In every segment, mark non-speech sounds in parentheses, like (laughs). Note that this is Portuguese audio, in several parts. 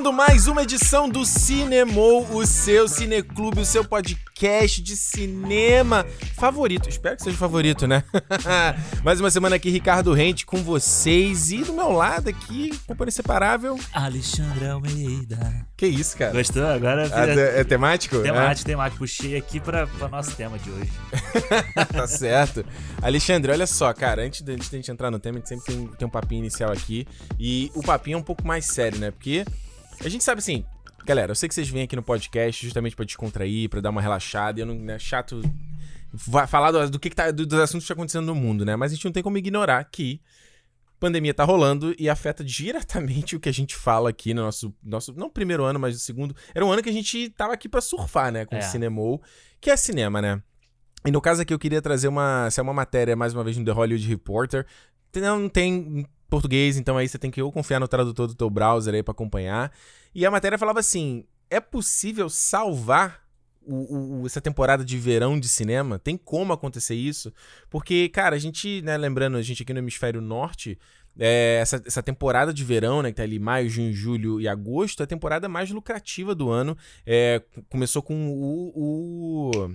Começando mais uma edição do Cinemou, o seu cineclube, o seu podcast de cinema favorito. Espero que seja favorito, né? (laughs) mais uma semana aqui, Ricardo Rente com vocês e do meu lado aqui, companhia separável. Alexandre Almeida. Que isso, cara? Gostou? Agora Ah, é, é temático? temático, temático. Puxei aqui para o nosso tema de hoje. (laughs) tá certo. Alexandre, olha só, cara, antes de, antes de a gente entrar no tema, a gente sempre tem, tem um papinho inicial aqui. E o papinho é um pouco mais sério, né? Porque a gente sabe assim, galera, eu sei que vocês vêm aqui no podcast justamente pra descontrair, pra dar uma relaxada, e eu não é chato falar do, do que, que tá, do- dos assuntos que tá acontecendo no mundo, né? Mas a gente não tem como ignorar que pandemia tá rolando e afeta diretamente (laughs) o que a gente fala aqui no nosso, nosso não primeiro ano, mas o segundo. Era um ano que a gente tava aqui pra surfar, né? Com o É. Cinemou, que é cinema, né? E no caso aqui eu queria trazer uma, se é uma matéria mais uma vez no The Hollywood Reporter, não tem em português, então aí você tem que ou confiar no tradutor do teu browser aí pra acompanhar. E a matéria falava assim: é possível salvar o- o- essa temporada de verão de cinema? Tem como acontecer isso? Porque, cara, a gente, né, lembrando, a gente aqui no hemisfério norte, é, essa, essa temporada de verão, né, que tá ali maio, junho, julho e agosto, é a temporada mais lucrativa do ano. É, começou com o. o-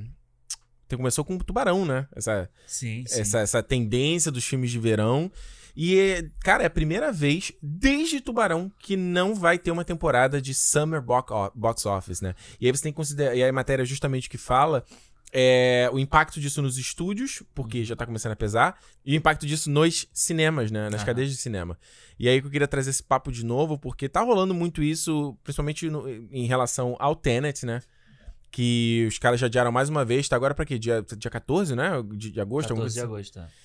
começou com o Tubarão, né? Essa, Sim, sim. essa, essa tendência dos filmes de verão. E, é, cara, é a primeira vez desde Tubarão que não vai ter uma temporada de Summer Box Office, né? E aí você tem que considerar. E aí a matéria justamente que fala é o impacto disso nos estúdios, porque já tá começando a pesar, e o impacto disso nos cinemas, né? Nas Aham. cadeias de cinema. E aí que eu queria trazer esse papo de novo, porque tá rolando muito isso, principalmente no- em relação ao Tenet, né? Que os caras já adiaram mais uma vez, tá agora pra quê? Dia, dia 14, né? De, de agosto? alguma 14 de coisa agosto.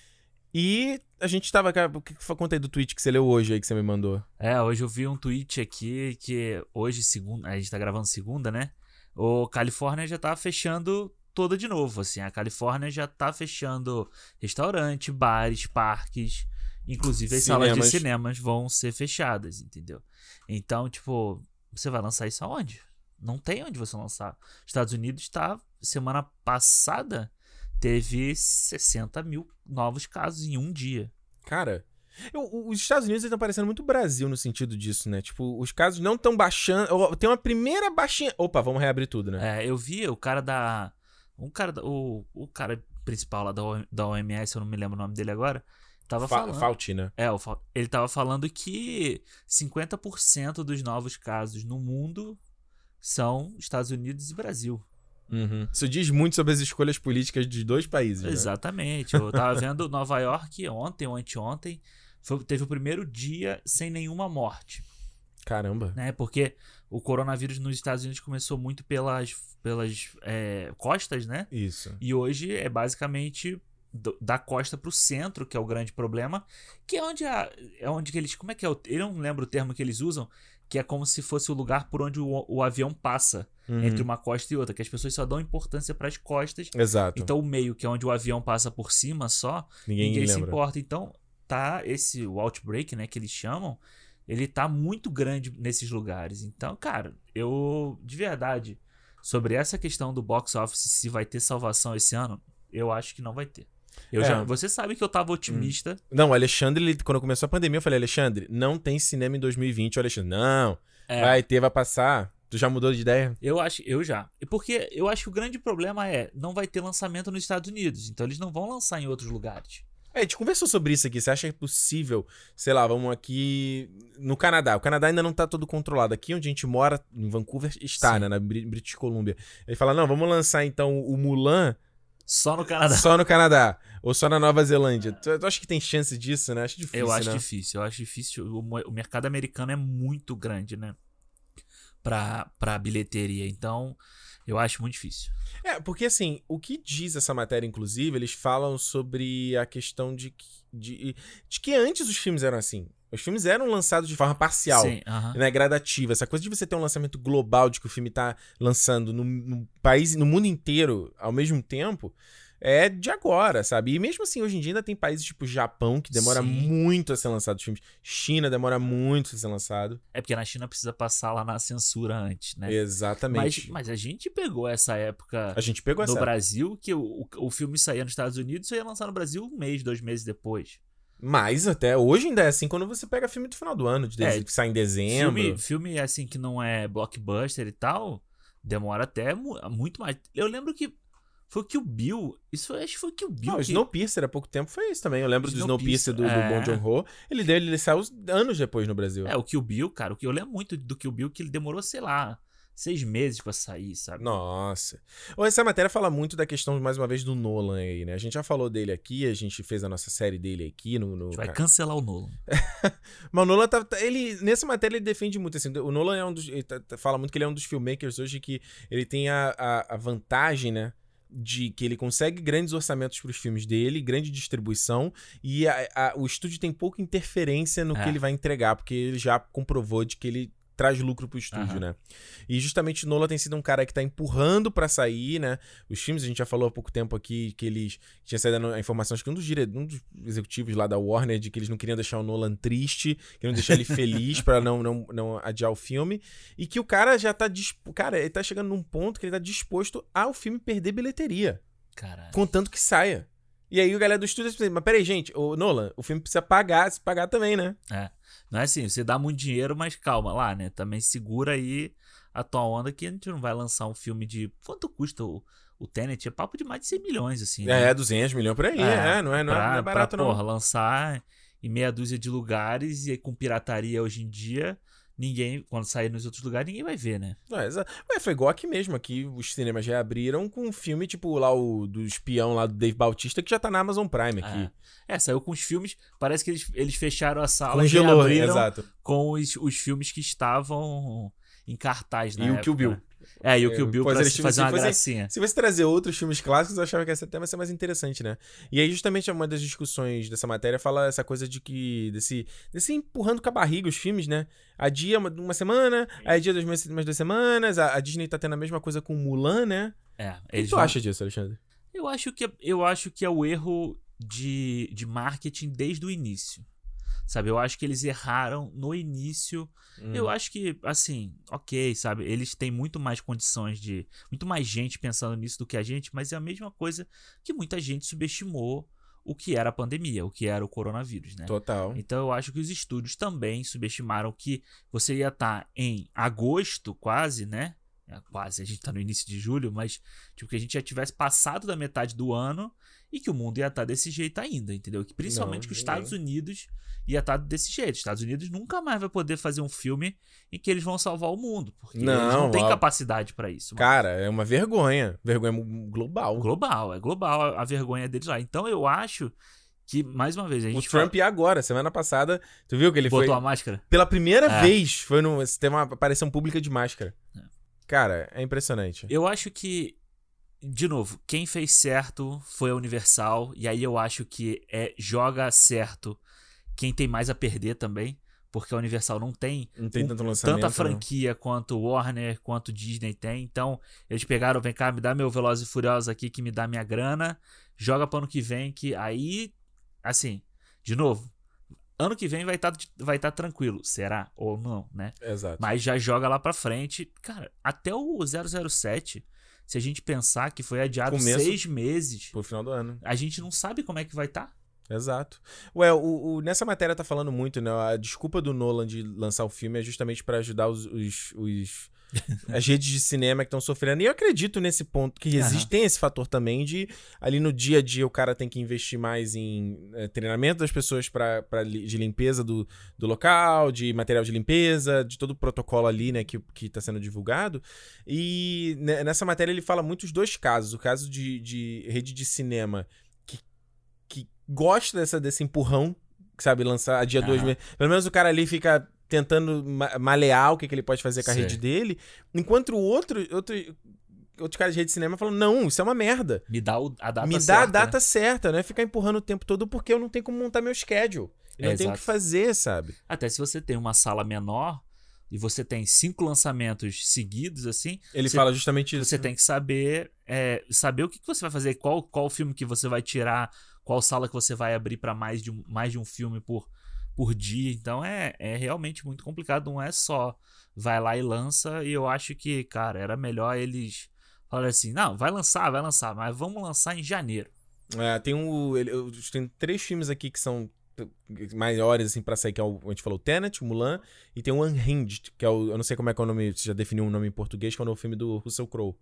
E a gente tava. O que que foi conta aí do tweet que você leu hoje aí que você me mandou? É, hoje eu vi um tweet aqui que hoje, segunda, a gente tá gravando segunda, né? O Califórnia já tá fechando toda de novo, assim. A Califórnia já tá fechando restaurante, bares, parques. Inclusive as salas de Cinemas. cinemas vão ser fechadas, entendeu? Então, tipo, você vai lançar isso aonde? Não tem onde você lançar. Estados Unidos tá. Semana passada teve 60 mil novos casos em um dia. Cara. eu- os Estados Unidos estão parecendo muito Brasil no sentido disso, né? Tipo, os casos não estão baixando. Tem uma primeira baixinha. Opa, vamos reabrir tudo, né? É, eu vi o cara da. Um cara. da- O, o cara principal lá da, O- da OMS, eu não me lembro o nome dele agora. Tava Fa falando. Fauci, né? É, ele tava falando que 50% dos novos casos no mundo são Estados Unidos e Brasil. Uhum. Isso diz muito sobre as escolhas políticas dos dois países. né? Exatamente. Eu tava vendo (laughs) Nova York ontem ou anteontem. foi- teve o primeiro dia sem nenhuma morte. Caramba. né? Porque o coronavírus nos Estados Unidos começou muito pelas, pelas é, costas, né? Isso. E hoje é basicamente do- da costa pro centro, que é o grande problema, que é onde a, é onde que eles, como é que é? o- Eu não lembro o termo que eles usam, que é como se fosse o lugar por onde o, o avião passa Uhum. entre uma costa e outra, que as pessoas só dão importância para as costas. Exato. Então o meio, que é onde o avião passa por cima só, ninguém, ninguém se importa. Então, tá esse o outbreak, né, que eles chamam, ele tá muito grande nesses lugares. Então, cara, eu de verdade sobre essa questão do box office se vai ter salvação esse ano, eu acho que não vai ter. Eu É. já, você sabe que eu tava otimista. Não, o Alexandre, ele- quando começou a pandemia, eu falei, Alexandre, não tem cinema em 2020. O Alexandre, não, É, vai ter, vai passar. Tu já mudou de ideia? Eu acho, eu já. E Porque eu acho que o grande problema é não vai ter lançamento nos Estados Unidos, então eles não vão lançar em outros lugares. É, a gente conversou sobre isso aqui. Você acha que é possível, sei lá, vamos aqui no Canadá. O Canadá ainda não tá todo controlado. Aqui onde a gente mora, em Vancouver, está, Sim. né? Na Bri- British Columbia. Ele fala, não, vamos lançar então o Mulan Só no Canadá. só no Canadá. Ou só na Nova Zelândia. Tu, tu acha que tem chance disso, né? Acho difícil, Eu acho né? difícil, eu acho difícil. O, o mercado americano é muito grande, né? Pra, pra bilheteria. Então, eu acho muito difícil. É, porque assim, o que diz essa matéria, inclusive, eles falam sobre a questão de que, de, de que antes os filmes eram assim. Os filmes eram lançados de forma parcial. Sim, aham. né, gradativa. Essa coisa de você ter um lançamento global de que o filme tá lançando no, no país, no mundo inteiro ao mesmo tempo, é de agora, sabe? E mesmo assim, hoje em dia ainda tem países tipo Japão que demora Sim. muito a ser lançado os filmes. China demora muito a ser lançado. É porque na China precisa passar lá na censura antes, né? Mas, Exatamente. mas a gente pegou essa época A gente pegou no. Brasil, que o, o, o filme saía nos Estados Unidos e ia lançar no Brasil um mês, dois meses depois. Mas até hoje ainda é assim quando você pega filme do final do ano, de É, que sai em dezembro. Filme, filme assim que não é blockbuster e tal, demora até mu- muito mais. Eu lembro que foi que o Bill, isso acho que foi que o Bill Não, o que- Snowpiercer há pouco tempo foi isso também. Eu lembro do Snowpiercer, do, do é. Bong Joon-ho. Ele dele, ele saiu anos depois no Brasil. É, o Kill Bill, cara, o que eu lembro muito do Kill Bill que ele demorou, sei lá, seis meses pra sair, sabe? Nossa. Ô, Essa matéria fala muito da questão, mais uma vez, do Nolan aí, né? A gente já falou dele aqui, a gente fez a nossa série dele aqui no. no A gente vai ca- cancelar o Nolan. (laughs) Mas o Nolan tá, tá- Ele. Nessa matéria ele defende muito, assim. O Nolan é um dos. Ele tá- tá- fala muito que ele é um dos filmmakers hoje que ele tem a, a, a vantagem, né? De que ele consegue grandes orçamentos pros filmes dele, grande distribuição, e a- a- o estúdio tem pouca interferência no É. que ele vai entregar, porque ele já comprovou de que ele traz lucro pro estúdio, Aham. né? E justamente o Nolan tem sido um cara que tá empurrando pra sair, né? Os filmes, a gente já falou há pouco tempo aqui que eles tinha saído a informação, acho que um dos, dire... um dos executivos lá da Warner, de que eles não queriam deixar o Nolan triste, queriam deixar ele (laughs) feliz pra não, não, não adiar o filme. E que o cara já tá disposto. Cara, ele tá chegando num ponto que ele tá disposto ao filme perder bilheteria. Caralho. Contanto que saia. E aí o galera do estúdio diz, mas peraí, gente, o Nolan, o filme precisa pagar, se pagar também, né? Não é assim, você dá muito dinheiro, mas calma lá, né? Também segura aí a tua onda que a gente não vai lançar um filme de. Quanto custa o, o Tenet? É papo de mais de 100 milhões, assim. né? É, 200 milhões por aí, é, não, é, não, é, não é barato pra, não. Porra, lançar em meia dúzia de lugares e com pirataria hoje em dia, ninguém, quando sair nos outros lugares, ninguém vai ver, né? É, exa- Ué, foi igual aqui mesmo. Aqui os cinemas já abriram com um filme, tipo, lá o do espião lá do Dave Bautista, que já tá na Amazon Prime aqui. É, saiu com os filmes. Parece que eles, eles fecharam a sala e Congelou, reabriram exato. com os, os filmes que estavam em cartaz, né? E o Kill Bill. É, e o É, Kill Bill pra se fazer uma fossem- gracinha. Se você trazer outros filmes clássicos, eu achava que esse tema ia ser mais interessante, né? E aí, justamente, uma das discussões dessa matéria fala essa coisa de que. desse, desse empurrando com a barriga os filmes, né? Adia uma, uma semana, aí adia duas, mais duas semanas. A, a Disney tá tendo a mesma coisa com Mulan, né? É, O que tu vão- acha disso, Alexandre? Eu acho que, eu acho que é o erro de, de marketing desde o início. Sabe, eu acho que eles erraram no início. Hum. Eu acho que, assim, ok, sabe, eles têm muito mais condições de. Muito mais gente pensando nisso do que a gente, mas é a mesma coisa que muita gente subestimou o que era a pandemia, o que era o coronavírus, né? Total. Então eu acho que os estúdios também subestimaram que você ia estar em agosto, quase, né? É, Quase, a gente tá no início de julho, mas tipo que a gente já tivesse passado da metade do ano e que o mundo ia estar desse jeito ainda, entendeu? Que principalmente Não, que os. Estados Unidos ia estar desse jeito. Os Estados Unidos nunca mais vai poder fazer um filme em que eles vão salvar o mundo, porque eles Não, não têm ó. capacidade pra isso. mano. Cara, é uma vergonha. Vergonha global. global, é global a- vergonha deles lá. Então eu acho que mais uma vez a O gente Trump e agora, semana passada, tu viu que ele botou foi. a máscara. Pela primeira É. vez foi num. Tem uma aparição pública de máscara. É. Cara, é impressionante. Eu acho que, de novo, quem fez certo foi a Universal, e aí eu acho que é joga certo quem tem mais a perder também, porque a Universal não tem Não tem um- tanta né? franquia quanto Warner, quanto Disney tem. Então, eles pegaram, vem cá, me dá meu Velozes e Furiosos aqui que me dá minha grana, joga para ano que vem que aí, assim, de novo, ano que vem vai estar vai tá tranquilo, será ou não, né? Exato. Mas já joga lá pra frente. Cara, até o 007, se a gente pensar que foi adiado Começo- seis meses, Pro final do ano. a gente não sabe como é que vai estar. Exato. Ué, o, o- nessa matéria tá falando muito, né? A desculpa do Nolan de lançar o filme é justamente pra ajudar os, os- os- (laughs) as redes de cinema que estão sofrendo. E eu acredito nesse ponto que existe, tem esse fator também de ali no dia a dia o cara tem que investir mais em eh, treinamento das pessoas pra, pra, de limpeza do, do local, de material de limpeza, de todo o protocolo ali, né, que, que tá sendo divulgado. E ne- nessa matéria ele fala muito os dois casos. O caso de, de rede de cinema que, que gosta dessa, desse empurrão, sabe, lançar a dia 2 Aham. meses. Pelo menos o cara ali fica tentando ma- malear o que, que ele pode fazer com a Sei. rede dele, enquanto o outro, outro, outro cara de rede de cinema falou, não, isso é uma merda. Me dá o- a data Me dá certa, a né? data certa, não é ficar empurrando o tempo todo porque eu não tenho como montar meu schedule. Eu não É, tenho o que fazer, sabe? Até se você tem uma sala menor e você tem cinco lançamentos seguidos, assim, Ele Você- fala justamente isso. você tem que saber é, saber o que, que você vai fazer, qual, qual filme que você vai tirar, qual sala que você vai abrir para mais, de um, mais de um filme por, por dia. Então é, é realmente muito complicado. Não é só vai lá e lança. E eu acho que, cara, era melhor eles falarem assim: não, vai lançar, vai lançar, mas vamos lançar em janeiro. É, tem um. ele- eu- tem três filmes aqui que são maiores, assim, pra sair, que é o, a gente falou, Tenet, Mulan, e tem o Unhinged, que é o, eu não sei como é que é o nome, você já definiu um nome em português, que é o novo filme do Russell Crowe.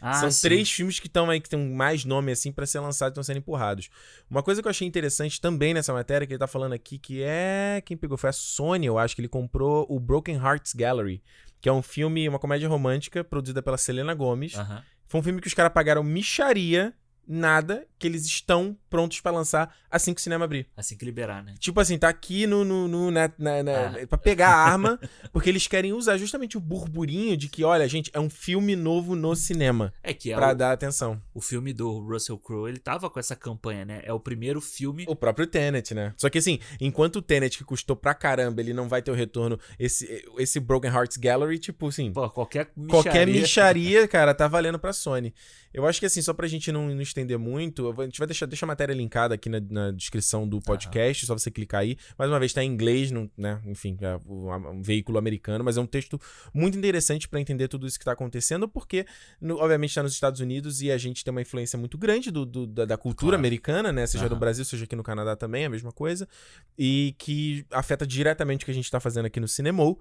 Ah, São sim. três filmes que estão aí, que tem mais nome, assim, pra ser lançados e estão sendo empurrados. Uma coisa que eu achei interessante também nessa matéria, que ele tá falando aqui, que é... Quem pegou? Foi a Sony, eu acho, que ele comprou o Broken Hearts Gallery, que é um filme, uma comédia romântica, produzida pela Selena Gomez. Aham. Foi um filme que os caras pagaram micharia, nada, que eles estão prontos pra lançar assim que o cinema abrir. Assim que liberar, né? Tipo assim, tá aqui no, no, no na, na, na- Ah. pra pegar a arma, (laughs) porque eles querem usar justamente o burburinho de que, olha, gente, é um filme novo no cinema, É que é pra o, dar atenção. o filme do Russell Crowe, ele tava com essa campanha, né? É o primeiro filme. O próprio Tenet, né? Só que assim, enquanto o Tenet, que custou pra caramba, ele não vai ter o retorno, esse, esse Broken Hearts Gallery, tipo assim, Pô, qualquer Qualquer micharia- micharia, (laughs) cara, tá valendo pra Sony. Eu acho que assim, só pra gente não, não estender muito, a gente vai deixar, deixa a matéria linkada aqui na, na descrição do podcast, só você clicar aí. Mais uma vez, tá em inglês, não, né? Enfim, é um, veículo americano, mas é um texto muito interessante pra entender tudo isso que tá acontecendo, porque, no- obviamente, tá nos Estados Unidos e a gente tem uma influência muito grande do, do- da, da cultura Claro. americana, né? Seja no Aham. Brasil, seja aqui no Canadá também, é a mesma coisa. E que afeta diretamente o que a gente tá fazendo aqui no Cinemol.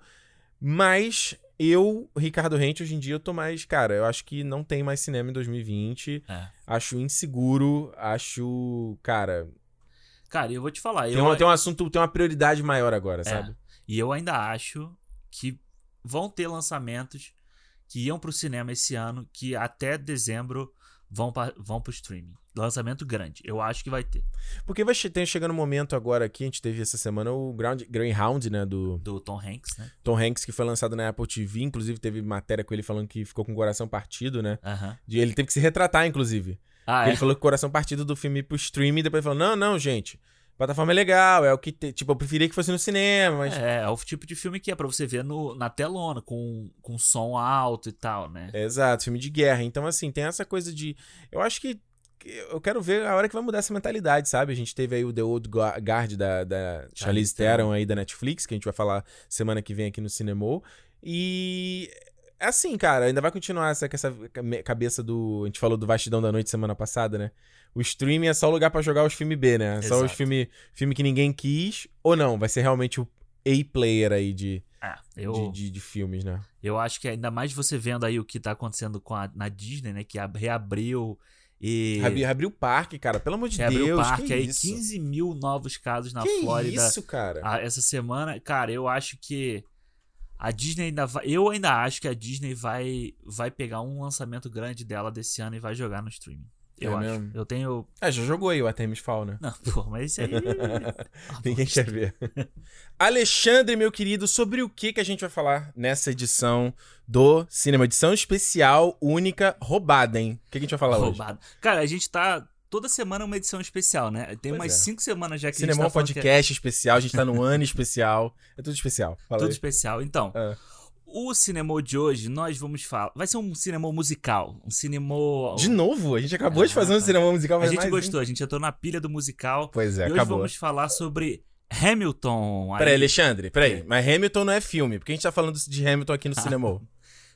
Mas eu, Ricardo Rente, hoje em dia eu tô mais. Cara, eu acho que não tem mais cinema em 2020. É. Acho inseguro. Acho. Cara. Cara, eu vou te falar. Tem eu, um, tem um assunto, tem uma prioridade maior agora, sabe? E eu ainda acho que vão ter lançamentos que iam pro cinema esse ano, que até dezembro vão, pra, vão pro streaming. Lançamento grande. Eu acho que vai ter. Porque vai tem chegando um momento agora aqui, a gente teve essa semana o Ground, Greyhound, né? Do Do Tom Hanks, né? Tom Hanks, que foi lançado na Apple TV. Inclusive, teve matéria com ele falando que ficou com o coração partido, né? Aham. De- ele teve que se retratar, inclusive. Ah, Ele é? falou que o coração partido do filme pro streaming, depois falou: não, não, gente. Plataforma é legal, é o que. te- Tipo, eu preferia que fosse no cinema, mas. É, é o tipo de filme que é pra você ver no, na telona, com, com som alto e tal, né? É, exato, filme de guerra. Então, assim, tem essa coisa de. Eu acho que. Eu quero ver a hora que vai mudar essa mentalidade, sabe? A gente teve aí o The Old Gu- Guard da, da Charlize Theron aí da Netflix, que a gente vai falar semana que vem aqui no Cinemol. E. Assim, cara, ainda vai continuar essa, com essa cabeça do. A gente falou do Vastidão da Noite semana passada, né? O streaming é só o lugar pra jogar os filmes B, né? Só os Exato. filme, que ninguém quis. Ou não, vai ser realmente o A-player aí de, É, eu, de, de, de filmes, né? eu acho que ainda mais você vendo aí o que tá acontecendo com a, na Disney, né? Que ab- reabriu e. Reabriu o parque, cara, pelo amor de reabriu Deus. o parque que aí, isso? 15 mil novos casos na que Flórida. isso, cara? Ah, essa semana, cara, eu acho que a Disney ainda vai. Eu ainda acho que a Disney vai, vai pegar um lançamento grande dela desse ano e vai jogar no streaming. Eu É acho. mesmo? Eu tenho. Ah, já jogou aí o Artemis Fall, né? Não, (laughs) pô, mas isso aí. (laughs) Ninguém quer ver. Alexandre, meu querido, sobre o que, que a gente vai falar nessa edição do Cinema? Edição especial, única, roubada, hein? O que, que a gente vai falar hoje? roubado. Cara, a gente tá. Toda semana uma edição especial, né? Tem Pois umas é. cinco semanas já que a Cinema gente tá que é podcast especial, a gente tá no ano (laughs) especial. É tudo especial. Fala tudo aí. especial. Então, É. o cinema de hoje, nós vamos falar. Vai ser um cinema musical. Um cinema. De novo? A gente acabou de fazer um cinema musical, A mas gente mais gostou, a gente entrou na pilha do musical. Pois é, e hoje acabou. vamos falar sobre Hamilton. Aí- Peraí, Alexandre, peraí. É. Mas Hamilton não é filme. Por que a gente tá falando de Hamilton aqui no (laughs) cinema?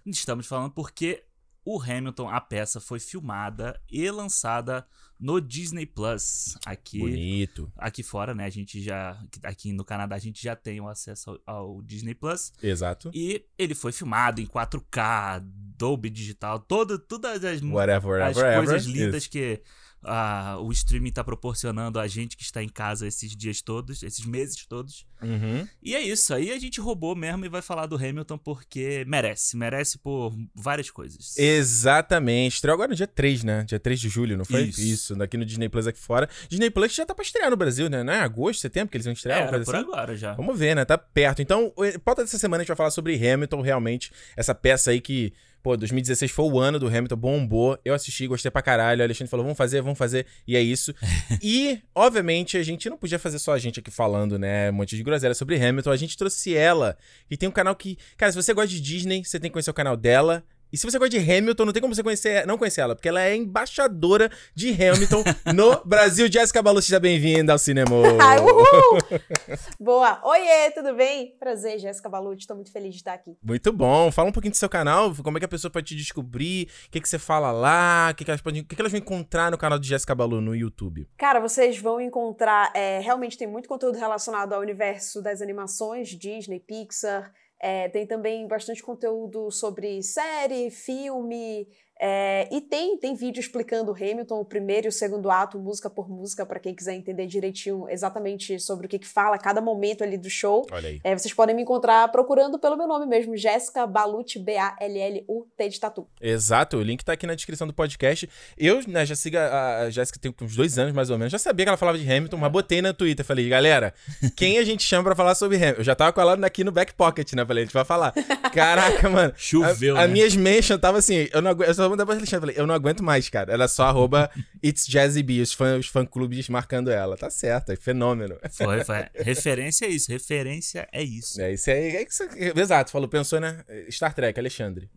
Estamos falando porque o Hamilton, a peça, foi filmada e lançada no Disney Plus. Aqui, Bonito. aqui fora, né? A gente já. Aqui no Canadá a gente já tem o acesso ao, ao Disney Plus. Exato. E ele foi filmado em 4K, Dolby Digital, todo, todas as, Whatever, as whatever. coisas Isso. lindas que ah, o streaming tá proporcionando a gente que está em casa esses dias todos, esses meses todos. Uhum. E é isso, aí a gente roubou mesmo e vai falar do Hamilton porque merece, merece por várias coisas. Exatamente. Estreou agora no dia 3, né? Dia 3 de julho, não foi? Isso. daqui no Disney Plus aqui fora. Disney Plus já tá pra estrear no Brasil, né? Não é agosto, setembro que eles vão estrear? Era uma por assim? agora já. Vamos ver, né? Tá perto. Então, pauta dessa semana a gente vai falar sobre Hamilton, realmente. Essa peça aí que, pô, 2016 foi o ano do Hamilton, bombou. Eu assisti, gostei pra caralho. O Alexandre falou, vamos fazer, vamos fazer. E é isso. (laughs) e, obviamente, a gente não podia fazer só a gente aqui falando, né? Um monte de groselha sobre Hamilton. A gente trouxe ela. E tem um canal que, cara, se você gosta de Disney, você tem que conhecer o canal dela. E se você gosta de Hamilton, não tem como você conhecer, não conhecer ela, porque ela é embaixadora de Hamilton no (laughs) Brasil. Jéssica Balu, seja bem-vinda ao cinema. (laughs) Boa! Oiê, tudo bem? Prazer, Jéssica Balucci, tô muito feliz de estar aqui. Muito bom. Fala um pouquinho do seu canal, como é que a pessoa pode te descobrir, o que, que você fala lá, o que, que, elas podem, o que, que elas vão encontrar no canal de Jéssica Balu no YouTube. Cara, vocês vão encontrar, é, realmente tem muito conteúdo relacionado ao universo das animações, Disney, Pixar, é, tem também bastante conteúdo sobre série, filme, é, e tem, tem vídeo explicando Hamilton, o primeiro e o segundo ato, música por música, para quem quiser entender direitinho exatamente sobre o que, que fala cada momento ali do show. Olha aí. É, vocês podem me encontrar procurando pelo meu nome mesmo, Jéssica Baluti, B-A-L-L-U-T de Tatu. Exato, o link tá aqui na descrição do podcast. Eu né, já sigo a, a Jéssica tem uns dois anos mais ou menos, já sabia que ela falava de Hamilton, mas botei na Twitter, falei, galera, quem a gente chama pra falar sobre Hamilton? Eu já tava com ela aqui no back pocket, né? Falei, a gente vai falar. Caraca, mano. (laughs) Choveu, a, a né? minhas mentions tava assim, eu não aguento, eu pra Alexandre, falei, eu não aguento mais, cara. Ela só arroba It's Jazzy B, os fã- os fã-clubes marcando ela. Tá certo, é fenômeno. Foi, foi. Referência é isso, referência é isso. É, isso aí, é isso, exato, falou, pensou, né? Star Trek, Alexandre.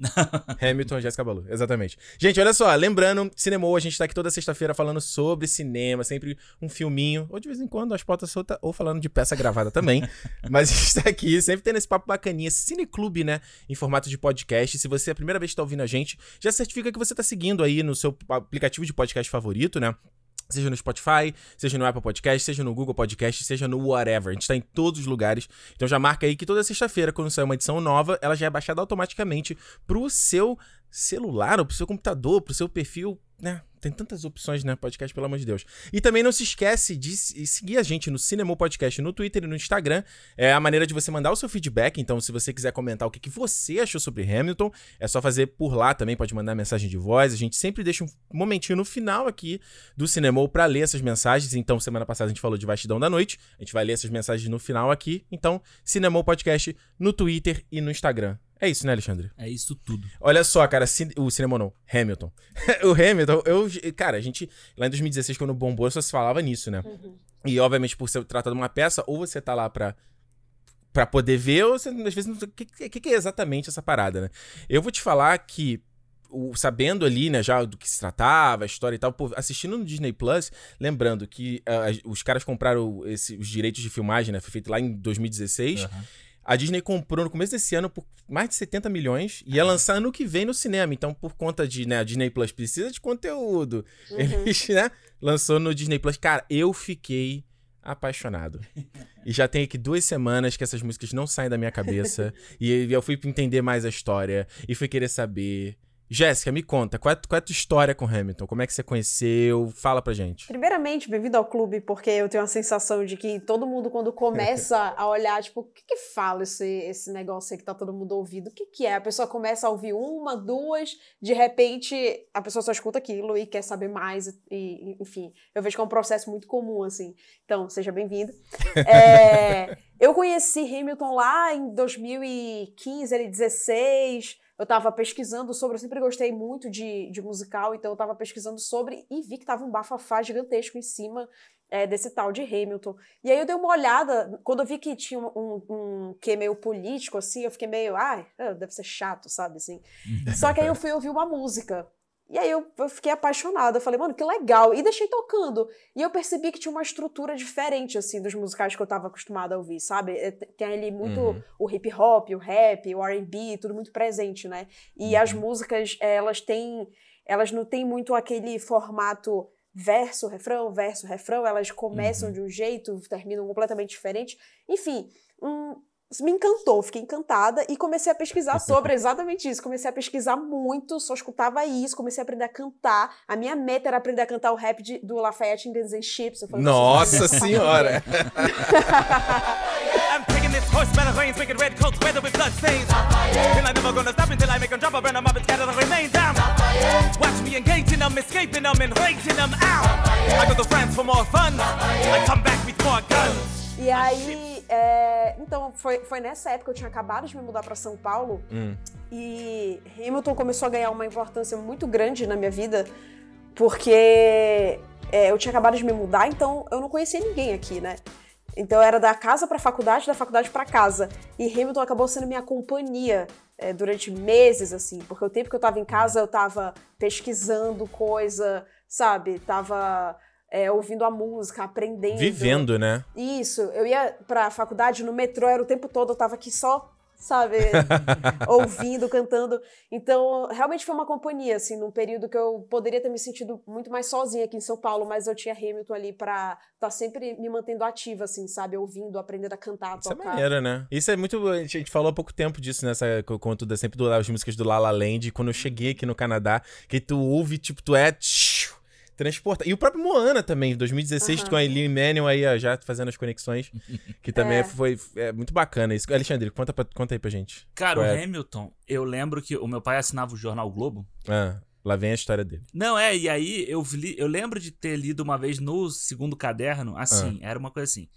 Hamilton, Jéssica Balu, exatamente. Gente, olha só, lembrando, Cinema, a gente tá aqui toda sexta-feira falando sobre cinema, sempre um filminho, ou de vez em quando as pautas soltas, ou falando de peça gravada também. (laughs) Mas a gente tá aqui, sempre tendo esse papo bacaninha, esse cineclube, né? Em formato de podcast. Se você é a primeira vez que tá ouvindo a gente, já certifica que você tá seguindo aí no seu aplicativo de podcast favorito, né? Seja no Spotify, seja no Apple Podcast, seja no Google Podcast, seja no whatever. A gente tá em todos os lugares. Então já marca aí que toda sexta-feira, quando sair uma edição nova, ela já é baixada automaticamente pro seu celular, ou pro seu computador, pro seu perfil, né? Tem tantas opções, né? Podcast, pelo amor de Deus. E também não se esquece de se- seguir a gente no Cinema Podcast no Twitter e no Instagram. É a maneira de você mandar o seu feedback. Então, se você quiser comentar o que, que você achou sobre Hamilton, é só fazer por lá também. Pode mandar mensagem de voz. A gente sempre deixa um momentinho no final aqui do Cinema pra ler essas mensagens. Então, semana passada a gente falou de Vastidão da Noite. A gente vai ler essas mensagens no final aqui. Então, Cinema Podcast no Twitter e no Instagram. É isso, né, Alexandre? É isso tudo. Olha só, cara, cin- o cinema não, Hamilton. (laughs) o Hamilton, eu, cara, a gente, lá em 2016, quando bombou, só se falava nisso, né? E, obviamente, por ser tratado de uma peça, ou você tá lá pra, pra poder ver, ou você, às vezes, não o que, que, que é exatamente essa parada, né? Eu vou te falar que, o- sabendo ali, né, já do que se tratava, a história e tal, pô, assistindo no Disney Plus, lembrando que as- os caras compraram esse- os direitos de filmagem, né? Foi feito lá em 2016. Aham. A Disney comprou no começo desse ano por mais de 70 milhões e ia lançar ano que vem no cinema. Então, por conta de, né, a Disney Plus precisa de conteúdo. Eles, né, lançou no Disney Plus. Cara, eu fiquei apaixonado. E já tem aqui duas semanas que essas músicas não saem da minha cabeça. (laughs) e eu fui entender mais a história e fui querer saber. Jéssica, me conta, qual é, qual é a tua história com Hamilton? Como é que você conheceu? Fala pra gente. Primeiramente, bem-vindo ao clube, porque eu tenho a sensação de que todo mundo, quando começa (laughs) a olhar, tipo, o que que fala esse, esse negócio aí que tá todo mundo ouvindo? O que que é? A pessoa começa a ouvir uma, duas, de repente a pessoa só escuta aquilo e quer saber mais, e, enfim. Eu vejo que é um processo muito comum, assim. Então, seja bem-vindo. (laughs) É, eu conheci Hamilton lá em 2015, ele 16. Eu tava pesquisando sobre, eu sempre gostei muito de, de musical, então eu tava pesquisando sobre e vi que tava um bafafá gigantesco em cima é, desse tal de Hamilton. E aí eu dei uma olhada, quando eu vi que tinha um, um, um que meio político, assim, eu fiquei meio, ai, ah, deve ser chato, sabe, assim. (laughs) Só que aí eu fui ouvir uma música. E aí eu, eu fiquei apaixonada. Eu falei, mano, que legal. E deixei tocando. E eu percebi que tinha uma estrutura diferente, assim, dos musicais que eu tava acostumada a ouvir, sabe? É, Tem ali muito Uhum. o hip hop, o rap, o R&B, tudo muito presente, né? E as músicas, elas têm... Elas não têm muito aquele formato verso, refrão, verso, refrão. Elas começam de um jeito, terminam completamente diferente. Enfim, um, me encantou, fiquei encantada e comecei a pesquisar (laughs) sobre exatamente isso. Comecei a pesquisar muito, só escutava isso, comecei a aprender a cantar. A minha meta era aprender a cantar o rap de- do Lafayette in Guns N' Chips. Eu falei, Nossa "Nossa, (laughs) senhora! (laughs) I'm taking this horse by the reins, making red coats weather with blood stains. And I'm never gonna stop until I make them drop, I burn them up and scatter the remains down. Watch me engaging them, escaping them, and rating them out. I go to France for more fun. I come back with more guns. E aí, é, então, foi, foi nessa época, eu tinha acabado de me mudar para São Paulo Hum. e Hamilton começou a ganhar uma importância muito grande na minha vida, porque é, eu tinha acabado de me mudar, então eu não conhecia ninguém aqui, né? Então era da casa pra faculdade, da faculdade pra casa. E Hamilton acabou sendo minha companhia é, durante meses, assim, porque o tempo que eu tava em casa eu tava pesquisando coisa, sabe? Tava é, ouvindo a música, aprendendo. Vivendo, né? Isso, eu ia pra faculdade no metrô, era o tempo todo, eu tava aqui só, sabe, (laughs) ouvindo, cantando. Então, realmente foi uma companhia, assim, num período que eu poderia ter me sentido muito mais sozinha aqui em São Paulo, mas eu tinha Hamilton ali pra estar tá sempre me mantendo ativa, assim, sabe, ouvindo, aprendendo a cantar, a Isso é tocar. maneiro, né? Isso é muito. A gente falou há pouco tempo disso, nessa. Quando tu sempre das músicas do La La Land. Quando eu cheguei aqui no Canadá, que tu ouve, tipo, tu é. Transporta. E o próprio Moana também, 2016, Aham. com a Eileen Manuel aí, ó, já fazendo as conexões. Que também É. foi é, muito bacana isso. Alexandre, conta, pra- conta aí pra gente. Cara, o é? Hamilton, eu lembro que o meu pai assinava o jornal Globo. Ah, lá vem a história dele. Não, é, e aí eu, li, eu lembro de ter lido uma vez no segundo caderno, assim, Ah. era uma coisa assim.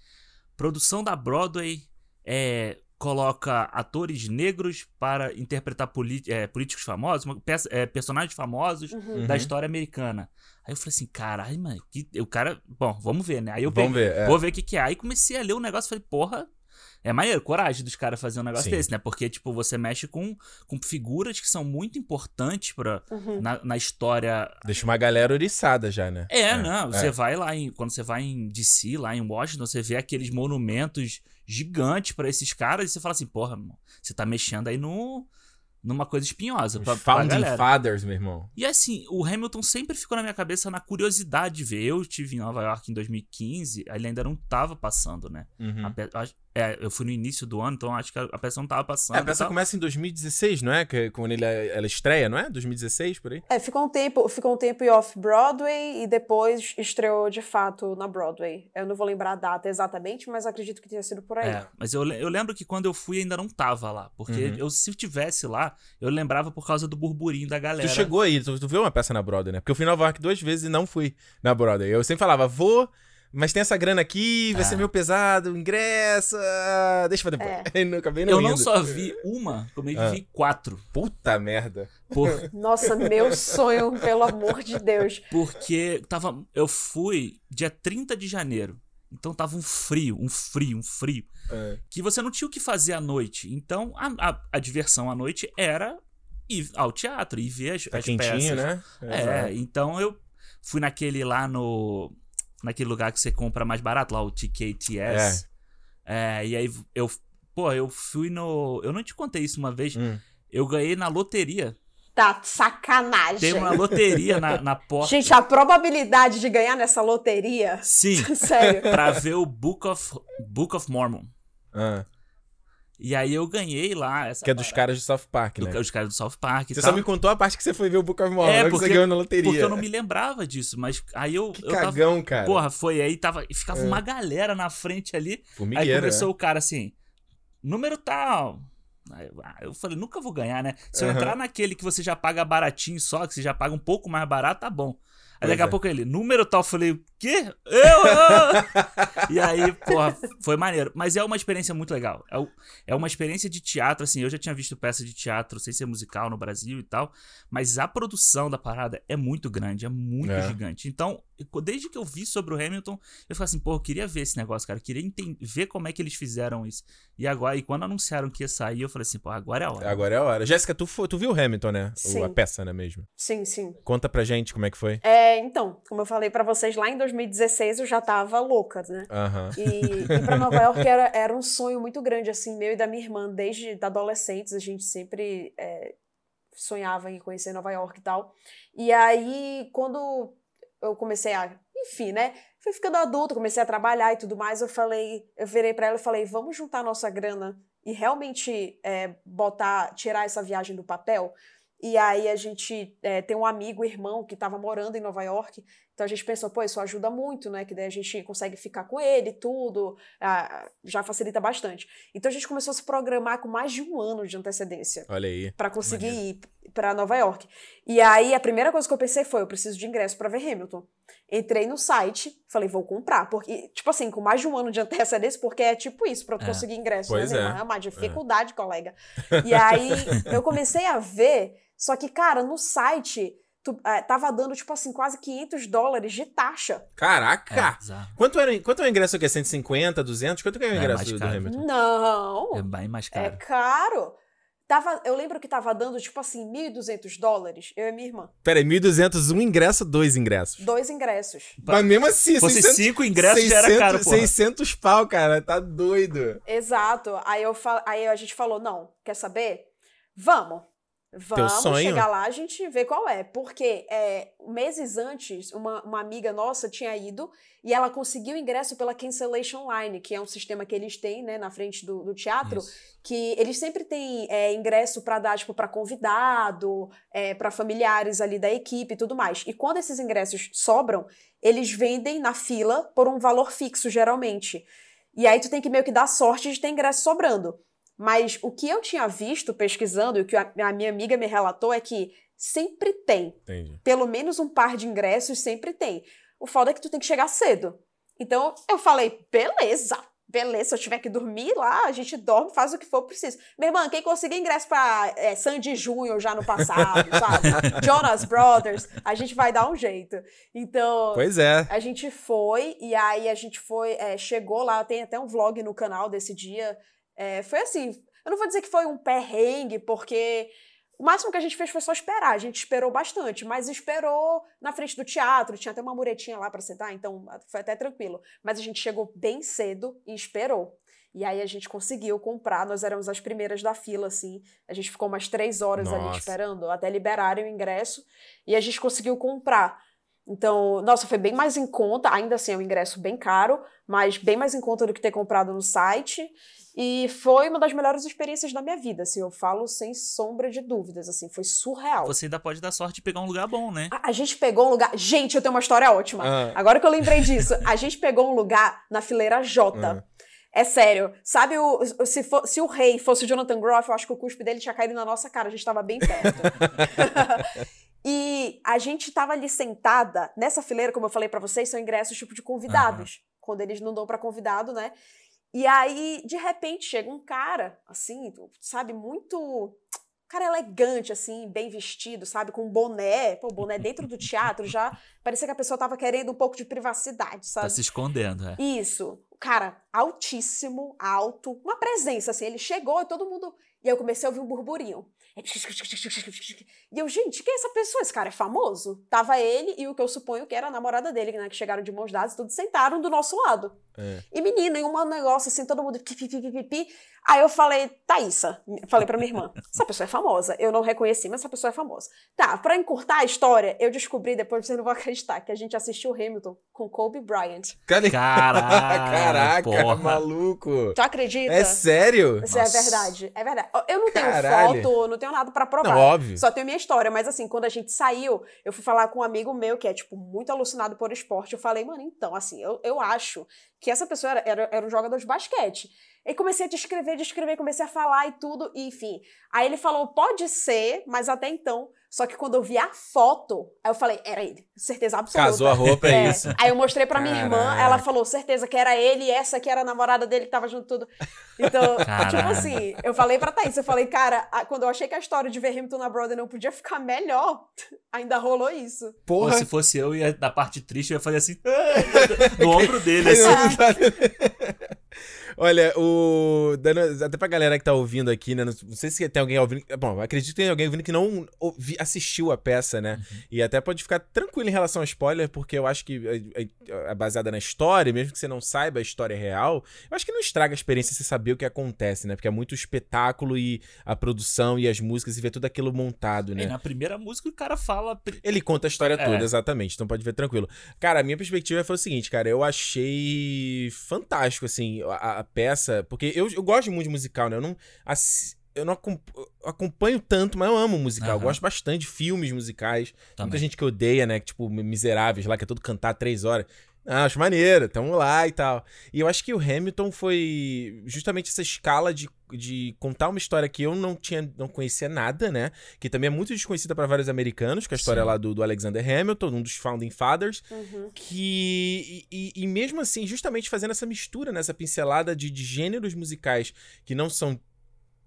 Produção da Broadway é, coloca atores negros para interpretar é, políticos famosos, uma peça- é, personagens famosos Uhum. da Uhum. história americana. Aí eu falei assim, caralho, mano, que, o cara. Bom, vamos ver, né? Aí eu Vamos peguei- ver. é. Vou ver o que, que é. Aí comecei a ler o negócio e falei, porra. É maneiro, coragem dos caras fazer um negócio Sim. desse, né? Porque, tipo, você mexe com, com figuras que são muito importantes pra, Uhum. na, na história. Deixa uma galera oriçada já, né? É, não. Você é. vai lá em. Quando você vai em DC, lá em Washington, você vê aqueles monumentos gigantes pra esses caras e você fala assim, porra, mano, você tá mexendo aí no, numa coisa espinhosa pra, Os pra Founding galera. Fathers, meu irmão. E assim, o Hamilton sempre ficou na minha cabeça na curiosidade de ver. Eu estive em Nova York em 2015, ele ainda não tava passando, né? Uhum. A é, eu fui no início do ano, então acho que a peça não tava passando. É, a peça começa em 2016, não é? Que, quando ele, ela estreia, não é? 2016, por aí? É, ficou um tempo, ficou um tempo em off-Broadway e depois estreou de fato na Broadway. Eu não vou lembrar a data exatamente, mas acredito que tenha sido por aí. É, mas eu, eu lembro que quando eu fui ainda não tava lá. Porque Uhum. eu, se eu tivesse lá, eu lembrava por causa do burburinho da galera. Tu chegou aí, tu, tu viu uma peça na Broadway, né? Porque eu fui em Nova York duas vezes e não fui na Broadway. Eu sempre falava, vou, mas tem essa grana aqui, vai É. ser meio pesado, ingresso, ah, deixa pra depois. E não, acabei não eu não só vi uma, como eu Ah. vi quatro. Puta merda. Por, (laughs) Nossa, meu sonho, pelo amor de Deus. porque tava, eu fui dia 30 de janeiro. Então tava um frio, um frio, um frio. É. que você não tinha o que fazer à noite. Então, a, a, a diversão à noite era ir ao teatro e ver as, Tá as quentinho, peças. né? É, então eu fui naquele lá no. Naquele lugar que você compra mais barato, lá o TKTS. É. e aí eu. Pô, eu fui no. Eu não te contei isso uma vez. Hum. Eu ganhei na loteria. Tá sacanagem. Tem uma loteria na, na porta. Gente, a probabilidade de ganhar nessa loteria. Sim. (laughs) Sério. pra ver o Book of, Book of Mormon. Ah, E aí eu ganhei lá. Essa que é dos parada. caras do South Park, Do- né? Os caras do South Park Você só me contou a parte que você foi ver o Book of Mormon, É, não que porque- você ganhou na loteria. Porque eu não me lembrava disso, mas aí eu. Que eu tava, cagão, cara. Porra, foi aí, tava, ficava É. uma galera na frente ali. Aí Formigueira, começou né? o cara assim, número tal. Aí eu, ah, eu falei, nunca vou ganhar, né? Se eu Aham. entrar naquele que você já paga baratinho só, que você já paga um pouco mais barato, tá bom. Aí daqui a é. pouco ele, número tal, eu falei, quê? Eu? eu?" (laughs) e aí, porra, foi maneiro. Mas é uma experiência muito legal. É, é uma experiência de teatro, assim, eu já tinha visto peça de teatro sem ser musical no Brasil e tal, mas a produção da parada é muito grande, é muito É. gigante. Então, desde que eu vi sobre o Hamilton, eu falei assim, pô, eu queria ver esse negócio, cara, eu queria ver como é que eles fizeram isso. E agora, e quando anunciaram que ia sair, eu falei assim, pô, agora é a hora. Agora é a hora. Jéssica, tu, tu viu o Hamilton, né? O- Sim. a peça, né, mesmo? Sim, sim. Conta pra gente como é que foi. É, então, como eu falei pra vocês, lá em 2016 eu já tava louca, né? Aham. E ir pra Nova York era, era um sonho muito grande, assim, meu e da minha irmã, desde adolescentes, a gente sempre é, sonhava em conhecer Nova York e tal. E aí, quando eu comecei a. Enfim, né? Fui ficando adulta, comecei a trabalhar e tudo mais. Eu falei, eu virei pra ela e falei: vamos juntar nossa grana e realmente é, botar, tirar essa viagem do papel. E aí a gente é, tem um amigo, irmão, que tava morando em Nova York. Então a gente pensou, pô, isso ajuda muito, né? Que daí a gente consegue ficar com ele, tudo, ah, já facilita bastante. Então a gente começou a se programar com mais de um ano de antecedência Olha aí. para conseguir Maneiro. ir para Nova York. E aí a primeira coisa que eu pensei foi, eu preciso de ingresso para ver Hamilton. Entrei no site, falei, vou comprar, porque tipo assim, com mais de um ano de antecedência, porque é tipo isso para tu É. conseguir ingresso, Pois né? é. É uma dificuldade, colega. E aí eu comecei a ver, só que cara, no site tu, é, tava dando, tipo assim, quase 500 dólares de taxa. Caraca! É. Quanto, era, quanto é o ingresso aqui? É 150, 200? Quanto que é o É ingresso mais do, do. Hamilton? Não! É bem mais É caro. caro. Tava, eu lembro que tava dando, tipo assim, 1.200 dólares, eu e minha irmã. Pera aí, 1.200, um ingresso, dois ingressos. Dois ingressos. Mas mesmo assim, Se fosse 600, cinco ingressos, já era caro, porra. 600 pau, cara. Tá doido. Exato. Aí, eu. Aí a gente falou, não, quer saber? Vamos. Vamos sonho? chegar lá, a gente vê qual é. Porque é, meses antes, uma, uma amiga nossa tinha ido e ela conseguiu ingresso pela Cancellation Line, que é um sistema que eles têm né, na frente do, do teatro, Isso. que eles sempre têm é, ingresso para dar tipo, para convidado, é, para familiares ali da equipe e tudo mais. E quando esses ingressos sobram, eles vendem na fila por um valor fixo, geralmente. E aí tu tem que meio que dar sorte de ter ingresso sobrando. Mas o que eu tinha visto pesquisando e o que a, minha amiga me relatou é que sempre tem. Entendi. Pelo menos um par de ingressos sempre tem. O foda é que tu tem que chegar cedo. Então eu falei, beleza, beleza, se eu tiver que dormir lá, a gente dorme, faz o que for preciso. Minha irmã, quem conseguir ingresso pra é, Sandy Júnior já no passado, (laughs) sabe? Jonas Brothers, a gente vai dar um jeito. Então, Pois é. a gente foi, e aí a gente foi, é, chegou lá, tem até um vlog no canal desse dia. É, foi assim, eu não vou dizer que foi um perrengue, porque o máximo que a gente fez foi só esperar. A gente esperou bastante, mas esperou na frente do teatro, tinha até uma muretinha lá pra sentar, então foi até tranquilo. Mas a gente chegou bem cedo e esperou. E aí a gente conseguiu comprar, nós éramos as primeiras da fila, assim. A gente ficou umas três horas ali Nossa. esperando, até liberarem o ingresso. E a gente conseguiu comprar. Então, nossa, foi bem mais em conta, ainda assim é um ingresso bem caro, mas bem mais em conta do que ter comprado no site. E foi uma das melhores experiências da minha vida, assim, eu falo sem sombra de dúvidas, assim, foi surreal. Você ainda pode dar sorte de pegar um lugar bom, né? A, a gente pegou um lugar. Gente, eu tenho uma história ótima. Ah. Agora que eu lembrei disso, a gente pegou um lugar na fileira J. Ah. É sério. Sabe, o, se, for- se o rei fosse o Jonathan Groff, eu acho que o cuspe dele tinha caído na nossa cara. A gente tava bem perto. (laughs) e a gente tava ali sentada. Nessa fileira, como eu falei pra vocês, são ingressos tipo de convidados. Quando eles não dão pra convidado, né? E aí, de repente, chega um cara, assim, sabe, muito cara elegante, assim, bem vestido, sabe? Com boné. Pô, boné dentro do teatro já parecia que a pessoa tava querendo um pouco de privacidade, Tá sabe? se escondendo, é. Isso. Cara, altíssimo, alto, uma presença, assim. Ele chegou e todo mundo. E aí eu comecei a ouvir um burburinho. E eu, gente, quem é essa pessoa? Esse cara é famoso? Tava ele e o que eu suponho que era a namorada dele, né? Que chegaram de mãos dadas e tudo sentaram do nosso lado. É. E menina, em um negócio assim, todo mundo pi, pi, pi, pi, pi, pi. Aí eu falei, Thaísa, falei pra minha irmã, essa pessoa é famosa. Eu não reconheci, mas essa pessoa é famosa. Tá, pra encurtar a história, eu descobri, depois vocês não vão acreditar, que a gente assistiu Hamilton com Kobe Bryant. Cadê? Caraca, (laughs) Caraca, porra. maluco. Tu acredita? É sério? Isso é Nossa. verdade, é verdade. Eu não Caralho. tenho foto, não tenho nada pra provar. Não, óbvio. Só tenho minha história, mas assim, quando a gente saiu, eu fui falar com um amigo meu que é, tipo, muito alucinado por esporte. Eu falei, mano, então, assim, eu, eu acho que essa pessoa era, era, era um jogador de basquete. E comecei a descrever, descrever, comecei a falar e tudo, e enfim. Aí ele falou, pode ser, mas até então. Só que quando eu vi a foto, aí eu falei, era ele, certeza absoluta. Casou a roupa, é, É. isso. Aí eu mostrei pra minha irmã, Caraca. ela falou, certeza que era ele, e essa que era a namorada dele que tava junto tudo. Então, tipo Caralho. assim, eu falei pra Thaís, eu falei, cara, a- quando eu achei que a história de ver Hamilton na Broadway não podia ficar melhor, ainda rolou isso. Pô, Porra. se fosse eu, ia, na parte triste, eu ia fazer assim, (laughs) no (laughs) ombro dele, assim. Olha, o. dando- até pra galera que tá ouvindo aqui, né? Não sei se tem alguém ouvindo. Bom, acredito que tem alguém ouvindo que não ouvi- assistiu a peça, né? E até pode ficar tranquilo em relação ao spoiler, porque eu acho que é, é- é baseada na história, mesmo que você não saiba a história real. Eu acho que não estraga a experiência você saber o que acontece, né? Porque é muito espetáculo e a produção e as músicas e ver tudo aquilo montado, E né? na primeira música o cara fala. Ele conta a história É. toda, exatamente. Então pode ver tranquilo. Cara, a minha perspectiva foi o seguinte, cara. Eu achei fantástico, assim, a, a peça. Porque eu, eu gosto muito de musical, né? Eu não. eu não acom- eu acompanho tanto, mas eu amo musical. Eu Aham. gosto bastante de filmes musicais. Tem Muita Também. gente que odeia, né? Que, tipo, Miseráveis lá, que é todo cantar três horas. Ah, acho maneiro, tamo lá e tal. E eu acho que o Hamilton foi justamente essa escala de, de contar uma história que eu não tinha, não conhecia nada, né? Que também é muito desconhecida para vários americanos, que é a história Sim. lá do, do Alexander Hamilton, um dos Founding Fathers. Uhum. Que. E, e- e mesmo assim, justamente fazendo essa mistura, nessa pincelada de, de gêneros musicais que não são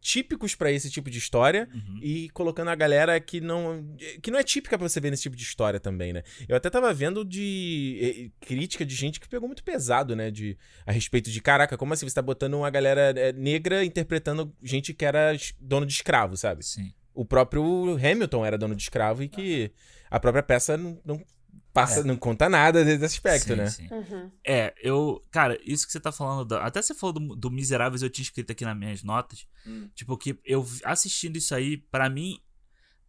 típicos pra esse tipo de história Uhum. e colocando a galera que não que não é típica pra você ver nesse tipo de história também, né? Eu até tava vendo de eh, crítica de gente que pegou muito pesado, né, de a respeito de caraca, como assim você tá botando uma galera eh, negra interpretando gente que era dono de escravo, sabe? Sim. O próprio Hamilton era dono de escravo e que a própria peça não, não passa, É. não conta nada desse aspecto, sim, né? sim. Uhum. É, eu. Cara, isso que você tá falando. da- até você falou do, do Miseráveis, eu tinha escrito aqui nas minhas notas. Hum. Tipo, que eu assistindo isso aí, pra mim,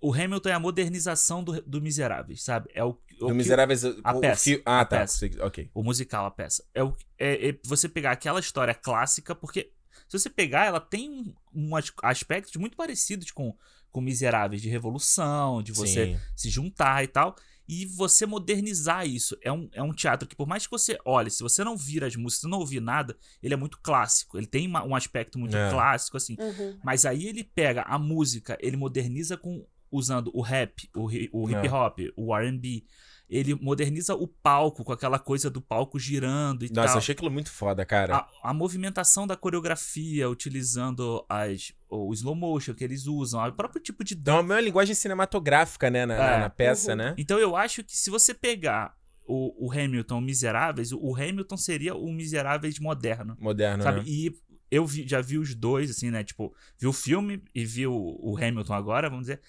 o Hamilton é a modernização do, do Miseráveis, sabe? É o, o Do que- Miseráveis. a o peça, fio- Ah, a tá. peça. Ok. o musical, a peça. É, o, é, é você pegar aquela história clássica, porque se você pegar, ela tem um, um as- aspectos muito parecidos com, com Miseráveis, de revolução, de você Sim. se juntar e tal. E você modernizar isso. É um, é um teatro que, por mais que você olhe, se você não vira as músicas, se você não ouvir nada, ele é muito clássico. Ele tem uma- um aspecto muito É. clássico, assim. Uhum. Mas aí ele pega a música, ele moderniza com usando o rap, o, o hip É. hop, o R&B. Ele moderniza o palco com aquela coisa do palco girando e Nossa, eu tal. achei aquilo muito foda, cara. A, a movimentação da coreografia, utilizando as, o slow motion que eles usam, o próprio tipo de Dá uma linguagem cinematográfica, né, na, É. na peça, né? Então eu acho que se você pegar o, o Hamilton Miseráveis, o Hamilton seria o Miseráveis moderno, Moderno, sabe? né? E eu vi- já vi os dois, assim, né? Tipo, vi o filme e vi o, o Hamilton agora, vamos dizer.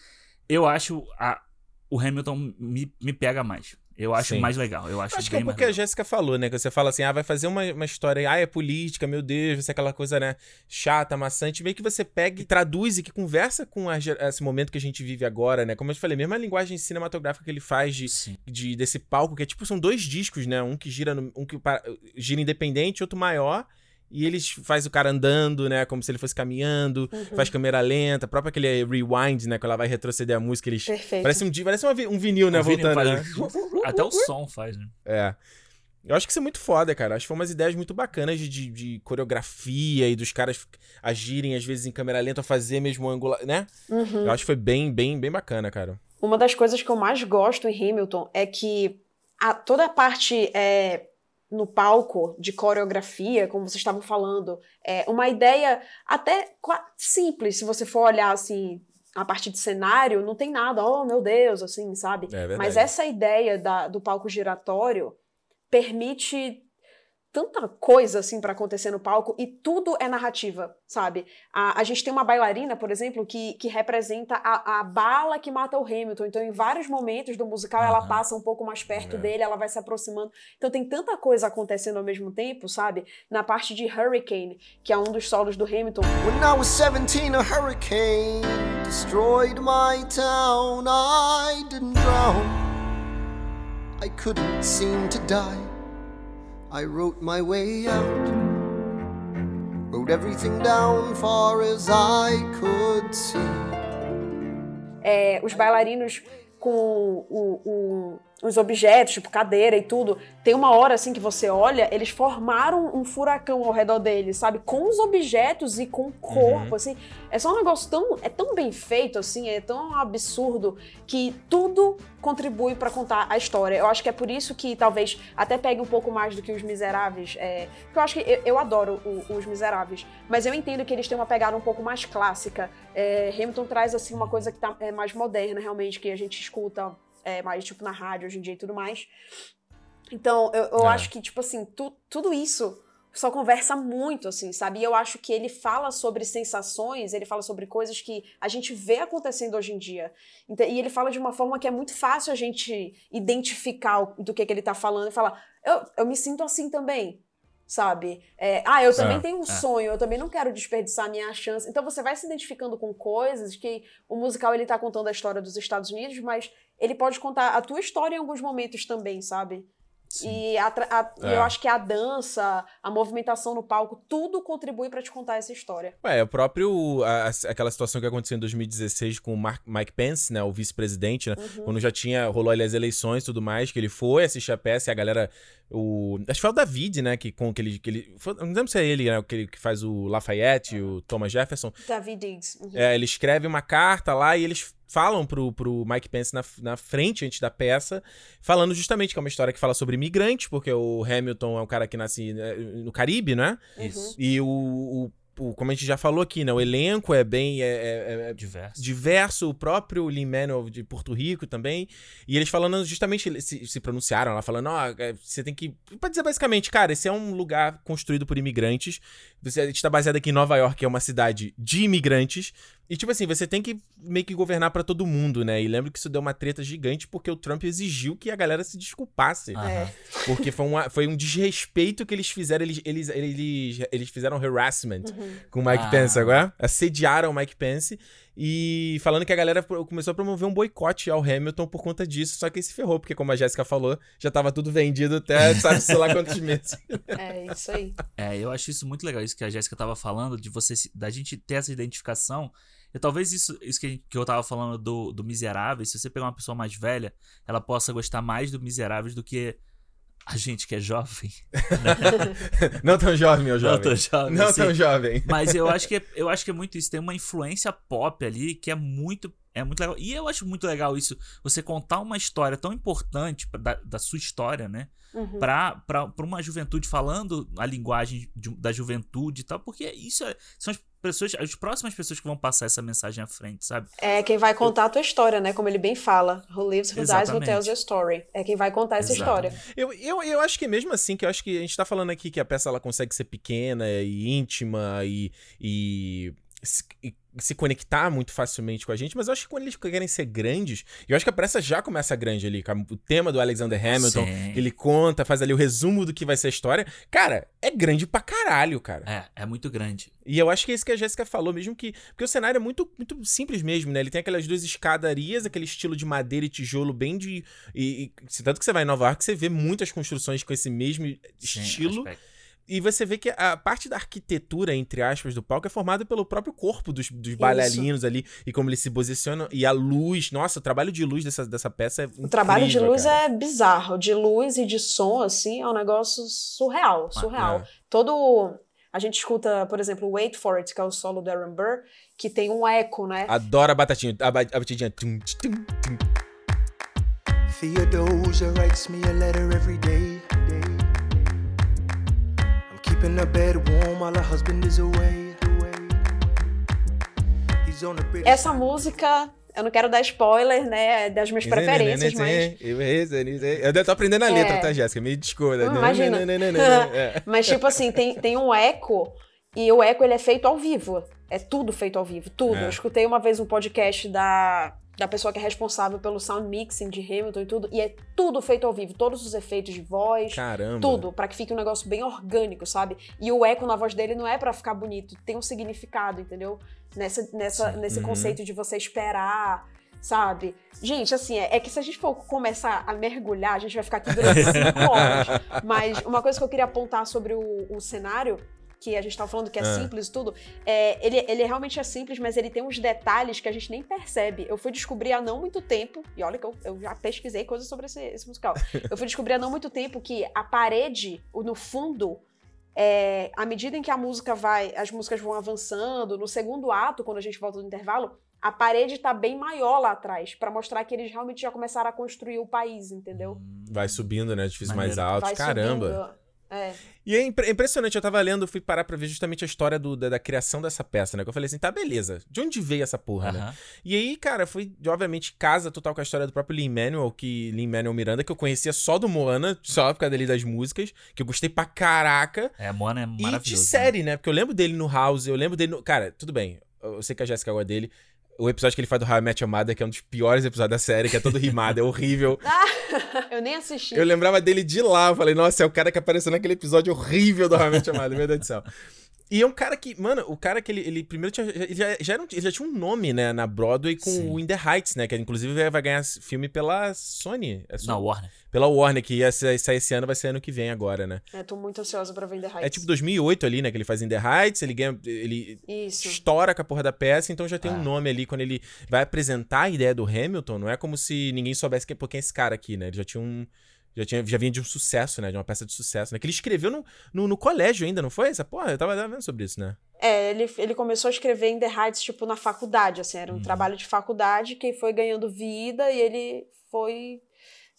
Eu acho a, o Hamilton me, me pega mais. Eu acho Sim. mais legal. Eu acho, Acho que é bem um mais pouco que a. Jéssica falou, né? Que você fala assim, ah, vai fazer uma, uma história, ah, é política, meu Deus, vai ser aquela coisa, né? Chata, maçante. Meio que você pega e traduz e que conversa com a esse momento que a gente vive agora, né? Como eu te falei, mesmo a linguagem cinematográfica que ele faz de, de desse palco, que é tipo, são dois discos, né? Um que gira, no- um que gira independente, outro maior. E eles faz o cara andando, né? Como se ele fosse caminhando, Uhum. faz câmera lenta, próprio aquele rewind, né? Quando ela vai retroceder a música, eles. Perfeito. Parece um, parece uma vi- um vinil, né? O Vini voltando, faz- né? (laughs) Até o som faz, né? É. Eu acho que isso é muito foda, cara. Acho que foi umas ideias muito bacanas de, de, de coreografia e dos caras agirem, às vezes, em câmera lenta, fazer mesmo ângulo, né? Uhum. Eu acho que foi bem, bem, bem bacana, cara. Uma das coisas que eu mais gosto em Hamilton é que a- toda a parte é, no palco de coreografia, como vocês estavam falando, é uma ideia até simples, se você for olhar assim. A parte de cenário, não tem nada, oh meu Deus, assim, sabe? É. Mas essa ideia da- do palco giratório permite tanta coisa assim pra acontecer no palco e tudo é narrativa, sabe? A, a gente tem uma bailarina, por exemplo, que, que representa a, a bala que mata o Hamilton. Então, em vários momentos do musical, ela Aham. passa um pouco mais perto É. dele, ela vai se aproximando. Então, tem tanta coisa acontecendo ao mesmo tempo, sabe? Na parte de Hurricane, que é um dos solos do Hamilton, When I was 17, a hurricane destroyed my town. I didn't drown. I couldn't seem to die. I wrote my way out. Wrote everything down far as I could see. é, os bailarinos com o- o- os objetos, tipo cadeira e tudo, tem uma hora assim que você olha, eles formaram um furacão ao redor deles, sabe? Com os objetos e com o corpo, assim. É só um negócio tão, é tão bem feito, assim, é tão absurdo que tudo contribui pra contar a história. Eu acho que é por isso que talvez até pegue um pouco mais do que os Miseráveis. É, porque eu acho que eu, eu adoro o- os Miseráveis, mas eu entendo que eles têm uma pegada um pouco mais clássica. É, Hamilton traz assim uma coisa que tá é, mais moderna, realmente, que a gente escuta é, mais tipo na rádio hoje em dia e tudo mais. Então, eu, eu É. acho que, tipo assim, tu- tudo isso só conversa muito, assim, sabe? E eu acho que ele fala sobre sensações, ele fala sobre coisas que a gente vê acontecendo hoje em dia. E ele fala de uma forma que é muito fácil a gente identificar o- do que, que ele tá falando e falar, eu, eu me sinto assim também. Sabe? É, ah, eu também É, tenho um é. sonho, eu também não quero desperdiçar a minha chance. Então você vai se identificando com coisas que o musical ele tá contando a história dos Estados Unidos, mas ele pode contar a tua história em alguns momentos também, sabe? E, a a- É. eu acho que a dança, a movimentação no palco, tudo contribui pra te contar essa história. Ué, é o próprio. a- aquela situação que aconteceu em 2016 com o Mark- Mike Pence, né? O vice-presidente, né? Uhum. Quando já tinha. rolou ali as eleições e tudo mais, que ele foi assistir a peça e a galera. O, acho que foi o David, né? Que, com que ele. Que ele foi- não lembro se é ele, né? Que, que faz o Lafayette, o Thomas Jefferson. David Diggs. Uhum. É, ele escreve uma carta lá e eles falam pro, pro Mike Pence na, na frente, antes da peça, falando justamente que é uma história que fala sobre imigrantes, porque o Hamilton é um cara que nasce né, no Caribe, né? Uhum. Isso. E o, o- como a gente já falou aqui, né? O elenco é bem é, é- é Diverso. diverso, o próprio Lin-Manuel de Porto Rico também. E eles falando justamente, eles se, se pronunciaram lá, falando, ó, é, você tem que... Pra dizer basicamente, cara, esse é um lugar construído por imigrantes. Você, a gente tá baseado aqui em Nova York, que é uma cidade de imigrantes. E, tipo assim, você tem que meio que governar pra todo mundo, né? E lembro que isso deu uma treta gigante porque o Trump exigiu que a galera se desculpasse. É. Porque foi, uma, foi um desrespeito que eles fizeram. Eles, eles, eles, eles fizeram harassment com o Mike Ah. Pence agora. Assediaram o Mike Pence. E falando que a galera começou a promover um boicote ao Hamilton por conta disso. Só que ele se ferrou, porque como a Jéssica falou, já tava tudo vendido até sabe-se lá quantos (laughs) meses. É isso aí. É, eu acho isso muito legal, isso que a Jéssica tava falando, de você da gente ter essa identificação. E talvez isso, isso que, que eu tava falando do, do Miseráveis, se você pegar uma pessoa mais velha, ela possa gostar mais do Miseráveis do que a gente que é jovem. (laughs) Não tão jovem, meu Não jovem. tão jovem. Não assim. tão jovem. Mas eu acho que é, (laughs) eu acho que é muito isso. Tem uma influência pop ali que é muito é muito legal. E eu acho muito legal isso. Você contar uma história tão importante da, da sua história, né? Uhum. Pra, pra, pra uma juventude falando a linguagem de- da juventude e tal. Porque isso é- são as pessoas, as próximas pessoas que vão passar essa mensagem à frente, sabe? É quem vai contar a tua história, né? Como ele bem fala. Who lives, who dies, who Exatamente. tells your story. É quem vai contar essa Exatamente. história. Eu, eu, eu acho que mesmo assim, que eu acho que a gente tá falando aqui que a peça ela consegue ser pequena e íntima e, e, se, se conectar muito facilmente com a gente, mas eu acho que quando eles querem ser grandes, eu acho que a peça já começa grande ali, com o tema do Alexander Hamilton, Sim. ele conta, faz ali o resumo do que vai ser a história. Cara, é grande pra caralho, cara. É, é muito grande. E eu acho que é isso que a Jéssica falou, mesmo que. Porque o cenário é muito, muito simples mesmo, né? Ele tem aquelas duas escadarias, aquele estilo de madeira e tijolo bem de. E, e- tanto que você vai em Nova York, você vê muitas construções com esse mesmo Sim, estilo. aspecto. E você vê que a parte da arquitetura, entre aspas, do palco é formada pelo próprio corpo dos, dos bailarinos ali e como eles se posicionam. E a luz. Nossa, o trabalho de luz dessa, dessa peça é. O trabalho de luz é é bizarro. De luz e de som, assim, é um negócio surreal. Surreal. é. Todo. A gente escuta, por exemplo, Wait For It, que é o solo do Aaron Burr, que tem um eco, né? Adoro a batatinha, a, ba- a batidinha. Theodosia writes me a letter every day. Keeping her bed warm while her husband is away. He's on a British Essa música, eu não quero dar spoiler, né? é Das minhas preferências, mas. Eu tô aprendendo a letra, É. tá, Jéssica? Me desculpa. Hum, imagina. É. (laughs) Mas, tipo assim, tem, tem um eco, e o eco ele é feito ao vivo. É tudo feito ao vivo, tudo. É. Eu escutei uma vez um podcast da, da pessoa que é responsável pelo sound mixing de Hamilton e tudo, e é tudo feito ao vivo, todos os efeitos de voz, Caramba. tudo, pra que fique um negócio bem orgânico, sabe? E o eco na voz dele não é pra ficar bonito, tem um significado, entendeu? Nessa, nessa, nesse Uhum. conceito de você esperar. Sabe? Gente, assim, é, é que se a gente for começar a mergulhar, a gente vai ficar aqui durante cinco (laughs) horas. Mas uma coisa que eu queria apontar sobre o, o cenário, que a gente tava falando que é Ah. simples e tudo, é, ele, ele realmente é simples, mas ele tem uns detalhes que a gente nem percebe. Eu fui descobrir há não muito tempo, e olha que eu, eu já pesquisei coisas sobre esse, esse musical. (laughs) Eu fui descobrir há não muito tempo que a parede, o- no fundo, é, à medida em que a música vai, as músicas vão avançando, no segundo ato, quando a gente volta do intervalo, a parede tá bem maior lá atrás, pra mostrar que eles realmente já começaram a construir o país, entendeu? Vai subindo, né? Edifícios mais altos. Vai Caramba. subindo. É. E é impre- impressionante, eu tava lendo, fui parar pra ver justamente a história do- da, da criação dessa peça, né? Que eu falei assim, tá, beleza. De onde veio essa porra, né? Aham. E aí, cara, foi, obviamente, casa total com a história do próprio Lin-Manuel, que Lin-Manuel Miranda, que eu conhecia só do Moana, só por causa dele das músicas, que eu gostei pra caraca. É, Moana é E maravilhoso. de né? série, né? Porque eu lembro dele no House, eu lembro dele no... Cara, tudo bem, eu sei que a Jéssica gosta dele. O episódio que ele faz do How I Met Your Mother, que é um dos piores episódios da série, que é todo rimado, é horrível. (laughs) Eu nem assisti. Eu lembrava dele de lá. Eu falei, nossa, é o cara que apareceu naquele episódio horrível do How I Met Your Mother, meu Deus do céu. E é um cara que, mano, o cara que ele, ele primeiro tinha, ele já, já, era um- ele já tinha um nome, né, na Broadway com Sim. o In the Heights, né, que inclusive vai ganhar filme pela Sony. É Sony? Não, Warner. Pela Warner, que ia sair sair esse ano, vai ser ano que vem agora, né. Eu tô muito ansiosa pra vender Heights. É tipo 2008 ali, né, que ele faz In the Heights, ele ganha, ele Isso. estoura com a porra da peça, então já tem Ah. um nome ali quando ele vai apresentar a ideia do Hamilton, não é como se ninguém soubesse quem, quem é esse cara aqui, né? Ele já tinha um. Já, tinha, já vinha de um sucesso, né? De uma peça de sucesso, né? Que ele escreveu no, no, no colégio ainda, não foi? Essa porra, eu tava vendo sobre isso, né? É, ele, ele começou a escrever em The Heights, tipo, na faculdade, assim, era um trabalho de faculdade que foi ganhando vida e ele foi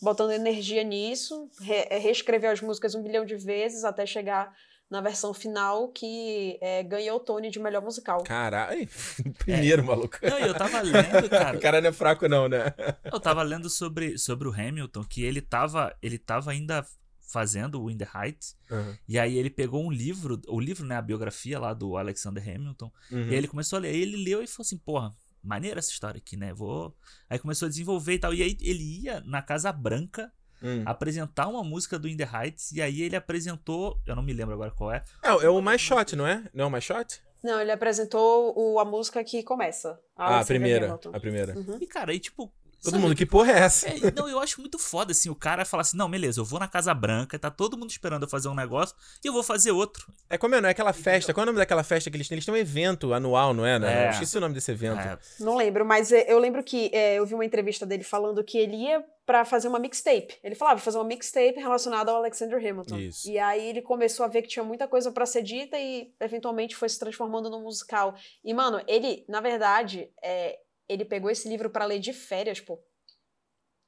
botando energia nisso, re- reescreveu as músicas um bilhão de vezes até chegar na versão final que é, ganhou o Tony de melhor musical. Caralho, (laughs) primeiro, maluco. Não, e eu tava lendo, (laughs) cara. O cara não é fraco, não, né? Eu tava lendo sobre, sobre o Hamilton, que ele tava, ele tava ainda fazendo o In the Heights, Uhum. e aí ele pegou um livro, o livro, né, a biografia lá do Alexander Hamilton, e aí ele começou a ler, aí ele leu e falou assim, porra, maneira essa história aqui, né, vou... Aí começou a desenvolver e tal, e aí ele ia na Casa Branca Hum. apresentar uma música do In the Heights, e aí ele apresentou, eu não me lembro agora qual é, É, é o mais shot, não é? Não é o mais shot? Não, ele apresentou o- a música que começa. Ah, a primeira. A primeira. e cara, aí tipo... Todo sabe, mundo, que porra é essa? É, não, eu acho muito foda, assim, o cara fala assim, não, beleza, eu vou na Casa Branca, tá todo mundo esperando eu fazer um negócio, e eu vou fazer outro. É como é, não é aquela festa. Qual é o nome daquela festa que eles têm? Eles têm um evento anual, não é? Né? É. Eu esqueci o nome desse evento. É, Não lembro, mas é, eu lembro que é, eu vi uma entrevista dele falando que ele ia pra fazer uma mixtape. Ele falava, vou fazer uma mixtape relacionada ao Alexander Hamilton. Isso. E aí ele começou a ver que tinha muita coisa pra ser dita e eventualmente foi se transformando num musical. E mano, ele, na verdade, é, ele pegou esse livro pra ler de férias, pô.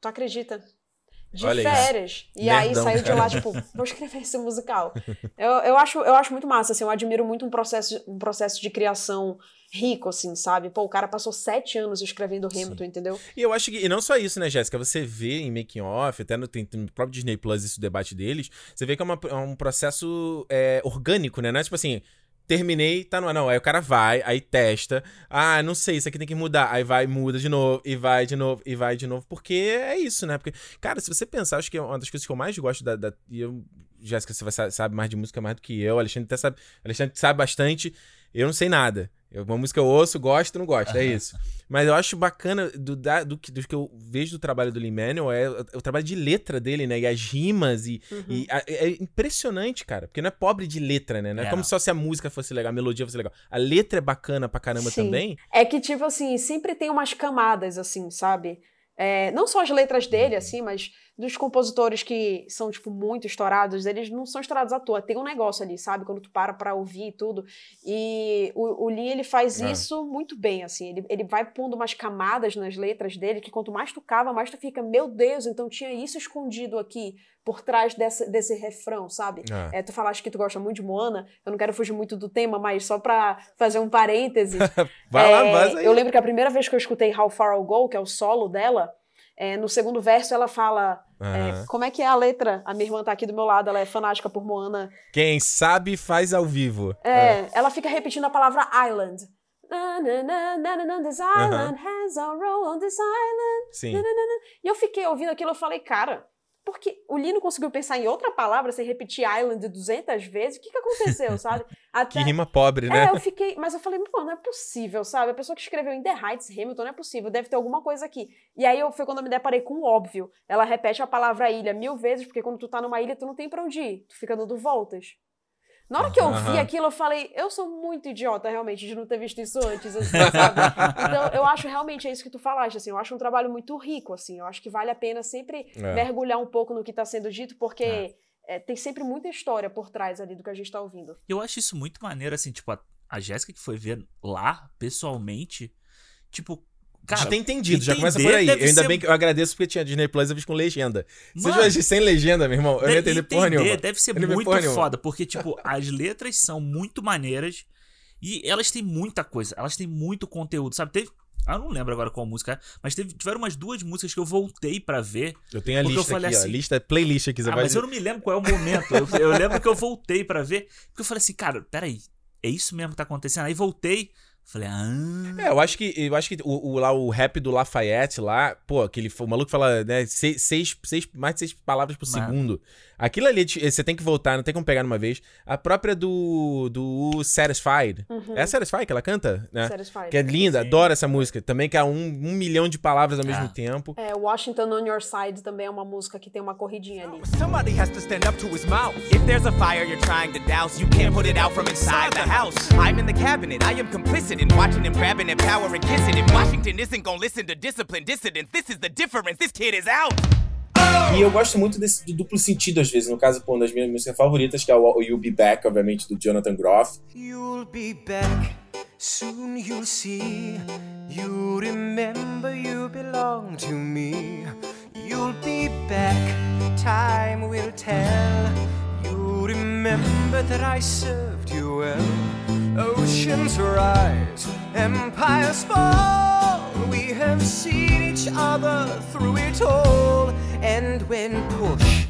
Tu acredita? De Olha isso. férias. E aí saiu de cara. lá, tipo, vou escrever esse musical. Eu, eu, acho, eu acho muito massa, assim, eu admiro muito um processo, um processo de criação rico, assim, sabe? Pô, o cara passou sete anos escrevendo Hamilton, entendeu? E eu acho que, e não só isso, né, Jéssica? Você vê em making off, até no, tem, no próprio Disney Plus esse debate deles, você vê que é, uma- é um processo é, orgânico, né? Não é tipo assim, terminei, tá no. Não, aí o cara vai, aí testa. Ah, não sei, isso aqui tem que mudar. Aí vai, muda de novo, e vai de novo, e vai de novo. Porque é isso, né? Porque, cara, se você pensar, acho que é uma das coisas que eu mais gosto da. da e eu, Jéssica, você sabe mais de música mais do que eu. Alexandre até sabe. Alexandre sabe bastante. Eu não sei nada. Eu, uma música eu ouço, gosto, não gosto. É isso. Mas eu acho bacana do, da- do, que, do que eu vejo do trabalho do Lin-Manuel é o, o trabalho de letra dele, né? E as rimas e, e a- é impressionante, cara. Porque não é pobre de letra, né? Não é, É, como só se a música fosse legal, a melodia fosse legal. A letra é bacana pra caramba Sim. também. É que, tipo assim, sempre tem umas camadas, assim, sabe? É, não só as letras dele, assim, mas dos compositores que são, tipo, muito estourados, eles não são estourados à toa. Tem um negócio ali, sabe? Quando tu para pra ouvir e tudo. E o, o Lee, ele faz É. isso muito bem, assim. Ele, ele vai pondo umas camadas nas letras dele que quanto mais tu cava, mais tu fica, meu Deus, então tinha isso escondido aqui por trás dessa, desse refrão, sabe? Ah. É, tu falaste que tu gosta muito de Moana, eu não quero fugir muito do tema, mas só pra fazer um parêntese. (laughs) Vai lá, É, vaza aí. Eu lembro que a primeira vez que eu escutei How Far I'll Go, que é o solo dela, é, no segundo verso ela fala. é, Aham. como é que é a letra? A minha irmã tá aqui do meu lado, ela é fanática por Moana. Quem sabe faz ao vivo. É, ela fica repetindo a palavra island. This island has a role on this island. Sim. E eu fiquei ouvindo aquilo, eu falei, cara, porque o Lino conseguiu pensar em outra palavra sem repetir island 200 vezes? O que que aconteceu, sabe? (laughs) Até, Que rima pobre, né? É, eu fiquei. Mas eu falei, pô, não é possível, sabe? A pessoa que escreveu em The Heights, Hamilton, não é possível, deve ter alguma coisa aqui. E aí eu, foi quando eu me deparei com o óbvio. Ela repete a palavra ilha mil vezes, porque quando tu tá numa ilha, tu não tem pra onde ir. Tu fica dando voltas. Na hora que eu vi aquilo, eu falei, eu sou muito idiota, realmente, de não ter visto isso antes, assim, sabe? (laughs) Então, eu acho realmente é isso que tu falaste, assim, eu acho um trabalho muito rico, assim, eu acho que vale a pena sempre É. mergulhar um pouco no que tá sendo dito, porque é, tem sempre muita história por trás ali do que a gente tá ouvindo. Eu acho isso muito maneiro, assim, tipo, a, a Jéssica que foi ver lá, pessoalmente, tipo, cara... ter entendido, já começa por aí. Eu ainda ser- bem que eu agradeço porque tinha Disney Plus, eu fiz com legenda. Se eu Mano, tivesse sem legenda, meu irmão, eu não ia entender porra nenhuma. Deve ser Eu muito foda, porque, tipo, as letras são muito maneiras e elas têm muita coisa, elas têm muito conteúdo, sabe? Teve. Eu não lembro agora qual música é, mas teve, tiveram umas duas músicas que eu voltei pra ver. Eu tenho a eu lista falei aqui, ó. assim- Lista, playlist aqui. Você Ah, vai mas eu não me lembro qual é o momento. Eu, eu lembro que eu voltei pra ver, porque eu falei assim, cara, peraí, é isso mesmo que tá acontecendo? Aí voltei, falei, ah. É, eu acho que, eu acho que o, o- lá o rap do Lafayette lá, pô, aquele o maluco fala, né, seis, seis, seis- mais de seis palavras por Mano. segundo. Aquilo ali, te- você tem que voltar, não tem como pegar numa vez. A própria do, do Satisfied. Uhum. É a Satisfied que ela canta, né? Satisfied. Que é linda, adoro essa música. Também que é um, um milhão de palavras ao mesmo Ah. tempo. É, Washington on Your Side também é uma música que tem uma corridinha ali. Somebody has to stand up to his mouth. If there's a fire you're trying to douse, you can't put it out from inside the house. I'm in the cabinet, I am complicit in watching him grabbing at power and kissing. If Washington isn't gonna listen to disciplined dissidents, this is the difference. This kid is out. E eu gosto muito desse do duplo sentido, às vezes. No caso, pô, uma das minhas músicas favoritas, que é o You'll Be Back, obviamente, do Jonathan Groff. You'll be back, soon you'll see. You remember you belong to me. You'll be back, time will tell. You remember that I served you well. Oceans rise, empires fall. We have seen each other through it all. And when push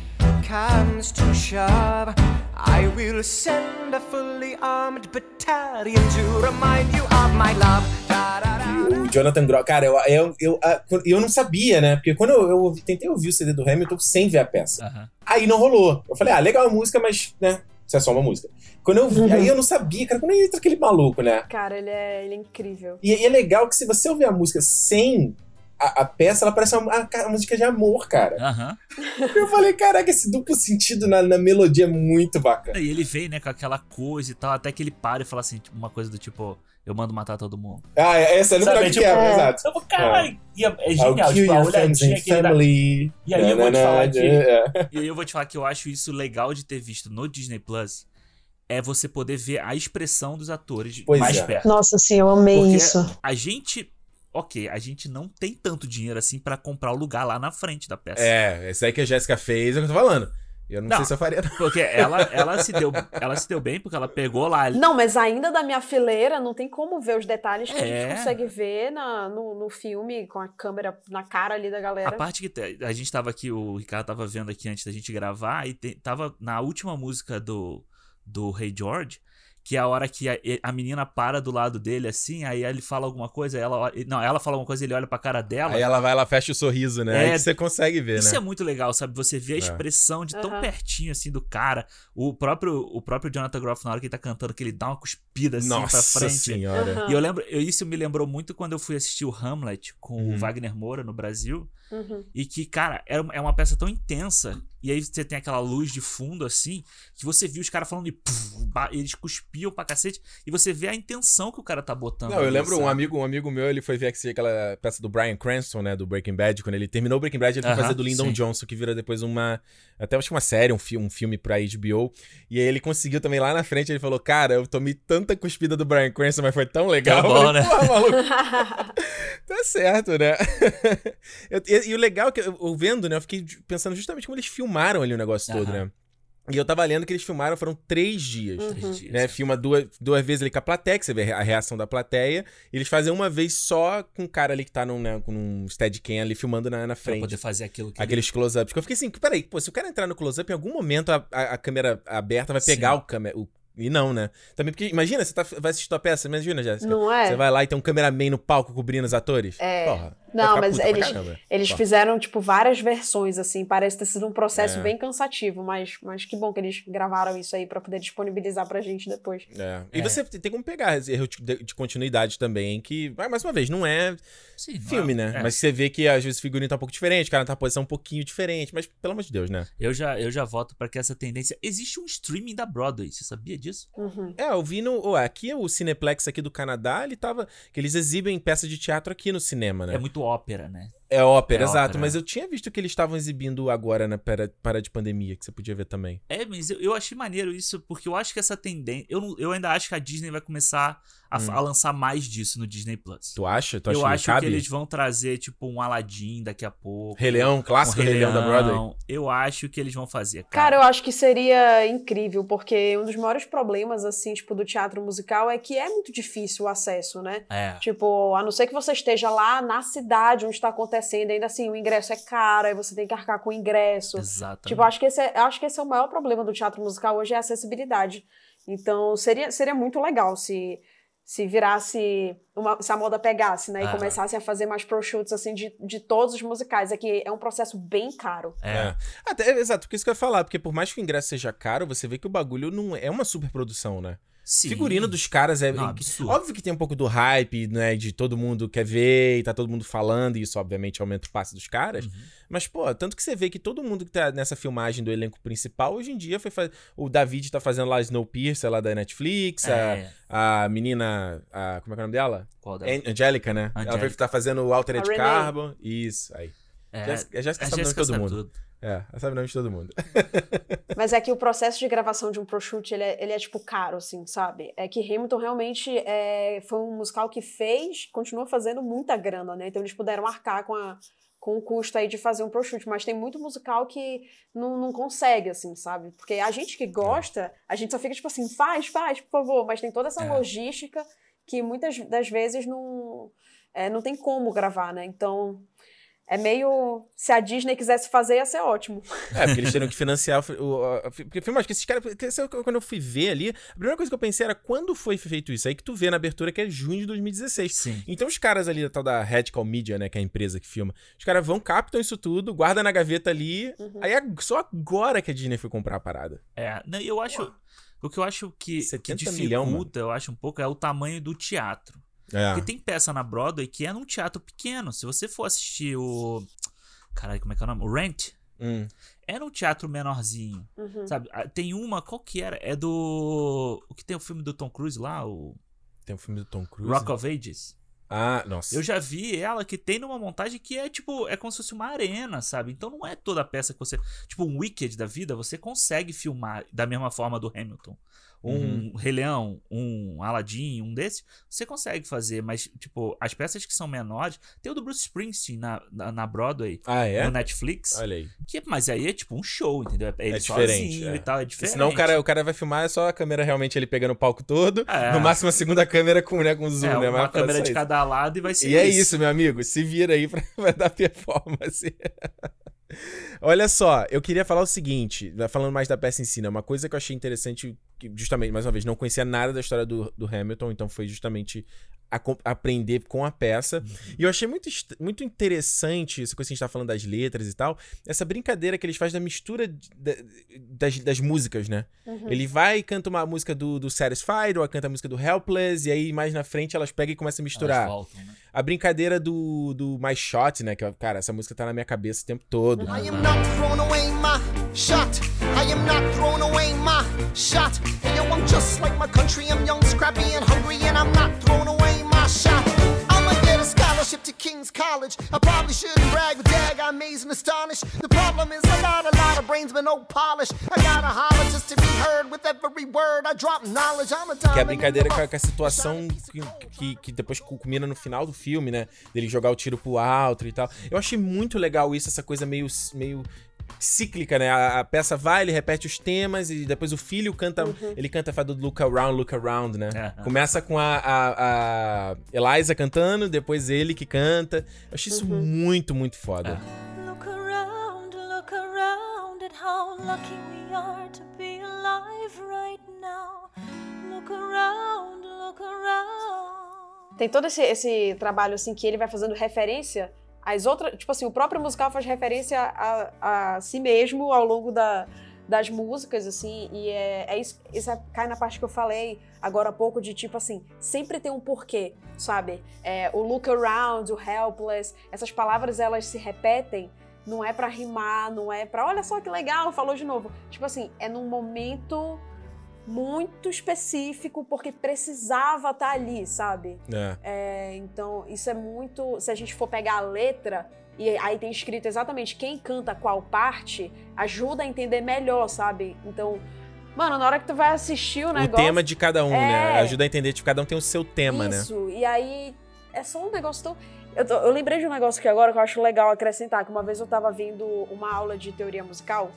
comes to shove, I will send a fully armed battalion to remind you of my love. O Jonathan Groff, cara, eu, eu, eu, eu não sabia, né? Porque quando eu, eu tentei ouvir o CD do Hamilton sem ver a peça. Aham. Aí não rolou. Eu falei, ah, legal a música, mas, né? Isso é só uma música. Quando eu vi, (laughs) aí eu não sabia, cara, quando entra aquele maluco, né? Cara, ele é, ele é incrível. E, e é legal que se você ouvir a música sem a, a peça, ela parece uma, a, a música de amor, cara. Aham. Eu falei, caraca, esse duplo sentido na, na melodia é muito bacana. E ele vem, né, com aquela coisa e tal, até que ele para e fala assim, tipo, uma coisa do tipo, eu mando matar todo mundo. Ah, essa é no Sabe, final que tipo, é. exato. Eu falo, caralho, e é, é I'll genial, tipo, a your friends olhadinha que dá. E aí eu vou te falar que- É. E aí eu vou te falar que eu acho isso legal de ter visto no Disney Plus, é você poder ver a expressão dos atores Pois mais é. perto. Nossa, sim, eu amei Porque isso. a gente, ok, a gente não tem tanto dinheiro assim pra comprar o lugar lá na frente da peça. É, esse aí que a Jéssica fez é o que eu tô falando. Eu não, Não. sei se eu faria, não. Porque ela, ela, se deu, ela se deu bem porque ela pegou lá. Não, mas ainda da minha fileira não tem como ver os detalhes que a É. gente consegue ver na, no, no filme, com a câmera na cara ali da A galera. parte que a gente tava aqui, o Ricardo tava vendo aqui antes da gente gravar, e te- tava na última música do, do Hey George, que é a hora que a, a menina para do lado dele, assim, aí ele fala alguma coisa, ela olha- Não, ela fala alguma coisa, ele olha pra cara dela. Aí ela vai, ela fecha o sorriso, né? É, Aí que você consegue ver, Isso né? é muito legal, sabe? Você vê a expressão de tão Aham. pertinho assim do cara. O próprio, o próprio Jonathan Groff, na hora que ele tá cantando, que ele dá uma cuspida assim pra Nossa frente. senhora. Aham. E eu lembro, eu- isso me lembrou muito quando eu fui assistir o Hamlet com Uhum. o Wagner Moura no Brasil. Uhum. E que, cara, é é uma peça tão intensa. E aí você tem aquela luz de fundo, assim, que você viu os caras falando e puf, ba- eles cuspiam pra cacete. E você vê a intenção que o cara tá botando. Não, eu ali, lembro um sabe? amigo, um amigo meu, ele foi ver aquela peça do Brian Cranston, né, do Breaking Bad, quando ele terminou o Breaking Bad, ele foi Aham, fazer do Lyndon sim. Johnson, que vira depois uma, até acho que uma série, um, fi um filme pra HBO, e aí ele conseguiu também lá na frente, ele falou, cara, eu tomei tanta cuspida do Brian Cranston, mas foi tão legal. Tá Eu bom, falei, né? Porra, maluco, (laughs) tá certo, né? (laughs) Eu- e, e o legal é que, eu, eu vendo, né, eu fiquei pensando justamente como eles filmaram ali o negócio todo, né? E eu tava lendo que eles filmaram, foram três dias Três dias. né? Filma duas, duas vezes ali com a plateia, que você vê a reação da plateia. E eles fazem uma vez só com o cara ali que tá num, né, com um steadicam ali filmando na, na Pra frente. poder fazer aquilo que ele- Aqueles close-ups. Que eu fiquei assim, peraí, pô, se o cara entrar no close-up, em algum momento a, a, a câmera aberta vai pegar Sim. o câmera. E não, né? Também porque, imagina, você tá, vai assistir tua peça, imagina, Jéssica. Não é? Você vai lá e tem um cameraman no palco cobrindo os atores. É. Porra. Não, mas eles, caramba. eles fizeram, tipo, várias versões, assim. Parece ter sido um processo É. bem cansativo, mas, mas que bom que eles gravaram isso aí pra poder disponibilizar pra gente depois. É. E É. você tem como pegar erro de, de continuidade também, que, mais uma vez, não é Sim, não filme, é- né? é. Mas você vê que às vezes o figurino tá um pouco diferente, o cara tá na posição um pouquinho diferente, mas pelo amor de Deus, né? Eu já, eu já voto pra que essa tendência. Existe um streaming da Broadway, você sabia disso? Uhum. É, eu vi no. aqui o Cineplex aqui do Canadá, ele tava. que eles exibem peça de teatro aqui no cinema, né? É muito ópera, né? É ópera, É exato. ópera. Mas eu tinha visto que eles estavam exibindo agora na para, de pandemia, que você podia ver também. É, mas eu, eu achei maneiro isso, porque eu acho que essa tendência. Eu, não- eu ainda acho que a Disney vai começar a, Hum. a lançar mais disso no Disney Plus. Tu acha? Tu acha eu que acho cabe? que eles vão trazer, tipo, um Aladdin daqui a pouco. Rei Leão, clássico um Rei Leão da Broadway. Eu acho que eles vão fazer, Cara, cara. eu acho que seria incrível, porque um dos maiores problemas, assim, tipo, do teatro musical é que é muito difícil o acesso, né? É. Tipo, a não ser que você esteja lá na cidade onde está acontecendo, ainda assim, o ingresso é caro, aí você tem que arcar com o ingresso. Exatamente. Tipo, acho que, esse é, acho que esse é o maior problema do teatro musical hoje, é a acessibilidade. Então, seria, seria muito legal se, se virasse, uma, se a moda pegasse, né? E Aham. começasse a fazer mais pro-shoots, assim, de, de todos os musicais. É que é um processo bem caro. É. É. Até, exato, porque isso que eu ia falar, porque por mais que o ingresso seja caro, você vê que o bagulho não é uma superprodução, né? Sim. figurino dos caras é. Não, absurdo. Óbvio que tem um pouco do hype, né? De todo mundo quer ver e tá todo mundo falando, e isso obviamente aumenta o passe dos caras. Uhum. Mas, pô, tanto que você vê que todo mundo que tá nessa filmagem do elenco principal, hoje em dia foi fazer. O David tá fazendo lá Snowpiercer lá da Netflix, É. a, a menina. A, como é que é o nome dela? Qual dela? An- Angélica, né? Ela vai Angélica. estar fazendo o Altered. Carbon. Isso, aí. É, Jéssica- a Jéssica sabe o nome de Jéssica todo mundo. tudo. É, ela sabe o nome de todo mundo. (laughs) Mas é que o processo de gravação de um proshoot, ele é, ele é tipo caro, assim, sabe? É que Hamilton realmente é, foi um musical que fez, continua fazendo muita grana, né? Então eles puderam arcar com a, com o custo aí de fazer um proshoot, mas tem muito musical que não, não consegue, assim, sabe? Porque a gente que gosta, a gente só fica tipo assim, faz, faz, por favor, mas tem toda essa É. logística que muitas das vezes não, é, não tem como gravar, né? Então, é meio. Se a Disney quisesse fazer, ia ser ótimo. É, porque eles teriam que financiar o. o a- porque filme, acho que esses caras. é Quando eu fui ver ali, a primeira coisa que eu pensei era quando foi feito isso? Aí que tu vê na abertura que é junho de 2016. Sim. Então os caras ali da tal da Radical Media, né, que é a empresa que filma, os caras vão, captam isso tudo, guardam na gaveta ali. Aí ag- só agora que a Disney foi comprar a parada. É, não, eu acho. O que eu acho que, que 70 dificulta, milhão, eu acho um pouco, é o tamanho do teatro. É. Porque tem peça na Broadway que é num teatro pequeno. Se você for assistir o. Caralho, como é que é o nome? O Rent. Hum. É num teatro menorzinho. Uhum. Sabe? Ah, Tem uma, qual que era? É do. O que tem o filme do Tom Cruise lá? O Tem um filme do Tom Cruise. Rock of Ages. Ah, nossa. Eu já vi ela que tem numa montagem que é tipo, é como se fosse uma arena, sabe? Então não é toda a peça que você. Tipo, um Wicked da vida, você consegue filmar da mesma forma do Hamilton. Um Rei Leão, um Aladdin, um desse, você consegue fazer, mas, tipo, as peças que são menores. Tem o do Bruce Springsteen na, na, na Broadway, Ah, é? no Netflix. Olha aí. Que, mas aí é tipo um show, entendeu? É ele diferente, sozinho é. e tal, é Porque diferente. senão o cara, o cara vai filmar, é só a câmera realmente ele pegando o palco todo. É. No máximo a segunda câmera com, né, com zoom, é, né? uma câmera só de isso. cada lado e vai ser E é isso, meu amigo. Se vira aí (laughs) pra, pra dar performance. (laughs) Olha só, eu queria falar o seguinte, falando mais da peça em si, né? Uma coisa que eu achei interessante, que justamente, mais uma vez, não conhecia nada da história do, do Hamilton, então foi justamente a co- aprender com a peça. E eu achei muito, muito interessante, essa coisa que a gente tá falando das letras e tal, essa brincadeira que eles fazem da mistura de- da- das, das músicas, né? Uhum. Ele vai e canta uma música do, do Satisfied, ou canta a música do Helpless, e aí mais na frente elas pegam e começam a misturar. Elas voltam, né? A brincadeira do, do My Shot, né? Que, cara, essa música tá na minha cabeça o tempo todo. I am not throwing away my shot. I am not throwing away my shot. Hey, yo, I'm just like my country. I'm young, scrappy, and hungry, and I'm not throwing away my shot. I'ma get a scholarship to King's College. I probably shouldn't brag, but dag, I'm amazed and astonished. The problem is a lot, a lot of brains, but no polish. I gotta holler just to be heard with every word. I drop knowledge. I'm a Que é a diamond in brincadeira com a, com a situação que, que, que depois culmina no final do filme, né? Dele jogar o tiro pro alto e tal. Eu achei muito legal isso, essa coisa meio, meio cíclica, né? A, a peça vai, ele repete os temas e depois o filho canta, ele canta a fada do Look Around, Look Around, né? É. Começa com a, a, a Eliza cantando, depois ele que canta. Eu achei isso muito, muito foda. Look around, look around at how lucky we are to be alive right now. Look around, look around. Tem todo esse, esse trabalho, assim, que ele vai fazendo referência às outras. Tipo assim, o próprio musical faz referência a, a si mesmo ao longo da, das músicas, assim, e é, é isso. Isso é- cai na parte que eu falei agora há pouco, de tipo assim, sempre tem um porquê, sabe? É, o look around, o helpless, essas palavras elas se repetem. Não é pra rimar, não é pra. Olha só que legal, falou de novo. Tipo assim, é num momento muito específico, porque precisava estar ali, sabe? É. É, então, isso é muito. Se a gente for pegar a letra, e aí tem escrito exatamente quem canta qual parte, ajuda a entender melhor, sabe? Então, mano, na hora que tu vai assistir o O negócio. tema de cada um, né? É. Ajuda a entender, tipo, cada um tem o seu tema, né? Isso, e aí é só um negócio tão. Eu, tô- eu lembrei de um negócio aqui agora que eu acho legal acrescentar, que uma vez eu tava vendo uma aula de teoria musical,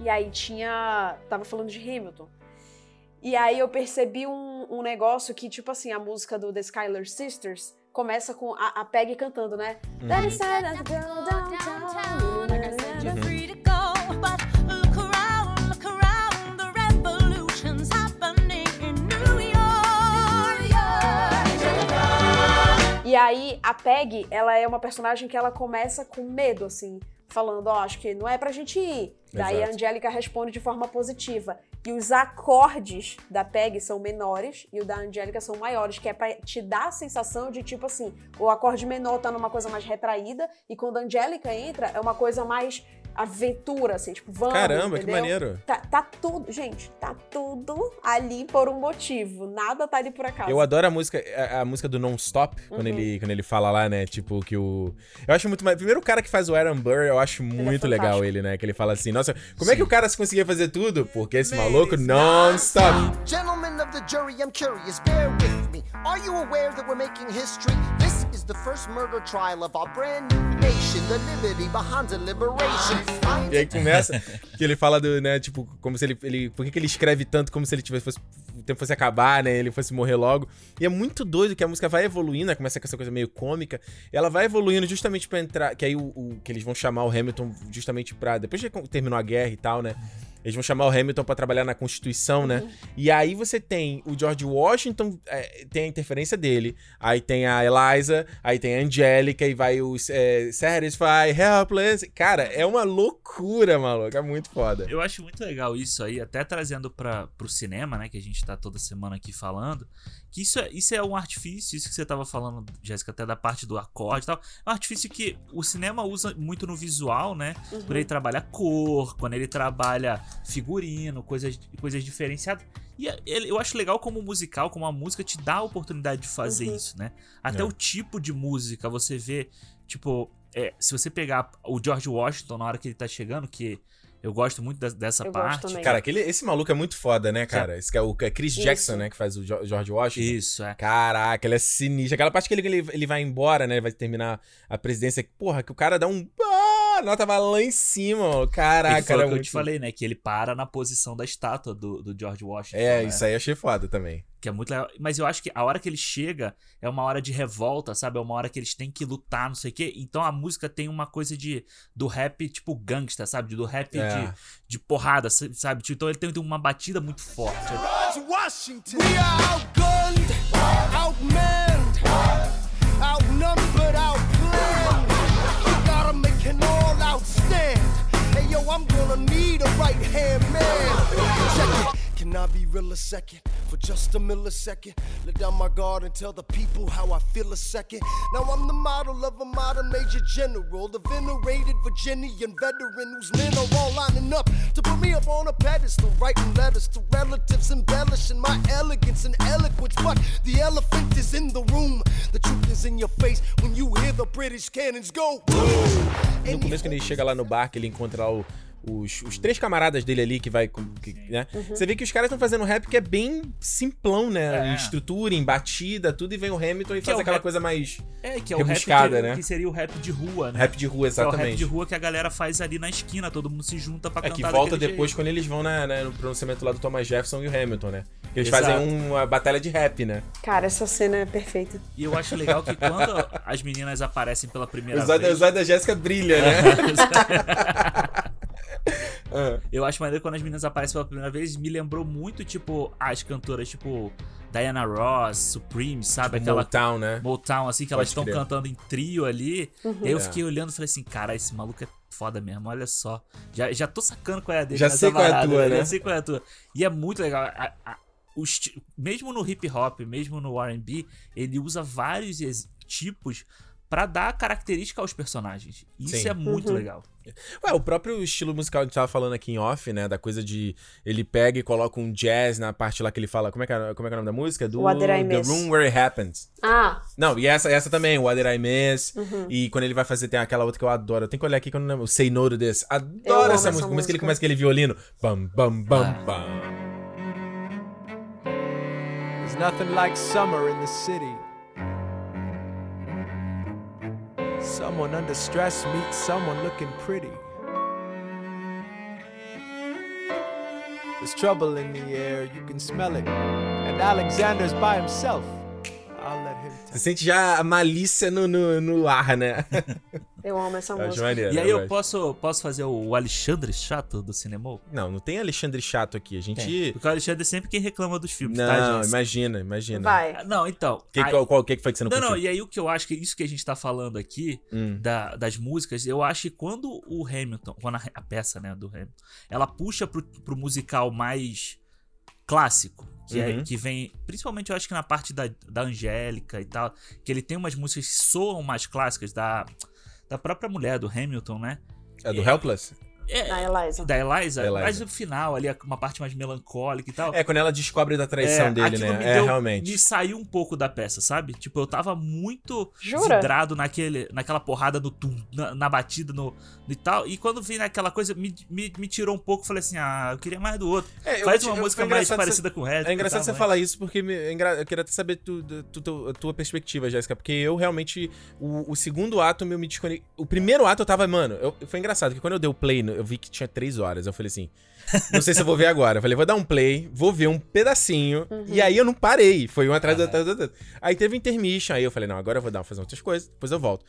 e aí tinha. tava falando de Hamilton. E aí eu percebi um, um negócio que, tipo assim, a música do The Skylar Sisters começa com a, a Peggy cantando, né? York. E aí, a Peg, ela é uma personagem que ela começa com medo, assim, falando, ó, acho que não é pra gente ir. Daí a. Angélica responde de forma positiva. E os acordes da Peg são menores e o da Angélica são maiores, que é pra te dar a sensação de, tipo assim, o acorde menor tá numa coisa mais retraída e quando a Angélica entra, é uma coisa mais aventura, assim, tipo, vamos, Caramba, que entendeu? maneiro. Tá, tá tudo, gente, tá tudo ali por um motivo. Nada tá ali por acaso. Eu adoro a música, a, a música do Non-Stop, quando, Uhum. ele, quando ele fala lá, né? Tipo, que o. Eu acho muito mais. Primeiro, o cara que faz o Aaron Burr, eu acho muito é legal ele, né? Que ele fala assim: Nossa, como é que Sim. o cara se conseguia fazer tudo? Porque esse maluco non-stop. Gentlemen of the jury, I'm curious, bear with me. Are you aware that we're making history? This is the first murder trial of our brand new nation, the liberty behind the liberation. E aí começa que ele fala do, né, tipo, como se ele. ele por que, que ele escreve tanto como se ele tivesse. Fosse, o tempo fosse acabar, né? Ele fosse morrer logo. E é muito doido que a música vai evoluindo, né, começa com essa coisa meio cômica. Ela vai evoluindo justamente pra entrar. Que aí o, o- que eles vão chamar o Hamilton justamente pra. Depois que terminou a guerra e tal, né? Eles vão chamar o Hamilton pra trabalhar na Constituição, né? E aí você tem o George Washington, é, tem a interferência dele. Aí tem a Eliza, aí tem a Angélica, e vai o é, Satisfy, Helpless. Cara, é uma loucura, maluco. É muito foda. Eu acho muito legal isso aí, até trazendo para pro cinema, né, que a gente tá toda semana aqui falando, que isso é, isso é um artifício, isso que você tava falando, Jéssica, até da parte do acorde e tal, é um artifício que o cinema usa muito no visual, né, quando ele trabalha cor, quando ele trabalha figurino, coisas, coisas diferenciadas. E é- eu acho legal como o musical, como a música te dá a oportunidade de fazer isso, né? Até É. o tipo de música, você vê, tipo, é, se você pegar o George Washington na hora que ele tá chegando, que eu gosto muito da- dessa Eu parte. Cara, aquele, esse maluco é muito foda, né, cara? Esse que é o é Chris Isso. Jackson, né, que faz o George Washington. Isso, é. Caraca, ele é sinistro. Aquela parte que ele, ele, ele vai embora, né? Ele vai terminar a presidência. Porra, que o cara dá um. Ah, a nota vai lá em cima, ó. Ele Caraca, falou era que eu te falei, né? Que ele para na posição da estátua do, do George Washington. É, né? isso aí eu achei foda também. Que é muito legal. Mas eu acho que a hora que ele chega é uma hora de revolta, sabe? É uma hora que eles têm que lutar, não sei o quê. Então a música tem uma coisa de do rap tipo gangsta, sabe? Do rap É. de, de porrada, sabe? Então ele tem uma batida muito forte. George Washington. We are outgunned, outmanned, Hey yo, I'm gonna need a right hand man. Check it. Can I be real a second? For just a millisecond, let down my guard and tell the people how I feel a second. Now I'm the model of a modern major general, the venerated Virginian veteran whose men are all lining up to put me up on a pedestal, writing letters to relatives, embellishing my elegance and eloquence. But the elephant is in the room, the truth is in your face when you hear the British cannons go. No começo, quando ele chega lá no bar, que ele encontra lá o- os, os três camaradas dele ali que vai. com- que, né? Você vê que os caras estão fazendo rap que é bem simplão, né? É. Em estrutura, em batida, tudo, e vem o Hamilton e Que faz é aquela rap- coisa mais. É, que é o rap né? que seria o rap de rua, né? Rap de rua, Que é o rap exatamente. de rua que a galera faz ali na esquina, todo mundo se junta pra É cantar que volta depois jeito. quando eles vão na, na- no pronunciamento lá do Thomas Jefferson e o Hamilton, né? Que eles Exato. fazem uma batalha de rap, né? Cara, essa cena é perfeita. E eu acho legal que quando as meninas aparecem pela primeira Os vez... os olhos da Jéssica brilha, né? (laughs) (laughs) Ah. Eu acho maneiro quando as meninas aparecem pela primeira vez, me lembrou muito, tipo, as cantoras, tipo, Diana Ross, Supreme, sabe? Aquela Motown, né? Motown, assim, que elas Pode estão crer. cantando em trio ali. E aí eu É. fiquei olhando e falei assim, cara, esse maluco é foda mesmo, olha só. Já, já tô sacando qual é a dele Já sei qual é a tua, Já né? sei qual é a tua. E é muito legal. a- a- mesmo no hip hop, mesmo no R&B, ele usa vários tipos pra dar característica aos personagens. Isso Sim. é muito Uhum. legal. Ué, o próprio estilo musical que a gente tava falando aqui em off, né? Da coisa de ele pega e coloca um jazz na parte lá que ele fala. Como é que é, como é, que é o nome da música? Do What Did I The Miss? Room Where It Happens. Ah, Não, e essa, essa também, What Did I Miss? Uhum. E quando ele vai fazer, tem aquela outra que eu adoro. Eu tenho que olhar aqui que eu não lembro. Say No to This. Adoro essa essa música. Começa que ele começa aquele violino. Bam, bam, bam, Ah. bam. There's nothing like summer in the city. Someone under stress meets someone looking pretty. There's trouble in the air, you can smell it. And Alexander's by himself. I'll let him Você sente já a malícia no, no, no ar, né? (laughs) eu amo essa Eu música. maneiro. E aí eu gosto. posso, posso fazer o Alexandre chato do cinema? Não, não tem Alexandre Chato aqui. A gente. Tem. Porque o Alexandre é sempre quem reclama dos filmes, tá, Não, gente? imagina, imagina. Vai. Não, então. Que, aí- qual, qual- que, foi que você não, Não, não, e aí o que eu acho que isso que a gente tá falando aqui, Hum. da- das músicas, eu acho que quando o Hamilton, quando a, a peça, né, do Hamilton, ela puxa pro, pro musical mais clássico, que, é, Uhum. que vem, principalmente eu acho que na parte da, da Angélica e tal, que ele tem umas músicas que soam mais clássicas da, da própria mulher, do Hamilton, né? É do Helpless? É, A Eliza. da Eliza, Da Eliza. mas no final, ali, uma parte mais melancólica e tal. É, quando ela descobre da traição É, dele, né? Me É, deu- realmente. Me saiu um pouco da peça, sabe? Tipo, eu tava muito Jura? vidrado naquele, naquela porrada no tum, na, na batida no, e tal. E quando vi naquela coisa, me, me, me tirou um pouco. Falei assim, ah, eu queria mais do outro. É, eu Faz vou uma eu- música mais parecida com o resto. É engraçado você falar isso, porque me- é engra- eu queria até saber tu, tu- tu- a tua perspectiva, Jéssica. Porque eu realmente. O, o segundo ato meu me desconectei. O primeiro ato eu tava, mano. eu- foi engraçado, que quando eu dei o play, no- eu vi que tinha três horas. Eu falei assim. Não sei se eu vou ver agora. Eu falei, vou dar um play, vou ver um pedacinho. E aí eu não parei. Foi um atrás do atrás do outro. Aí teve intermission. Aí eu falei, não, agora eu vou dar fazer outras coisas, depois eu volto.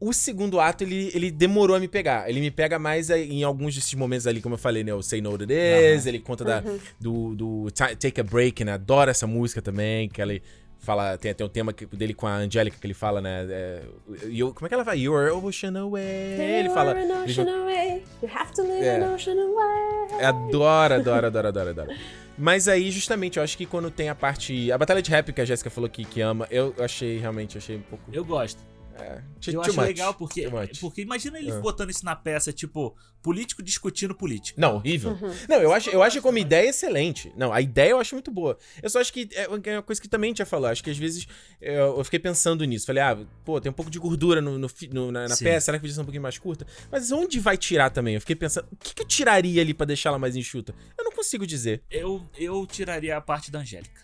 O segundo ato, ele, ele demorou a me pegar. Ele me pega mais aí em alguns desses momentos ali, como eu falei, né? O Say No To This, ele conta da, do, do Ti- Take a Break, né? Adoro essa música também, que ele fala... Tem até um tema que- dele com a Angélica, que ele fala, né? É, you- como é que ela vai? You're ocean away. Ele fala... You're an ocean away. You have to live É. an ocean away. Adoro, adoro, adoro, adoro, adoro. Mas aí, justamente, eu acho que quando tem a parte... A batalha de rap que a Jéssica falou que, que ama, eu achei, realmente, achei um pouco... Eu gosto. É, Eu acho much, legal porque, porque imagina ele Ah. botando isso na peça, tipo, político discutindo político. Não, horrível. Não, eu acho, eu acho como ideia excelente. Não, a ideia eu acho muito boa. Eu só acho que é uma coisa que também a gente já falou. Acho que às vezes eu, eu fiquei pensando nisso. Falei, ah, pô, tem um pouco de gordura no, no no- na, na peça, será que podia ser um pouquinho mais curta? Mas onde vai tirar também? Eu fiquei pensando, o que, que eu tiraria ali pra deixar ela mais enxuta? Eu não consigo dizer. Eu, eu tiraria a parte da Angélica.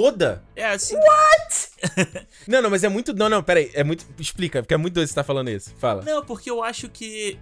Toda? É assim. (laughs) Não, não, mas é muito. Não, não, peraí. É muito. Explica, porque é muito doido você tá falando isso. Fala. Não, porque eu acho que.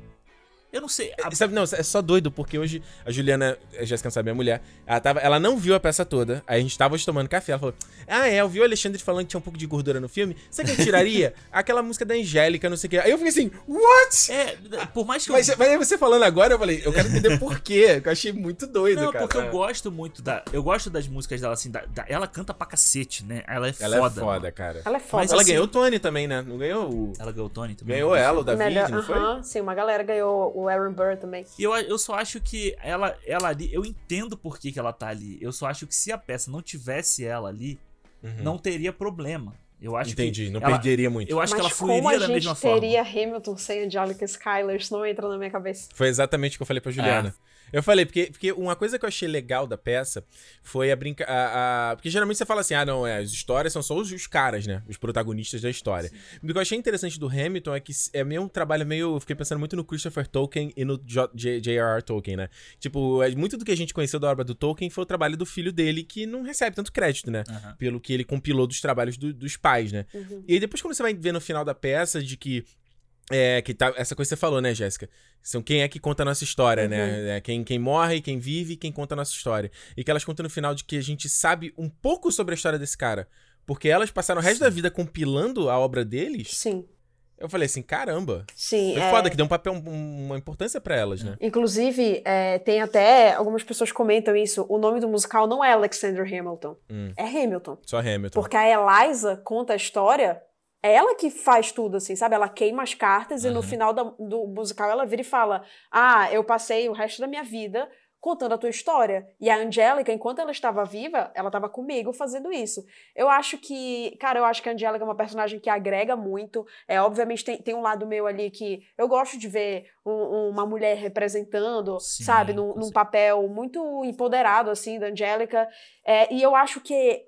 Eu não sei. a- Sabe, não, é só doido, porque hoje a Juliana, a Jéssica não sabe, minha mulher, ela, tava, ela não viu a peça toda, aí a gente tava hoje tomando café, ela falou, ah é, eu vi o Alexandre falando que tinha um pouco de gordura no filme, sabe o que eu tiraria? (laughs) Aquela música da Angélica, não sei o que. Aí eu fiquei assim, what? É, por mais que Mas, eu. mas aí você falando agora, eu falei, eu quero entender por quê, que eu achei muito doido, Não, cara. porque eu É. gosto muito da. Eu gosto das músicas dela, assim. Da, da- ela canta pra cacete, né? Ela é Ela foda. é foda, mano. cara. Ela é foda. Mas ela assim- ganhou o Tony também, né? Não ganhou o... Ela ganhou o Tony também. Ganhou ela, o David, Melhor- não foi? Aham, Sim, uma galera ganhou o Aaron Burr também. E eu, eu só acho que ela, ela ali. Eu entendo por que, que ela tá ali. Eu só acho que se a peça não tivesse ela ali, Uhum. não teria problema. Eu acho Entendi, que. não ela- perderia muito. Eu acho Mas que ela como a fluiria da gente mesma forma. teria Hamilton sem Angelica Schuyler? Isso não entra na minha cabeça. Foi exatamente o que eu falei pra Juliana. Eu falei, porque, porque uma coisa que eu achei legal da peça foi a brinca. A, a- porque geralmente você fala assim, ah, não, é, as histórias são só os, os caras, né? Os protagonistas da história. O que eu achei interessante do Hamilton é que é meio um trabalho meio. Eu fiquei pensando muito no Christopher Tolkien e no J.R.R. Tolkien, né? Tipo, é, muito do que a gente conheceu da obra do Tolkien foi o trabalho do filho dele, que não recebe tanto crédito, né? Aham. Pelo que ele compilou dos trabalhos do- dos pais, né? E aí depois quando você vai ver no final da peça de que é, que tá, essa coisa que você falou, né, Jéssica? São quem é que conta a nossa história, né? É, quem, quem morre, quem vive, quem conta a nossa história. E que elas contam no final de que a gente sabe um pouco sobre a história desse cara. Porque elas passaram o resto da vida compilando a obra deles. Sim, Eu falei assim, caramba. sim. Foi é- foda que deu um papel, um- uma importância pra elas, né? Inclusive, é, tem até. Algumas pessoas comentam isso. O nome do musical não é Alexander Hamilton. Hum. É Hamilton. Só Hamilton. Porque a Eliza conta a história. É ela que faz tudo, assim, sabe? Ela queima as cartas e no final da- do musical ela vira e fala: Ah, eu passei o resto da minha vida contando a tua história. E a Angélica, enquanto ela estava viva, ela estava comigo fazendo isso. Eu acho que, cara, eu acho que a Angélica é uma personagem que agrega muito. É, obviamente tem, tem um lado meu ali que eu gosto de ver um- uma mulher representando, Sim, sabe, num, num papel muito empoderado, assim, da Angélica. É, e eu acho que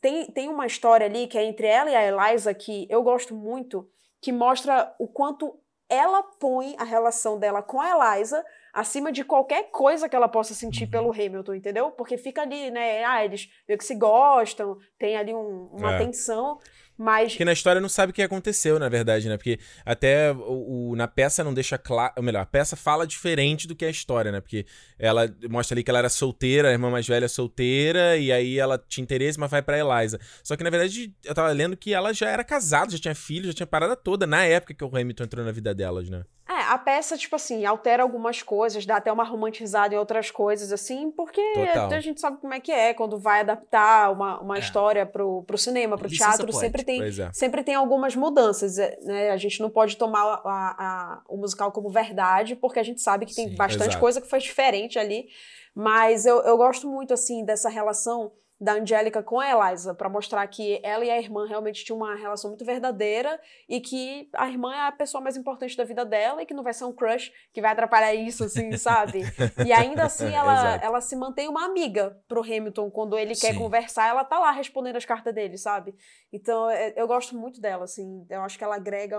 tem, tem uma história ali que é entre ela e a Eliza que eu gosto muito, que mostra o quanto ela põe a relação dela com a Eliza acima de qualquer coisa que ela possa sentir pelo Hamilton, entendeu? Porque fica ali, né? Ah, eles meio que se gostam, tem ali um- uma É. tensão, mas Porque na história não sabe o que aconteceu, na verdade, né? Porque até o, o- na peça não deixa claro. Ou melhor, a peça fala diferente do que a história, né? Porque ela mostra ali que ela era solteira, a irmã mais velha é solteira, e aí ela tinha interesse, mas vai pra Eliza. Só que na verdade eu tava lendo que ela já era casada, já tinha filho, já tinha parada toda na época que o Hamilton entrou na vida delas, né? É, a peça, tipo assim, altera algumas coisas, dá até uma romantizada em outras coisas, assim, porque Total. a gente sabe como é que é, quando vai adaptar uma, uma É. história pro, pro cinema, pro Licença teatro, poética. sempre tem, é. sempre tem algumas mudanças, é, né? A gente não pode tomar a- a- o musical como verdade, porque a gente sabe que tem Sim, bastante exato. coisa que foi diferente ali, mas eu, eu gosto muito, assim, dessa relação da Angélica com a Eliza, pra mostrar que ela e a irmã realmente tinham uma relação muito verdadeira e que a irmã é a pessoa mais importante da vida dela e que não vai ser um crush que vai atrapalhar isso, assim, (laughs) sabe? E ainda assim (laughs) ela, ela se mantém uma amiga pro Hamilton quando ele quer Sim. conversar, ela tá lá respondendo as cartas dele, sabe? Então é- eu gosto muito dela, assim, eu acho que ela agrega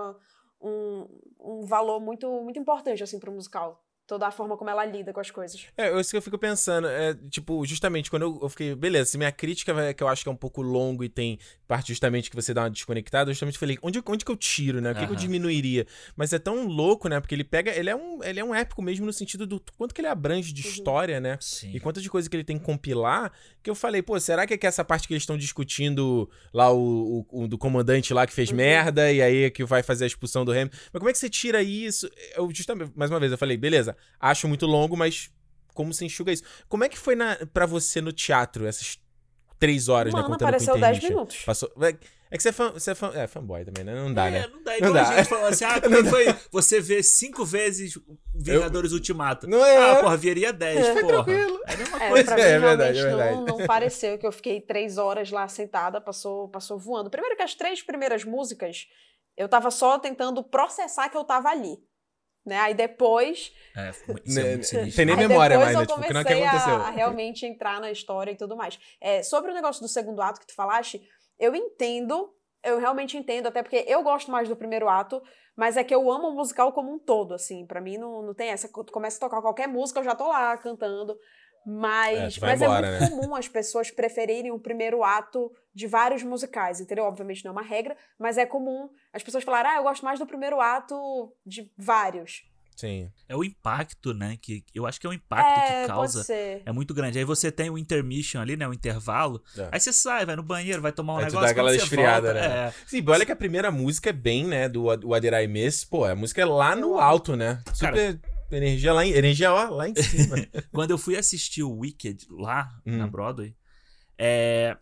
um, um valor muito, muito importante, assim, pro musical. Toda a forma como ela lida com as coisas. É, isso que eu fico pensando. É, tipo, justamente quando eu, eu fiquei. Beleza, se minha crítica, vai- que eu acho que é um pouco longo e tem parte justamente que você dá uma desconectada, eu justamente falei, onde, onde que eu tiro, né? O que, que eu diminuiria? Mas é tão louco, né? Porque ele pega. Ele é um, ele é um épico mesmo no sentido do quanto que ele abrange de história, né? Sim. E quanto de coisa que ele tem que compilar, que eu falei, pô, será que é que essa parte que eles estão discutindo lá o, o- o do comandante lá que fez merda e aí é que vai fazer a expulsão do Hamilton? Mas como é que você tira isso? Eu justamente, mais uma vez, eu falei, beleza, acho muito longo, mas como você enxuga isso? Como é que foi na, pra você no teatro, essas três horas, né, Mano, contando apareceu com 10 intermission? minutos. Passou, é, é que você é, fã, você é, fã, é fanboy também, né? Não dá, é, né? não dá. Não Igual dá. a gente falou assim, (laughs) ah, como é que foi você vê cinco vezes Vingadores Ultimato. Não é? Ah, porra, veria 10, É. porra. tranquilo. É a mesma É, coisa. pra (laughs) mim, é verdade, realmente é verdade. Não, não pareceu que eu fiquei três horas lá sentada, passou, passou voando. Primeiro que as três primeiras músicas, eu tava só tentando processar que eu tava ali. Né? Aí depois. É, é Né, sinistro. tem nem memória depois mais, né? eu Tipo, que não é que comecei a, aconteceu. a realmente entrar na história e tudo mais. É, sobre o negócio do segundo ato que tu falaste, eu entendo, eu realmente entendo, até porque eu gosto mais do primeiro ato, mas é que eu amo o musical como um todo, assim. Pra mim não, não tem essa. Tu começa a tocar qualquer música, eu já tô lá cantando. É, Mas, vai mas embora, é né? muito comum as pessoas preferirem o primeiro ato de vários musicais, entendeu? Obviamente não é uma regra, mas é comum as pessoas falarem, ah, eu gosto mais do primeiro ato de vários. Sim. É o impacto, né? Que eu acho que é o impacto é, que causa. pode ser. É muito grande. Aí você tem o intermission ali, né? O intervalo. É. Aí você sai, vai no banheiro, vai tomar um Aí tu negócio. dá aquela esfriada, volta, né? é. Sim, olha que a primeira música é bem, né, do What Did I Miss, pô, a música é lá no alto, né? Cara- Super energia lá em, energia ó, lá em cima. (laughs) Quando eu fui assistir o Wicked lá Hum. na Broadway, é,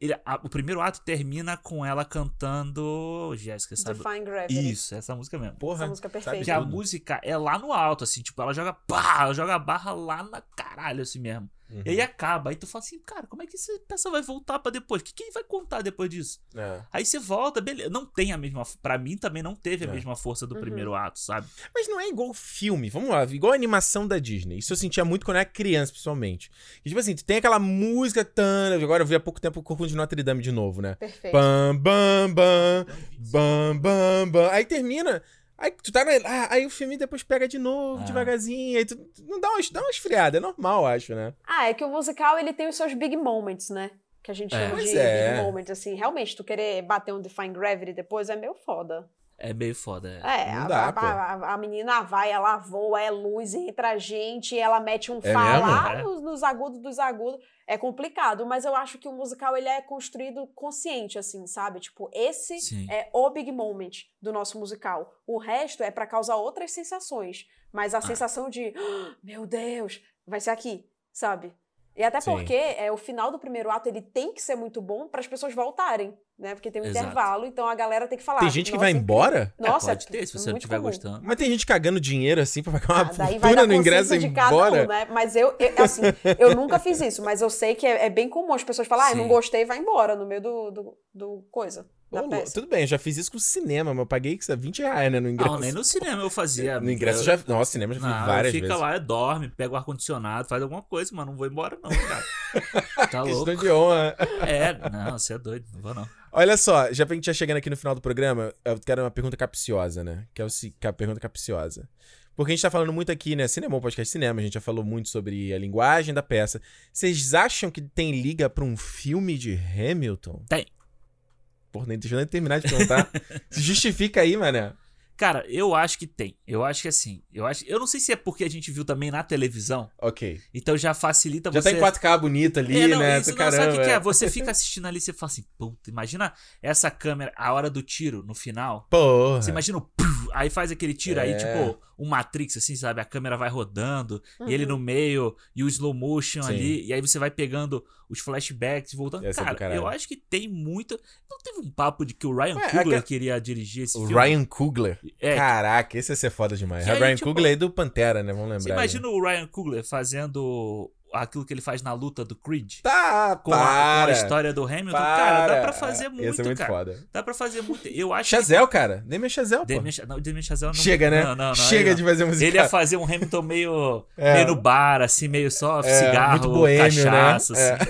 ele- a- o primeiro ato termina com ela cantando. Jéssica, sabe? Define Gravity. Isso, essa música mesmo. Porra. Essa música é perfeita. Que a música é lá no alto, assim, tipo, ela joga pá, ela joga a barra lá na caralho, assim mesmo. Uhum. E aí acaba, aí tu fala assim, cara, como é que essa peça vai voltar pra depois? O que, que vai contar depois disso? É. Aí você volta, beleza. Não tem a mesma. Pra mim também não teve a É. mesma força do Uhum. primeiro ato, sabe? Mas não é igual filme, vamos lá, igual a animação da Disney. Isso eu sentia muito quando eu era criança, pessoalmente. E, tipo assim, tu tem aquela música tan, agora eu vi há pouco tempo o Corcunda de Notre Dame de novo, né? Perfeito. Bam, bam, bam, bam, bam, bam. Aí termina. Aí tu tá na. ah, aí o filme depois pega de novo, Ah. devagarzinho. Aí tu não dá uma, dá uma esfriada, é normal, acho, né? Ah, é que o musical ele tem os seus big moments, né? Que a gente É. chama Pois de é. big moments, assim. Realmente, tu querer bater um Define Gravity depois é meio foda. É meio foda. É. É, dá, a- pô. a- a menina vai, ela voa, é luz, entra a gente, ela mete um É falar mesmo? nos, nos agudos dos agudos. É complicado, mas eu acho que o musical ele é construído consciente, assim, sabe? Tipo, esse Sim. é o big moment do nosso musical. O resto é pra causar outras sensações. Mas a sensação de, "Ah, meu Deus, vai ser aqui, sabe? E até Sim. porque é, o final do primeiro ato ele tem que ser muito bom para as pessoas voltarem, né? Porque tem um Exato. intervalo, então a galera tem que falar. Tem gente que "Nossa, vai incrível." embora? Nossa, É, pode ter, se você não estiver gostando. Mas tem gente cagando dinheiro assim pra pagar uma Ah, (laughs) daí vai fortuna dar no ingresso e de cada embora. um, né? Mas eu, eu, assim, eu nunca fiz isso, mas eu sei que é, é bem comum as pessoas falarem, ah, eu não gostei, vai embora no meio do, do, do coisa, Peça. tudo bem, eu já fiz isso com cinema, mas eu paguei que isso é 20 reais, né, no ingresso. Não, nem no cinema eu fazia. No ingresso eu já. Nossa, cinema eu já fiz Não, várias fica vezes. lá, dorme, pega o ar-condicionado, faz alguma coisa, mas não vou embora, não, cara. (laughs) tá louco. Questão de honra. É, não, você é doido, não vou não. Olha só, já pra gente já chegando aqui no final do programa, eu quero uma pergunta capciosa, né? Que é, o, se- que é a pergunta capciosa. Porque a gente tá falando muito aqui, né? Cinema, podcast cinema, a gente já falou muito sobre a linguagem da peça. Vocês acham que tem liga pra um filme de Hamilton? Tem. Porra, nem deixa eu nem terminar de perguntar. (laughs) Se justifica aí, mané. Cara, eu acho que tem. Eu acho que assim. Eu, acho, eu não sei se é porque a gente viu também na televisão, Ok. então já facilita Já você. tá em 4K bonito ali, É, não, né? isso, não, sabe o que, que é? Você fica (laughs) assistindo ali e você fala assim, puta, imagina essa câmera, a hora do tiro no final. Porra. Você imagina o aí faz aquele tiro, aí É. tipo, um Matrix, assim, sabe? A câmera vai rodando, Uhum. e ele no meio, e o slow motion Sim. ali, e aí você vai pegando os flashbacks e voltando. Essa é Cara, caralho. eu acho que tem muito. Não teve um papo de que o Ryan Ué, Coogler aquela- queria dirigir esse O filme? Ryan Coogler. É, Caraca, esse ia ser foda demais. Que O aí, Ryan tipo, Coogler é do Pantera, né? Vamos lembrar. Você né? imagina o Ryan Coogler fazendo aquilo que ele faz na luta do Creed. Tá, Com a, com a para. história do Hamilton. para. Cara, dá pra fazer muito, Esse é muito cara. foda. Dá pra fazer muito. Eu acho Chazel, cara. Demian Chazel, pô. que... Damien, Cha- não, Damien Chazelle não... Chega, né? Não, não, não. Chega ele de fazer musical. Ele ia fazer um Hamilton meio, (laughs) É. meio no bar, assim, meio só É, cigarro, muito boêmio, cachaça, né? assim.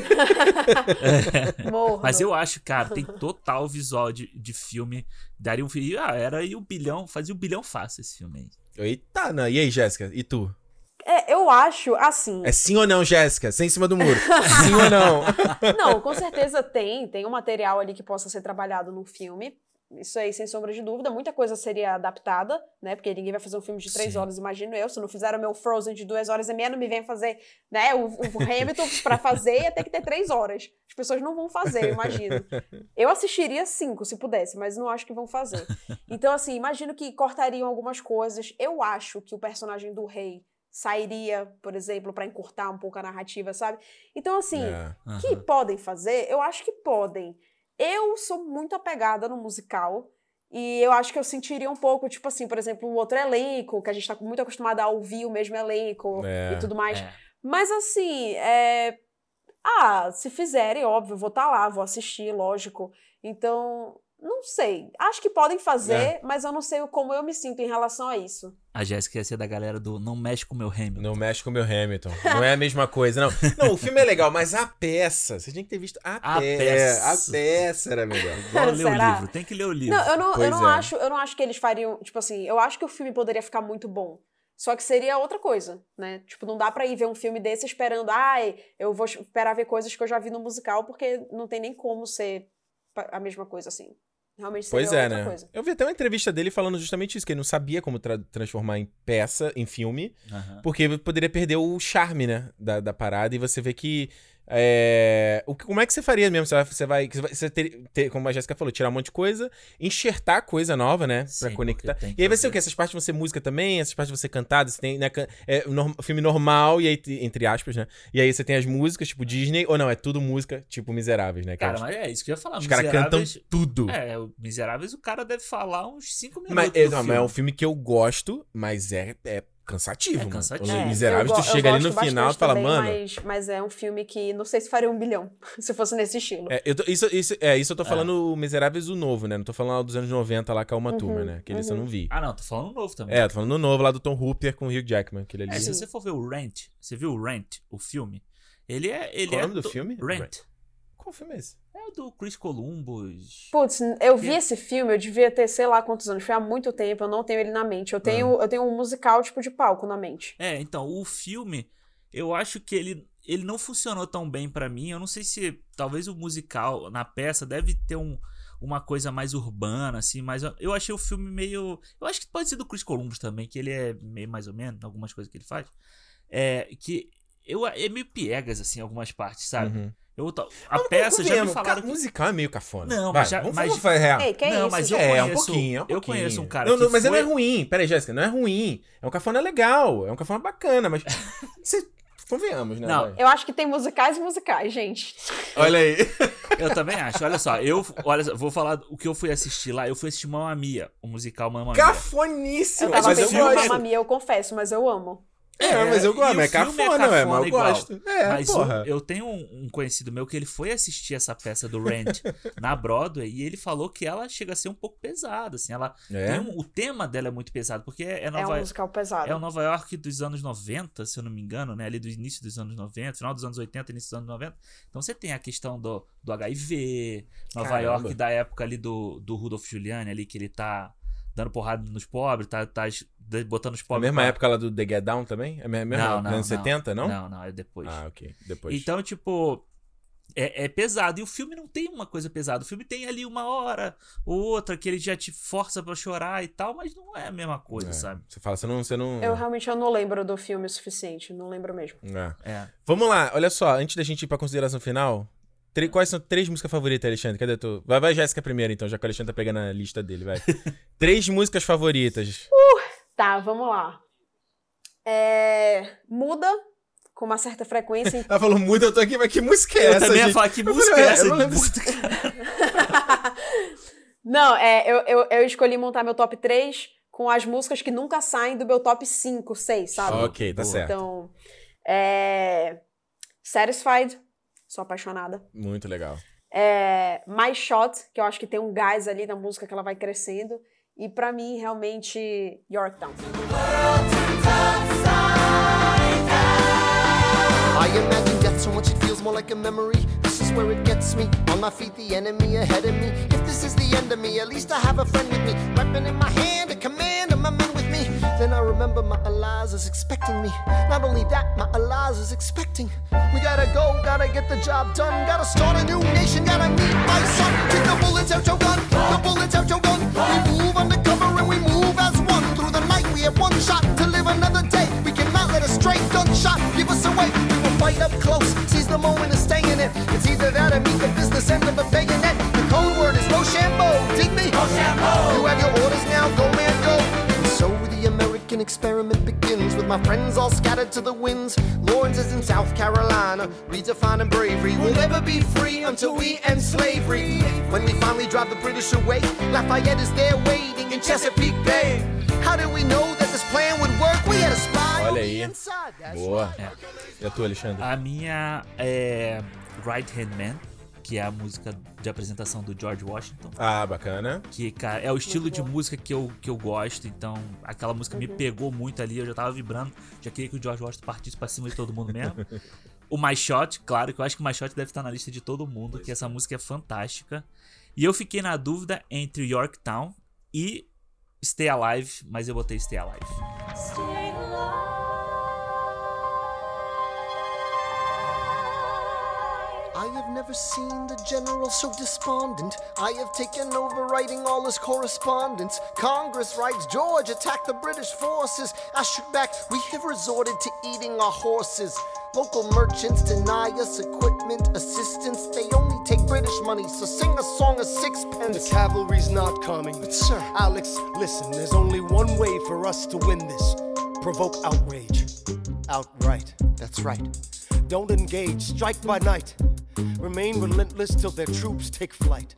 (laughs) Morno. Mas eu acho, cara, tem total visual de, de filme. Daria um filme. Ah, era aí o bilhão, fazia o bilhão fácil esse filme aí. Eita, não. E aí, Jéssica? E tu? É, eu acho, assim. É sim ou não, Jéssica? Sem em cima do muro. (laughs) sim ou não? (laughs) Não, com certeza tem. Tem um material ali que possa ser trabalhado no filme. Isso aí, sem sombra de dúvida. Muita coisa seria adaptada, né? Porque ninguém vai fazer um filme de três Sim. horas, imagino eu. Se não fizeram meu Frozen de duas horas e meia, não me vem fazer, né? O, o (laughs) Hamilton, pra fazer, ia ter que ter três horas. As pessoas não vão fazer, eu imagino. Eu assistiria cinco, se pudesse, mas não acho que vão fazer. Então, assim, imagino que cortariam algumas coisas. Eu acho que o personagem do rei sairia, por exemplo, pra encurtar um pouco a narrativa, sabe? Então, assim, É. que podem fazer, eu acho que podem. Eu sou muito apegada no musical. E eu acho que eu sentiria um pouco, tipo assim, por exemplo, o outro elenco, que a gente tá muito acostumado a ouvir o mesmo elenco É. e tudo mais. É. Mas assim, é. Ah, se fizerem, óbvio, vou estar lá, vou assistir, lógico. Então, não sei. Acho que podem fazer, É. mas eu não sei como eu me sinto em relação a isso. A Jéssica ia ser da galera do Não Mexe com o meu Hamilton. Não mexe com o meu Hamilton. Não é a mesma coisa, não. (laughs) Não, o filme é legal, mas a peça. Você tinha que ter visto a, A pe- peça. A peça era melhor. Igual ler o livro, tem que ler o livro. Não, eu não, eu não é. acho, eu não acho que eles fariam, tipo assim, eu acho que o filme poderia ficar muito bom. Só que seria outra coisa, né? Tipo, não dá pra ir ver um filme desse esperando, ai, eu vou esperar ver coisas que eu já vi no musical, porque não tem nem como ser a mesma coisa assim. Realmente Pois é, outra né? coisa. Eu vi até uma entrevista dele falando justamente isso, que ele não sabia como tra- transformar em peça, em filme, Aham. porque poderia perder o charme, né, da, da parada, e você vê que. É... O, que- como é que você faria mesmo? Você vai, você vai, você ter- ter- como a Jéssica falou, tirar um monte de coisa, enxertar coisa nova, né? Sim, pra conectar. E aí vai ser o quê? Essas partes vão ser música também, essas partes vão ser cantadas, você tem, né, é, norm- filme normal, e aí, entre aspas, né? E aí você tem as músicas, tipo Disney, ou não, é tudo música, tipo Miseráveis, né? Cara, é- mas é isso que eu ia falar. os caras cantam tudo. É, o Miseráveis o cara deve falar uns 5 minutos. Mas, é, não, mas é um filme que eu gosto, mas é, é cansativo, É mano. cansativo. É, Miseráveis, tu chega ali no final e fala, também, mano. Mas, mas é um filme que não sei se faria um bilhão, (laughs) se fosse nesse estilo. É, eu tô- isso, isso, é, isso eu tô falando o Miseráveis o novo, né? Não tô falando lá dos anos 90 lá com a Uma Uhum, Turma, né? Aquele esse eu não vi. Ah, não, tô falando novo também. É, tô falando do novo lá do Tom Hooper com o Hugh Jackman, aquele ali. É, se você for ver o Rent, você viu o Rent, o filme? Ele é. Ele Qual é o nome do filme? Rent. Qual filme é esse? É o do Chris Columbus. Putz, eu vi Que- esse filme, eu devia ter sei lá quantos anos, foi há muito tempo, eu não tenho ele na mente. Eu tenho, Ah. eu tenho um musical tipo de palco na mente. É, então, o filme, eu acho que ele, ele não funcionou tão bem pra mim. Eu não sei se talvez o musical na peça deve ter um, uma coisa mais urbana, assim, mas eu, eu achei o filme meio. Eu acho que pode ser do Chris Columbus também, que ele é meio mais ou menos, algumas coisas que ele faz. É, que eu, é meio piegas, assim, algumas partes, sabe? Uhum. Eu, a peça já me falaram que. musical é meio cafona. Não, Vai, mas já- Vamos mas- falar real. Ei, que não, isso, mas eu é, um conheço, pouquinho, é um Eu pouquinho. conheço um cara não, não, que mas foi... não é ruim. Pera aí, Jéssica, não é ruim. É um cafona legal, é um cafona bacana, mas. (laughs) Você, convenhamos, né? Não. Eu acho que tem musicais e musicais, gente. Olha aí. (laughs) Eu também acho. Olha só, eu olha, só, vou falar o que eu fui assistir lá. Eu fui assistir Mamma Mia, o musical Mamma Mia. Cafoníssimo. Eu tava mas pensando em Mamma Mia, eu confesso, mas eu amo. É, mas eu gosto, é filme cafona, ué, mas eu igual. gosto. É, mas porra. eu tenho um, um conhecido meu que ele foi assistir essa peça do Rent (laughs) na Broadway e ele falou que ela chega a ser um pouco pesada, assim, ela É? tem um- o tema dela é muito pesado, porque é É Nova um musical pesado. é o Nova York dos anos 90, se eu não me engano, né? Ali do início dos anos 90, final dos anos 80, início dos anos 90. Então você tem a questão do, do HIV, Nova Caramba. York da época ali do, do Rudolph Giuliani, ali que ele tá dando porrada nos pobres, tá, tá botando os A pobres. mesma pra- época lá do The Get Down também? É mesmo? Não, não, anos não. 70, não? Não, não, é depois. Ah, ok. Depois. Então, tipo, é, é pesado. E o filme não tem uma coisa pesada. O filme tem ali uma hora ou outra que ele já te força pra chorar e tal, mas não é a mesma coisa, É, sabe? Você fala, você não. Você não... Eu realmente eu não lembro do filme o suficiente, não lembro mesmo. É. É. Vamos lá, olha só, antes da gente ir pra consideração final, tre- quais são três músicas favoritas, Alexandre? Cadê tu? Vai, vai Jéssica primeiro, então, já que o Alexandre tá pegando a lista dele, vai. (laughs) três músicas favoritas. Tá, vamos lá. É, muda com uma certa frequência. Ela falou muito, eu tô aqui, mas que música é Eu essa, também ia gente? falar que Eu música falei, é "Ué, essa? eu não lembro Não, é, eu, eu, eu escolhi montar meu top 3 com as músicas que nunca saem do meu top 5, 6, sabe? Ok, tá certo. Então, é... Satisfied, sou apaixonada. Muito legal. É, My Shot, que eu acho que tem um gás ali na música que ela vai crescendo. E pra mim, realmente, Yorktown. I imagine death so much it feels more like a memory. This is where it gets me. On my feet, the enemy ahead of me. If this is the end of me, at least I have a friend with me. Weapon in my hand, a command, and my men with me. Then I remember my is expecting me. Not only that, my is expecting. We gotta go, gotta get the job done. Gotta start a new nation, gotta meet my son. The bullets out your gun, the bullets Fight up close, seize the moment and stay in it. It's either that or meet the business end of a bayonet. The code word is Rochambeau, dig me? Rochambeau. You have your orders now, go man, go. And so the American experiment begins with my friends all scattered to the winds. Lawrence is in South Carolina, redefining bravery. We'll never be free until we end slavery. When we finally drive the British away, Lafayette is there waiting in Chesapeake Boa. É. E a tua, Alexandre? A minha é Right Hand Man, que é a música de apresentação do George Washington. Ah, bacana. Que, cara, é o estilo de bom. música que eu, que eu gosto, então aquela música me pegou muito ali, eu já tava vibrando, já queria que o George Washington partisse pra cima de todo mundo mesmo. o My Shot, claro, que eu acho que o My Shot deve estar na lista de todo mundo, que essa música é fantástica. E eu fiquei na dúvida entre Yorktown e Stay Alive, mas eu botei Stay Alive. Stay alive. I have never seen the general so despondent. I have taken over writing all his correspondence. Congress writes George attacked the British forces. I shoot back, we have resorted to eating our horses. Local merchants deny us equipment, assistance. They only take British money, so sing a song of sixpence. The cavalry's not coming. But, sir, Alex, listen, there's only one way for us to win this provoke outrage. Outright. that's right. Don't engage, strike by night. Remain relentless till their troops take flight.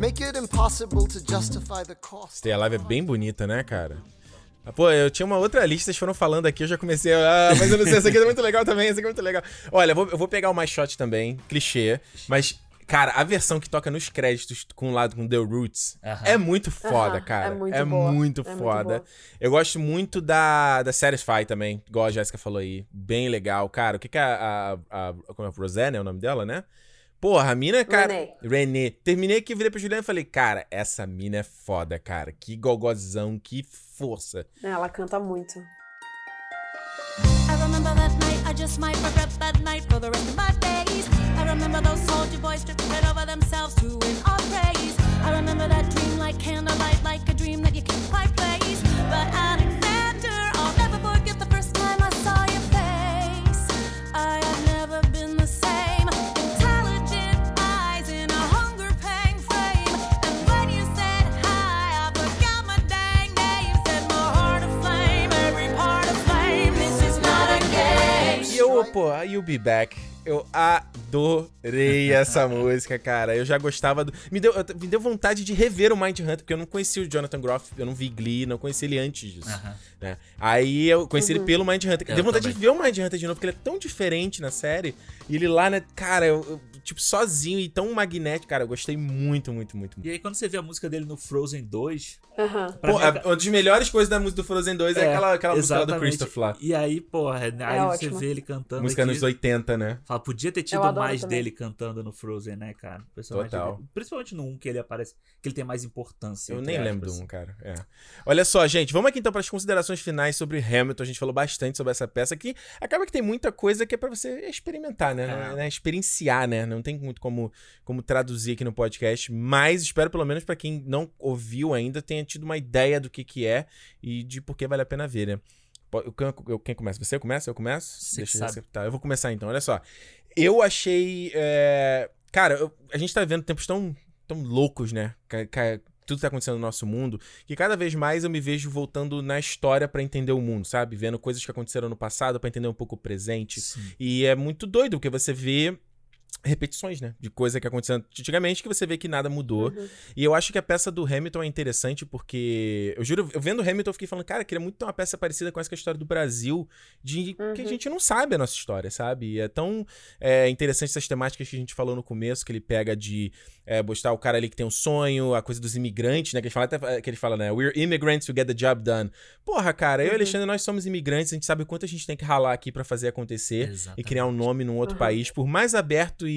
Make it impossible to justify the cost. Stay Alive é bem bonita, né, cara? Ah, Pô, eu tinha uma outra lista, vocês foram falando aqui, eu já comecei a... Ah, mas eu não sei, essa aqui é muito legal também, essa aqui é muito legal. Olha, eu vou, eu vou pegar o My Shot também, clichê, mas... Cara, a versão que toca nos créditos com o lado com The Roots é muito foda, Aham, cara. é muito boa, muito é muito foda. boa. eu gosto muito da, da Satisfy também, igual a Jéssica falou aí. Bem legal. Cara, o que que a... a, a como é? Rosanna é o nome dela, né? Porra, a mina, cara. Renê. Terminei aqui, virei pra Juliana e falei, cara, essa mina é foda, cara. Que gogozão, que força. É, Ela canta muito. I remember that night, I just might regret that night for the rest of my days. I remember those soldier boys tripping over themselves to win our praise. I remember that dream like candlelight, like a dream that you can't quite place. But Alexander, pô, a You'll Be Back. Eu adorei (laughs) essa música, cara. Eu já gostava do. Me deu, eu- me deu vontade de rever o Mind Hunter, porque eu não conhecia o Jonathan Groff, eu não vi Glee, não conhecia ele antes disso. Aham. né? Aí eu conheci ele pelo Mind Hunter. Eu Deu vontade também. de ver o Mind Hunter de novo, porque ele é tão diferente na série. E ele lá, né, cara, eu, eu, tipo, sozinho e tão magnético, cara. Eu gostei muito, muito, muito. muito. E aí quando você vê a música dele no Frozen 2, Aham. pra Pô, mim, a- uma das melhores coisas da música do Frozen 2 é, aquela, aquela música lá do exatamente. Christoph lá. E aí, porra, aí você ótimo. vê ele cantando Música aqui, nos 80, né? Fala, podia ter tido mais também. dele cantando no Frozen, né, cara? Total. dele. Principalmente no 1, que ele aparece, que ele tem mais importância. Eu nem lembro aspas. um, cara. É. Olha só, gente, vamos aqui então para as considerações finais sobre Hamilton. A gente falou bastante sobre essa peça que acaba que tem muita coisa que é para você experimentar, né? É. Né? Experienciar, né? Não tem muito como, como traduzir aqui no podcast, mas espero pelo menos para quem não ouviu ainda tenha tido uma ideia do que que é e de por que vale a pena ver, né? Eu- Quem, eu- começa? Você começa? Eu começo? Você eu sabe. acertar. Eu vou começar então, olha só. Eu achei. é, Cara, eu- a gente tá vivendo tempos tão, tão loucos, né? Ca- ca- Tudo tá acontecendo no nosso mundo, que cada vez mais eu me vejo voltando na história pra entender o mundo, sabe? Vendo coisas que aconteceram no passado pra entender um pouco o presente. Sim. E é muito doido, porque você vê repetições, né? De coisa que aconteceu antigamente que você vê que nada mudou. E eu acho que a peça do Hamilton é interessante porque, eu juro, eu vendo o Hamilton, eu fiquei falando, cara, queria muito ter uma peça parecida com essa que é a história do Brasil, de que a gente não sabe a nossa história, sabe? E é tão é, interessante essas temáticas que a gente falou no começo, que ele pega de é, mostrar o cara ali que tem um sonho, a coisa dos imigrantes, né? Que ele fala, até, que ele fala né? We're immigrants who get the job done. Porra, cara, eu e Alexandre, nós somos imigrantes, a gente sabe o quanto a gente tem que ralar aqui pra fazer acontecer e criar um nome num outro país, por mais aberto e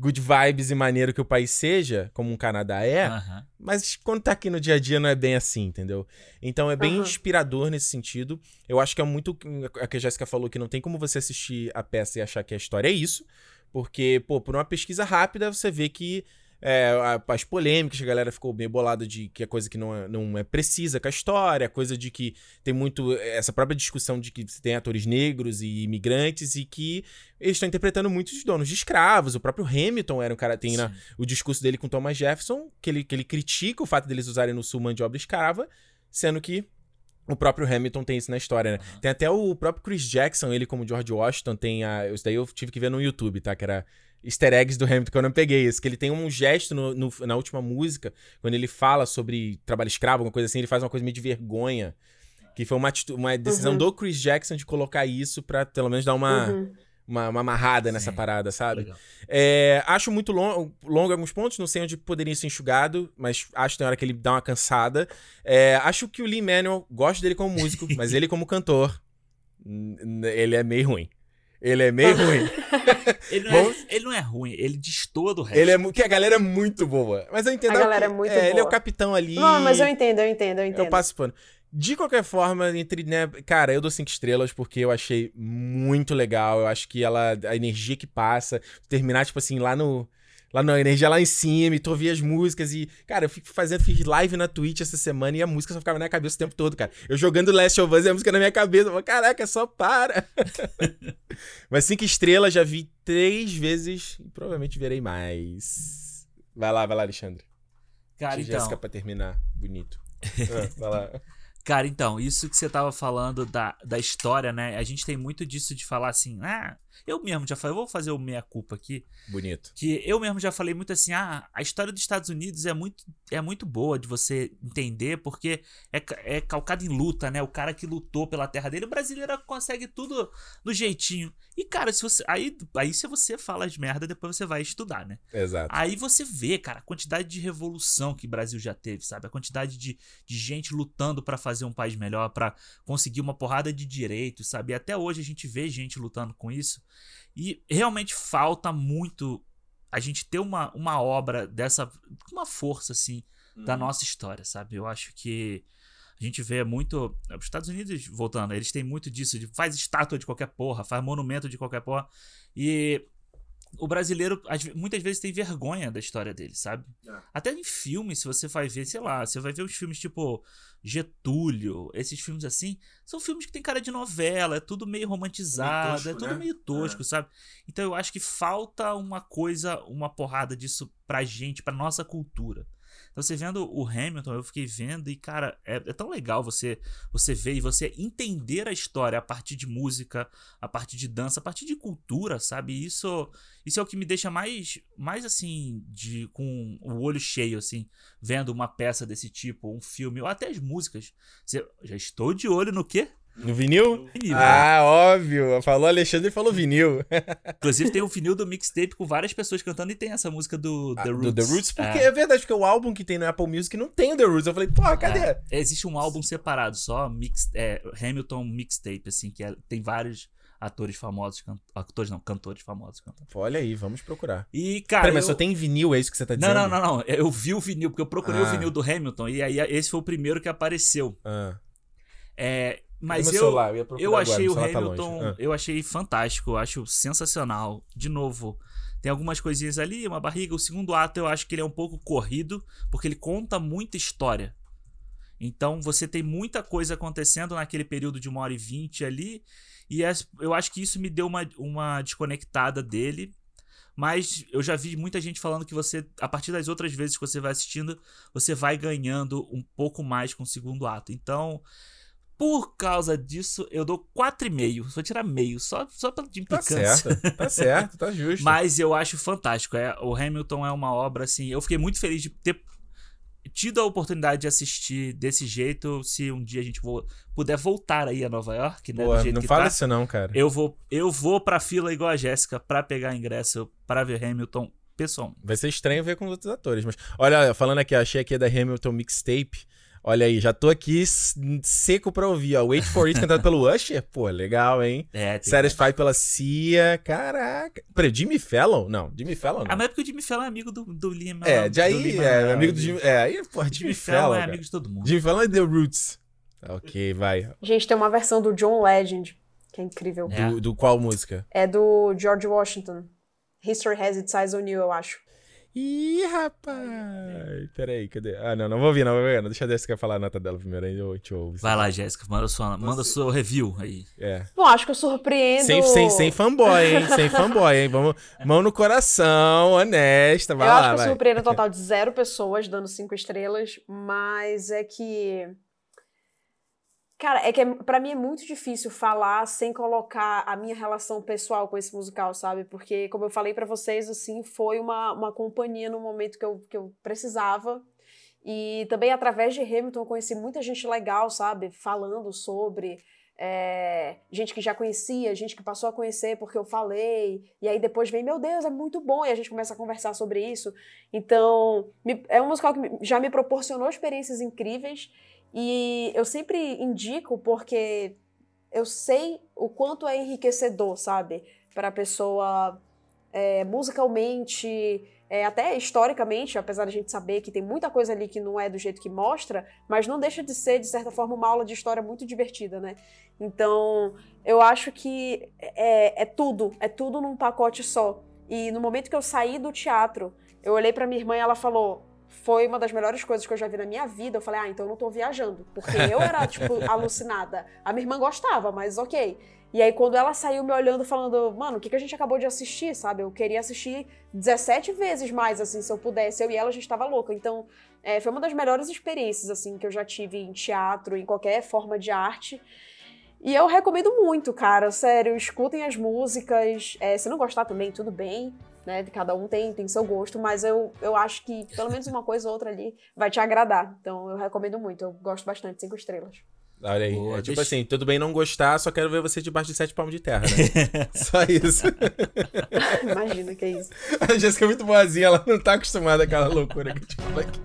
good vibes e maneiro que o país seja, como um Canadá é, mas quando tá aqui no dia a dia não é bem assim, entendeu? Então é bem inspirador nesse sentido. Eu acho que é muito. A que a Jéssica falou que não tem como você assistir a peça e achar que a história é isso. Porque, pô, por uma pesquisa rápida, você vê que é, as polêmicas, a galera ficou meio bolada de que é coisa que não é, não é precisa com a história, coisa de que tem muito. Essa própria discussão de que você tem atores negros e imigrantes e que eles estão interpretando muitos donos de escravos. O próprio Hamilton era um cara. Tem na, o discurso dele com Thomas Jefferson, que ele, que ele critica o fato deles usarem no sul mão de obra escrava, sendo que o próprio Hamilton tem isso na história, né? Tem até o próprio Chris Jackson, ele como George Washington, tem a. Isso daí eu tive que ver no YouTube, tá? Que era easter eggs do Hamilton, que eu não peguei isso. Que ele tem um gesto no- no- na última música, quando ele fala sobre trabalho escravo, alguma coisa assim, ele faz uma coisa meio de vergonha. Que foi uma, uma decisão Uhum. do Chris Jackson de colocar isso pra pelo menos dar uma, Uhum. uma, uma amarrada nessa Sim. parada, sabe? É, acho muito longo, alguns pontos, não sei onde poderia ser enxugado, mas acho que tem hora que ele dá uma cansada. É, acho que o Lee Manuel, gosto dele como músico, (laughs) mas ele como cantor, ele é meio ruim. Ele é meio ruim. (laughs) Ele não, é, ele não é ruim, ele destoa do resto. Ele é que a galera é muito boa. Mas eu entendo A galera que- é muito Ele é o boa. capitão ali. Não, mas eu entendo, eu entendo, eu entendo. Eu passo pano. De qualquer forma, entre, né, cara, eu dou cinco estrelas porque eu achei muito legal. Eu acho que ela, a energia que passa, terminar, tipo assim, lá no. Lá na energia lá em cima, e tu ouvir as músicas e. Cara, eu fico fazendo, fiz live na Twitch essa semana e a música só ficava na minha cabeça o tempo todo, cara. Eu jogando Last of Us e a música na minha cabeça. Eu falo, caraca, só para. (laughs) Mas cinco estrelas, já vi três vezes e provavelmente verei mais. Vai lá, vai lá, Alexandre. Cara, Deixa então, Jéssica pra terminar. Bonito. (laughs) Ah, vai lá. Cara, então, isso que você tava falando da, da história, né? A gente tem muito disso de falar assim, ah, eu mesmo já falei, eu vou fazer o meia-culpa aqui, Bonito. que eu mesmo já falei muito assim, ah, a história dos Estados Unidos é muito, é muito boa de você entender, porque é, é calcada em luta, né? O cara que lutou pela terra dele, o brasileiro consegue tudo do jeitinho. E, cara, se você. Aí, aí se você fala as merda, depois você vai estudar, né? Exato. Aí você vê, cara, a quantidade de revolução que o Brasil já teve, sabe? A quantidade de, de gente lutando pra fazer um país melhor, pra conseguir uma porrada de direitos, sabe? E até hoje a gente vê gente lutando com isso. E realmente falta muito a gente ter uma, uma obra dessa. uma força, assim, da nossa história, sabe? Eu acho que. A gente vê muito. Os Estados Unidos, voltando, eles têm muito disso, de faz estátua de qualquer porra, faz monumento de qualquer porra. E o brasileiro muitas vezes tem vergonha da história dele, sabe? Até em filmes, se você vai ver, sei lá, você vai ver uns filmes tipo Getúlio, esses filmes assim, são filmes que tem cara de novela, é tudo meio romantizado, tosco, é tudo né? meio tosco, sabe? Então eu acho que falta uma coisa, uma porrada disso pra gente, pra nossa cultura. Você vendo o Hamilton, eu fiquei vendo e, cara, é, é tão legal você você ver e você entender a história a partir de música, a partir de dança, a partir de cultura, sabe? Isso isso é o que me deixa mais mais assim de com o olho cheio assim, vendo uma peça desse tipo, um filme ou até as músicas. Você- já estou de olho no quê? No vinil? Vinil. Ah, óbvio. Falou Alexandre e falou vinil. (laughs) Inclusive tem o vinil do mixtape com várias pessoas cantando e tem essa música do Ah, The Roots. Do The Roots, porque É. é. verdade, porque o álbum que tem no Apple Music não tem o The Roots. Eu falei, porra, cadê? É, existe um álbum separado, só mix, é, Hamilton Mixtape, assim, que é- tem vários atores famosos, can- atores não, cantores famosos cantando. Olha aí, vamos procurar. E, cara. Peraí, mas eu- só tem vinil, é isso que você tá Não, dizendo? não, não, não. Eu vi o vinil, porque eu procurei o Ah. vinil do Hamilton, e aí esse foi o primeiro que apareceu. Ah. É, mas eu, celular, eu eu agora, achei meu o tá Hamilton, longe. Ah. eu achei fantástico, eu acho sensacional. De novo, tem algumas coisinhas ali, uma barriga. O segundo ato eu acho que ele é um pouco corrido, porque ele conta muita história. Então você tem muita coisa acontecendo naquele período de uma hora e vinte ali. E as- eu acho que isso me deu uma, uma desconectada dele. Mas eu já vi muita gente falando que você, a partir das outras vezes que você vai assistindo, você vai ganhando um pouco mais com o segundo ato. Então, Por causa disso, eu dou 4,5. Só tirar meio, só, só pela de Tá implicância. certo, tá (laughs) certo, tá justo. Mas eu acho fantástico. É, o Hamilton é uma obra assim. Eu fiquei muito feliz de ter tido a oportunidade de assistir desse jeito. Se um dia a gente puder voltar aí a Nova York, né? Não fala tá, isso não, cara. eu vou, eu vou pra fila igual a Jéssica pra pegar ingresso pra ver Hamilton pessoalmente. Vai ser estranho ver com os outros atores, mas olha, falando aqui, achei aqui da Hamilton Mixtape. Olha aí, já tô aqui seco pra ouvir, ó. Wait for It cantado pelo Usher. Pô, legal, hein? É, tem Satisfied pela Cia. Caraca. Peraí, Jimmy Fallon? Não, Jimmy Fallon não. Ah, mas é porque o Jimmy Fallon é amigo do, do Lima. É, de do aí, Lima- é, amigo do Jimmy. É, aí, pô, Jimmy, Jimmy Fallon. Fallon é cara. amigo de todo mundo. Jimmy Fallon é The Roots. Tá, Ok, vai. Gente, tem uma versão do John Legend, que é incrível. É. Do, do qual música? É do George Washington. History Has Its Eyes on You, eu acho. Ih, rapaz. Peraí, cadê? Ah, não, não vou ouvir, não vou ouvir. não. Deixa a Jessica falar a nota dela primeiro, aí eu te ouvo. Vai lá, Jéssica, manda sua, manda sua review aí. É. Bom, acho que eu surpreendo. Sem, sem, sem fanboy, hein? Sem fanboy, hein? Vamos, mão no coração, honesta. Vai eu lá, acho que eu vai. surpreendo um total de zero pessoas dando cinco estrelas, mas é que. Cara, é que é, pra mim é muito difícil falar sem colocar a minha relação pessoal com esse musical, sabe? Porque, como eu falei pra vocês, assim, foi uma, uma companhia no momento que eu, que eu precisava. E também através de Hamilton eu conheci muita gente legal, sabe? Falando sobre. é, gente que já conhecia, gente que passou a conhecer porque eu falei, e aí depois vem, meu Deus, é muito bom, e a gente começa a conversar sobre isso. Então, me- é um musical que já me proporcionou experiências incríveis, e eu sempre indico porque eu sei o quanto é enriquecedor, sabe? Para a pessoa é, musicalmente, é, até historicamente, apesar de a gente saber que tem muita coisa ali que não é do jeito que mostra, mas não deixa de ser, de certa forma, uma aula de história muito divertida, né? Então, eu acho que é, é tudo, é tudo num pacote só. E no momento que eu saí do teatro, eu olhei pra minha irmã e ela falou: foi uma das melhores coisas que eu já vi na minha vida. Eu falei, ah, então eu não tô viajando. Porque eu era, (laughs) tipo, alucinada. A minha irmã gostava, mas ok. E aí, quando ela saiu me olhando, falando, mano, o que, que a gente acabou de assistir, sabe? Eu queria assistir 17 vezes mais, assim, se eu pudesse. Eu e ela, a gente tava louca. Então, é, foi uma das melhores experiências, assim, que eu já tive em teatro, em qualquer forma de arte. E eu recomendo muito, cara, sério, escutem as músicas. É, se não gostar também, tudo bem, né? Cada um tem, tem seu gosto, mas eu, eu acho que pelo menos uma coisa ou outra ali vai te agradar. Então eu recomendo muito, eu gosto bastante, cinco estrelas. Olha aí. Boa, é tipo deixa- assim, tudo bem não gostar, só quero ver você debaixo de sete palmos de terra, né? (laughs) só isso. (laughs) Imagina que é isso. A Jéssica é muito boazinha, ela não tá acostumada com aquela loucura que eu te falei aqui.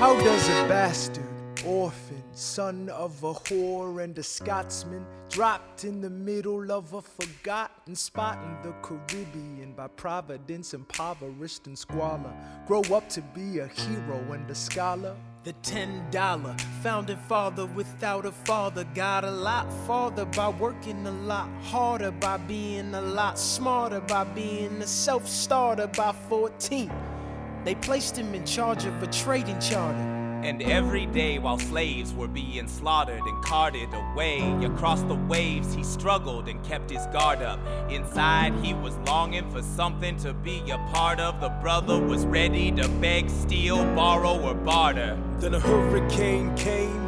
How does a bastard, orphan, son of a whore and a Scotsman, dropped in the middle of a forgotten spot in the Caribbean by providence impoverished and squalor, grow up to be a hero and a scholar? The ten dollar founding father without a father got a lot farther by working a lot harder, by being a lot smarter, by being a self starter by 14. They placed him in charge of a trading charter. And every day while slaves were being slaughtered and carted away across the waves, he struggled and kept his guard up. Inside, he was longing for something to be a part of. The brother was ready to beg, steal, borrow, or barter. Then a hurricane came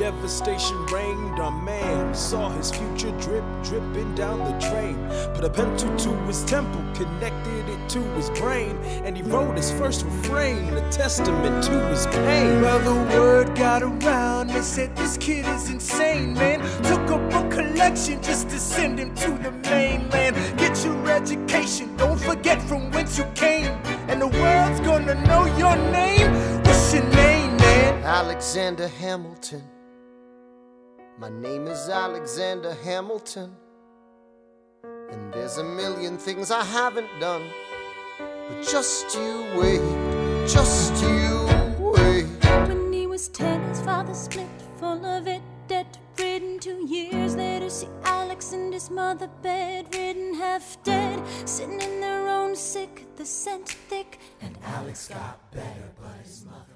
devastation reigned. on man saw his future drip, dripping down the drain. Put a pencil to his temple, connected it to his brain, and he wrote his first refrain, a testament to his pain. Well, the word got around, they said this kid is insane, man. Took up a collection just to send him to the mainland. Get your education, don't forget from whence you came, and the world's gonna know your name. What's your name, man? Alexander Hamilton. My name is Alexander Hamilton. And there's a million things I haven't done. But just you wait, just you wait. When he was ten, his father split, full of it, debt ridden. Two years later, see Alex and his mother bedridden, half dead, sitting in their own sick, the scent thick, and Alex got better, but his mother.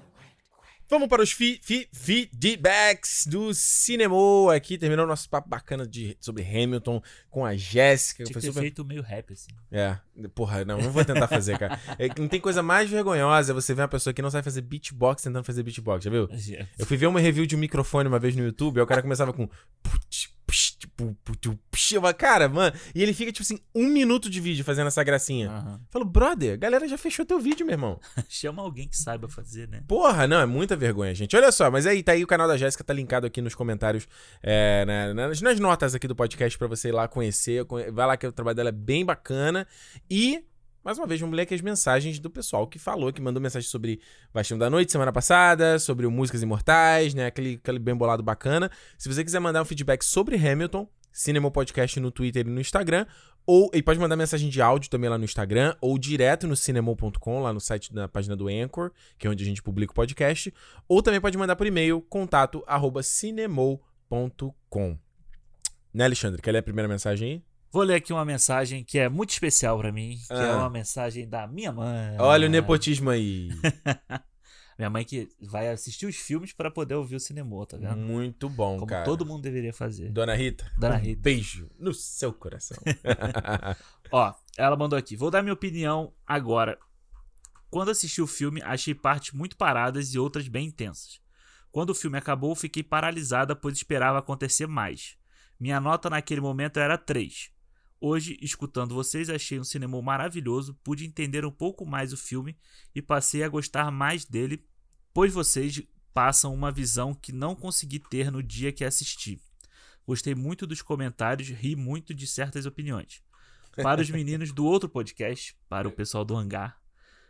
Vamos para os fi, fi, feedbacks do cinema aqui, terminando nosso papo bacana de, sobre Hamilton com a Jéssica. Tinha que ter super- feito meio rap, assim. É, porra, não, não vou tentar fazer, cara. (laughs) É não tem coisa mais vergonhosa você ver uma pessoa que não sabe fazer beatbox tentando fazer beatbox, já viu? Eu fui ver uma review de um microfone uma vez no YouTube, aí o cara começava com. put, psh, pu, putu, psh. Eu falei, Cara, mano. E ele fica, tipo assim, um minuto de vídeo fazendo essa gracinha. Eu falo, brother, a galera já fechou teu vídeo, meu irmão. (laughs) Chama alguém que saiba fazer, né? Porra, não, é muita vergonha, gente. Olha só, mas aí tá aí o canal da Jéssica, tá linkado aqui nos comentários, é, né, nas, nas notas aqui do podcast pra você ir lá conhecer. conhe- Vai lá que o trabalho dela é bem bacana. E, mais uma vez, vamos ler aqui as mensagens do pessoal que falou, que mandou mensagem sobre Baixinho da Noite semana passada, sobre o Músicas Imortais, né? Aquele, aquele bem bolado bacana. Se você quiser mandar um feedback sobre Hamilton, Cinema Podcast no Twitter e no Instagram. Ou, e pode mandar mensagem de áudio também lá no Instagram, ou direto no cinema.com, lá no site da página do Anchor, que é onde a gente publica o podcast. Ou também pode mandar por e-mail, contato arroba cinemou.com. Né, Alexandre? Quer ler a primeira mensagem aí? Vou ler aqui uma mensagem que é muito especial pra mim, que é Ah. uma mensagem da minha mãe. Olha o nepotismo aí. (laughs) Minha mãe que vai assistir os filmes pra poder ouvir o cinema, tá vendo? Muito bom, Como cara. todo mundo deveria fazer. Dona Rita, Dona um Rita. beijo no seu coração. (laughs) Ó, ela mandou aqui. Vou dar minha opinião agora. Quando assisti o filme, achei partes muito paradas e outras bem intensas. Quando o filme acabou, fiquei paralisada, pois esperava acontecer mais. Minha nota naquele momento era 3. Hoje, escutando vocês, achei um cinema maravilhoso, pude entender um pouco mais o filme e passei a gostar mais dele, pois vocês passam uma visão que não consegui ter no dia que assisti. Gostei muito dos comentários, ri muito de certas opiniões. Para os meninos do outro podcast, para o pessoal do hangar,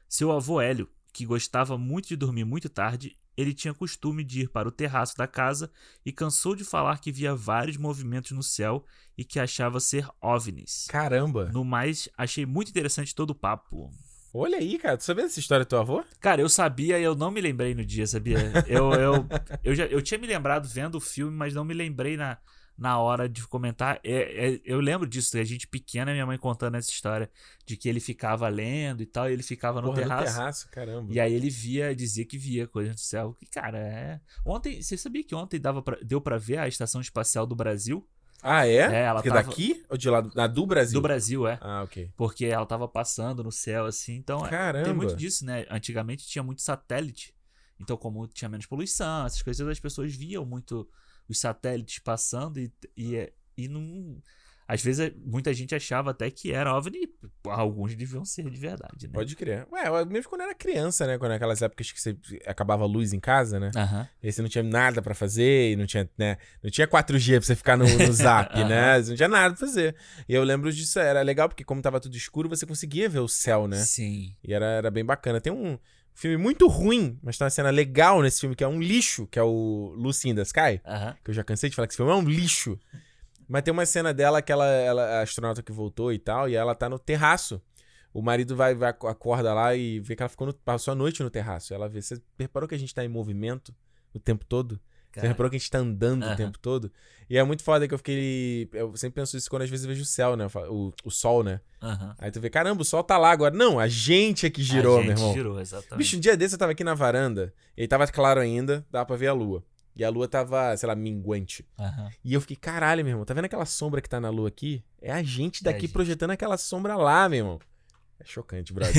seu avô Hélio, que gostava muito de dormir muito tarde, ele tinha costume de ir para o terraço da casa e cansou de falar que via vários movimentos no céu e que achava ser OVNIs. Caramba. No mais, achei muito interessante todo o papo. Olha aí, cara. Tu sabia dessa história do teu avô? Cara, eu sabia e eu não me lembrei no dia, sabia? Eu, eu, eu, já, eu tinha me lembrado vendo o filme, mas não me lembrei na, na hora de comentar. É, é, eu lembro disso, a gente pequena, minha mãe contando essa história de que ele ficava lendo e tal, e ele ficava no Porra, terraço. no terraço, caramba. E aí ele via, dizia que via coisa do céu. Que, cara, é. Ontem, você sabia que ontem dava pra- deu pra ver a Estação Espacial do Brasil? Ah, é? É, ela Porque tava- daqui ou de lá? do- Na do Brasil? Do Brasil, é. Ah, ok. Porque ela tava passando no céu, assim. Então, é, Caramba. tem muito disso, né? Antigamente tinha muito satélite. Então, como tinha menos poluição, essas coisas, as pessoas viam muito os satélites passando e, e, é- e não. Às vezes muita gente achava até que era OVNI. Alguns deviam ser de verdade, né? Pode crer. Ué, mesmo quando era criança, né? Quando aquelas épocas que você acabava a luz em casa, né? Aham. E você não tinha nada pra fazer, e não tinha, né? Não tinha 4G pra você ficar no, no (laughs) zap, né? Você não tinha nada pra fazer. E eu lembro disso, era legal, porque como tava tudo escuro, você conseguia ver o céu, né? Sim. E era, era bem bacana. Tem um filme muito ruim, mas tem uma cena legal nesse filme, que é um lixo, que é o Lucy in the Sky. Aham. Que eu já cansei de falar que esse filme é um lixo. Mas tem uma cena dela que ela, ela a astronauta que voltou e tal, e ela tá no terraço. O marido vai, vai acorda lá e vê que ela ficou no- passou a noite no terraço. Ela vê, você reparou que a gente tá em movimento o tempo todo? Você Cara. reparou que a gente tá andando o tempo todo? E é muito foda que eu fiquei. Eu sempre penso isso quando às vezes eu vejo o céu, né? O, o sol, né? Aí tu vê, caramba, o sol tá lá agora. Não, a gente é que girou, a gente meu irmão. girou, exatamente. Bicho, um dia desse eu tava aqui na varanda, e tava claro ainda, dava pra ver a lua. E a lua tava, sei lá, minguante. E eu fiquei, caralho, meu irmão, tá vendo aquela sombra que tá na lua aqui? É a gente É a daqui gente. projetando aquela sombra lá, meu irmão. É chocante, brother.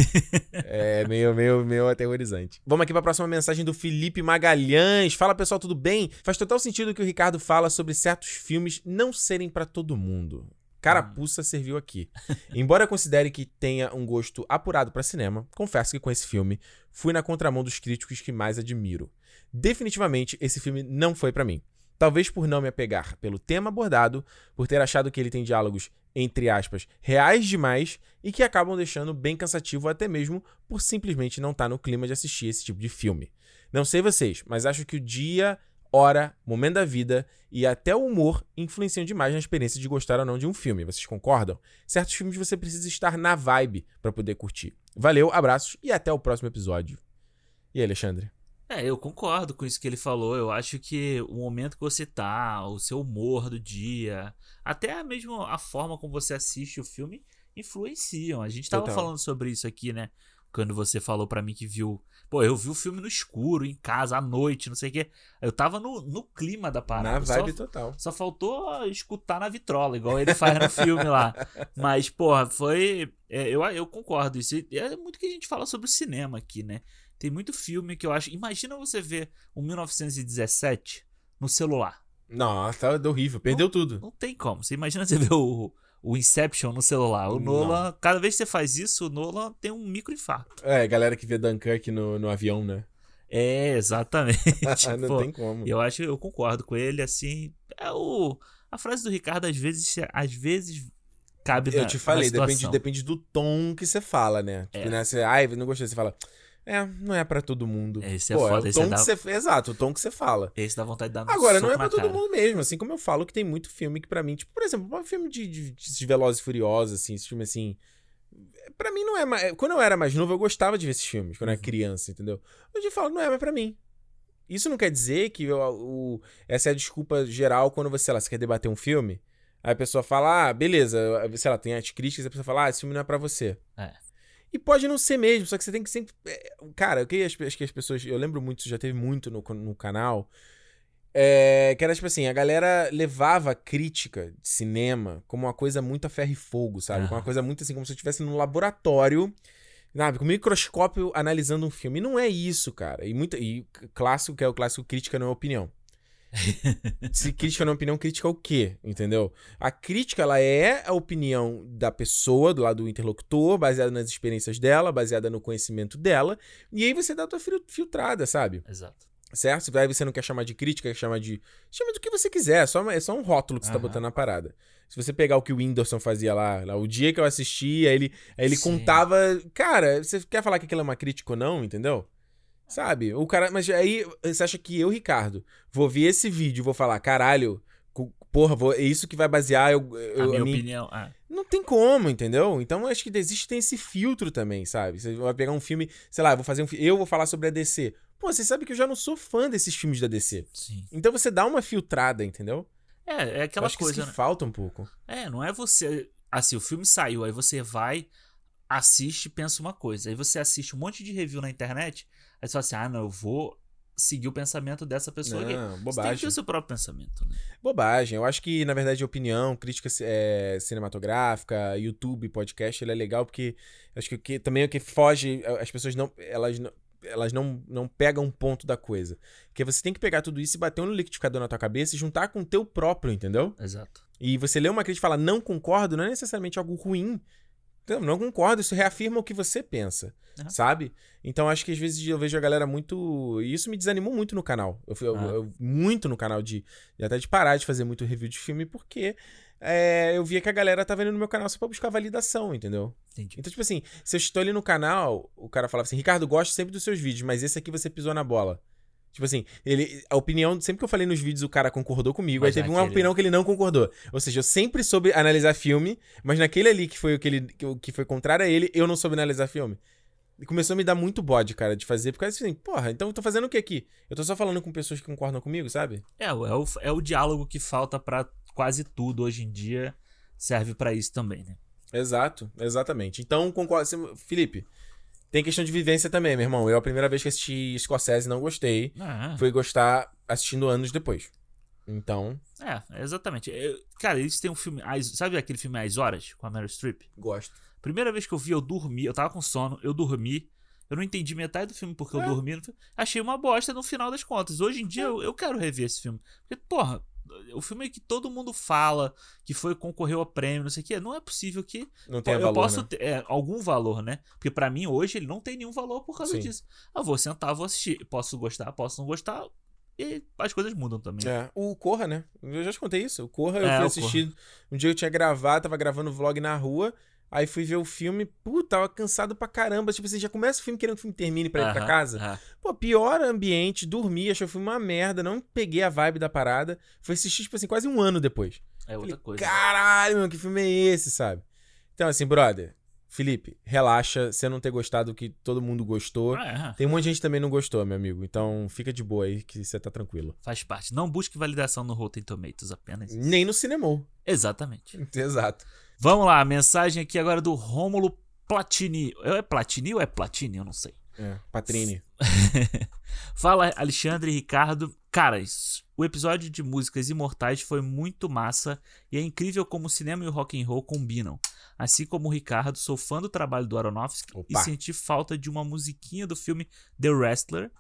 é meio, meio, meio aterrorizante. Vamos aqui pra próxima mensagem do Felipe Magalhães. Fala, pessoal, tudo bem? Faz total sentido o que o Ricardo fala sobre certos filmes não serem pra todo mundo. Carapuça serviu aqui. Embora eu considere que tenha um gosto apurado pra cinema, confesso que com esse filme fui na contramão dos críticos que mais admiro. Definitivamente, esse filme não foi pra mim. Talvez por não me apegar pelo tema abordado, por ter achado que ele tem diálogos, entre aspas, reais demais e que acabam deixando bem cansativo até mesmo por simplesmente não estar no clima de assistir esse tipo de filme. Não sei vocês, mas acho que o dia, hora, momento da vida e até o humor influenciam demais na experiência de gostar ou não de um filme. Vocês concordam? Certos filmes você precisa estar na vibe para poder curtir. Valeu, abraços e até o próximo episódio. E aí, Alexandre? É, eu concordo com isso que ele falou. Eu acho que o momento que você tá, o seu humor do dia, até mesmo a forma como você assiste o filme influenciam. A gente tava Total. falando sobre isso aqui, né? quando você falou pra mim que viu. Pô, eu vi o filme no escuro, em casa, à noite, não sei o quê. Eu tava no, no clima da parada. Na vibe só, total. só faltou escutar na vitrola, igual ele faz no filme lá. (laughs) Mas, porra, foi. é, eu, eu concordo. Isso é muito que a gente fala sobre o cinema aqui, né? Tem muito filme que eu acho. Imagina você ver um 1917 no celular. Nossa, tá horrível. Perdeu tudo. Não tem como. Você imagina você ver o, o Inception no celular. O Não. Nolan, cada vez que você faz isso, o Nolan tem um microinfarto. É, galera que vê Dunkirk no, no avião, né? É, exatamente. (laughs) não Pô, tem como. Eu acho, eu concordo com ele, assim. É o. A frase do Ricardo, às vezes, às vezes cabe na Eu te falei, depende, depende do tom que você fala, né? Tipo, É. né? Você, ai, não gostei, você fala. É, não é pra todo mundo. Esse é Pô, foda, o esse é tom da- que você. Exato, o tom que você fala. Esse dá vontade de dar um Agora, não é pra todo cara. mundo mesmo, assim como eu falo que tem muito filme que pra mim, tipo, por exemplo, um filme de, de, de Velozes e Furiosos, assim, esse filme assim. Pra mim não é mais. Quando eu era mais novo, eu gostava de ver esses filmes, quando eu era criança, entendeu? Hoje eu falo, não é mais pra mim. Isso não quer dizer que eu- o, essa é a desculpa geral quando você, sei lá, você quer debater um filme. Aí a pessoa fala, ah, beleza, sei lá, tem as críticas, a pessoa fala, ah, esse filme não é pra você. É. E pode não ser mesmo, só que você tem que sempre. é, Cara, o que acho que as pessoas. Eu lembro muito, isso já teve muito no, no canal. É, que era tipo assim, a galera levava crítica de cinema como uma coisa muito a ferro e fogo, sabe? Como uma coisa muito assim, como se eu estivesse num laboratório, sabe? Com um microscópio analisando um filme. E não é isso, cara. E, muita, e clássico, que é o clássico crítica não é opinião. (laughs) Se crítica não é opinião, crítica é o quê? Entendeu? A crítica, ela é a opinião da pessoa, do lado do interlocutor, baseada nas experiências dela, baseada no conhecimento dela, e aí você dá a tua fil- filtrada, sabe? Exato. Certo? Aí você não quer chamar de crítica, quer chamar de. Chama do que você quiser, é só, é só um rótulo que você tá Aham. botando na parada. Se você pegar o que o Whindersson fazia lá, lá o dia que eu assisti, aí ele, aí ele Sim. contava. Cara, você quer falar que aquilo é uma crítica ou não, entendeu? Sabe? O cara. Mas aí você acha que eu, Ricardo, vou ver esse vídeo e vou falar, caralho, porra, vou, é isso que vai basear eu, eu- a minha opinião. ah, não tem como, entendeu? Então acho que existe tem esse filtro também, sabe? Você vai pegar um filme, sei lá, eu vou fazer um eu vou falar sobre a DC. Pô, você sabe que eu já não sou fã desses filmes da DC. sim. Então você dá uma filtrada, entendeu? É, é aquela acho que coisa. isso né? que falta um pouco. É, não é você. Assim, o filme saiu, aí você vai, assiste e pensa uma coisa. Aí você assiste um monte de review na internet, aí você fala assim: ah, não, eu vou seguir o pensamento dessa pessoa aqui. Não, Você tem que bobagem. ter o seu próprio pensamento, né? Bobagem. Eu acho que, na verdade, opinião, crítica é, cinematográfica, YouTube, podcast, ele é legal porque acho que, que também é o que foge, as pessoas não. Elas não. Elas não, não pegam um ponto da coisa. Porque você tem que pegar tudo isso e bater um liquidificador na tua cabeça e juntar com o teu próprio, entendeu? Exato. E você lê uma crítica e fala não concordo, não é necessariamente algo ruim. Então, não concordo, isso reafirma o que você pensa, Aham. sabe? Então acho que às vezes eu vejo a galera muito. E isso me desanimou muito no canal. Eu, fui- eu- Ah. eu- muito no canal de, de até de parar de fazer muito review de filme, porque é, eu via que a galera tava indo no meu canal só pra buscar validação, entendeu? Entendi. Então, tipo assim, se eu estou ali no canal, o cara falava assim, Ricardo, gosto sempre dos seus vídeos, mas esse aqui você pisou na bola. Tipo assim, ele, a opinião, sempre que eu falei nos vídeos, o cara concordou comigo, Mas aí teve uma naquele- opinião que ele não concordou. Ou seja, eu sempre soube analisar filme, mas naquele ali que foi o que ele que, foi contrário a ele, eu não soube analisar filme. E começou a me dar muito bode, cara, de fazer, porque assim, porra, então eu tô fazendo o que aqui? Eu tô só falando com pessoas que concordam comigo, sabe? É, é o, é o diálogo que falta pra quase tudo hoje em dia. Serve pra isso também, né? Exato, exatamente. Então, concordo. Felipe, tem questão de vivência também, meu irmão. Eu, a primeira vez que assisti Scorsese, não gostei. Ah, Fui gostar assistindo anos depois. Então, É, exatamente. Eu- cara, eles têm um filme. As- sabe aquele filme As Horas, com a Meryl Streep? gosto. Primeira vez que eu vi, eu dormi. Eu tava com sono, eu dormi. Eu não entendi metade do filme porque eu É. dormi. no fi- Achei uma bosta no final das contas. Hoje em dia eu, eu quero rever esse filme. Porque, porra, o filme é que todo mundo fala que foi concorreu a prêmio, não sei o quê. Não é possível que Não tem eu valor, posso né? ter é, algum valor, né? Porque pra mim hoje ele não tem nenhum valor por causa Sim. disso. Eu vou sentar, vou assistir. Posso gostar, posso não gostar. E as coisas mudam também. É, o Corra, né? Eu já te contei isso. O Corra, eu É, fui assistir. Um dia eu tinha gravado, tava gravando vlog na rua. Aí fui ver o filme, puta, tava cansado pra caramba. Tipo assim, já começa o filme querendo que o filme termine pra ir pra Aham, casa. aham. Pô, pior ambiente, dormi, achei o filme uma merda, não peguei a vibe da parada. Fui assistir, tipo assim, quase um ano depois. É outra Falei, coisa. Caralho, mano, que filme é esse, sabe? Então, assim, brother, Felipe, relaxa, você não ter gostado que todo mundo gostou. É, Tem um monte de gente também não gostou, meu amigo. Então, fica de boa aí que você tá tranquilo. faz parte. Não busque validação no Rotten Tomatoes apenas. Nem no cinema. Exatamente. (laughs) Exato. Vamos lá, a mensagem aqui agora do Rômulo Platini. É Platini ou é Platini? Eu não sei. É, Patrine. (laughs) Fala, Alexandre e Ricardo. Caras, o episódio de Músicas Imortais foi muito massa e é incrível como o cinema e o rock and roll combinam. Assim como o Ricardo, sou fã do trabalho do Aronofsky e Opa. senti falta de uma musiquinha do filme The Wrestler,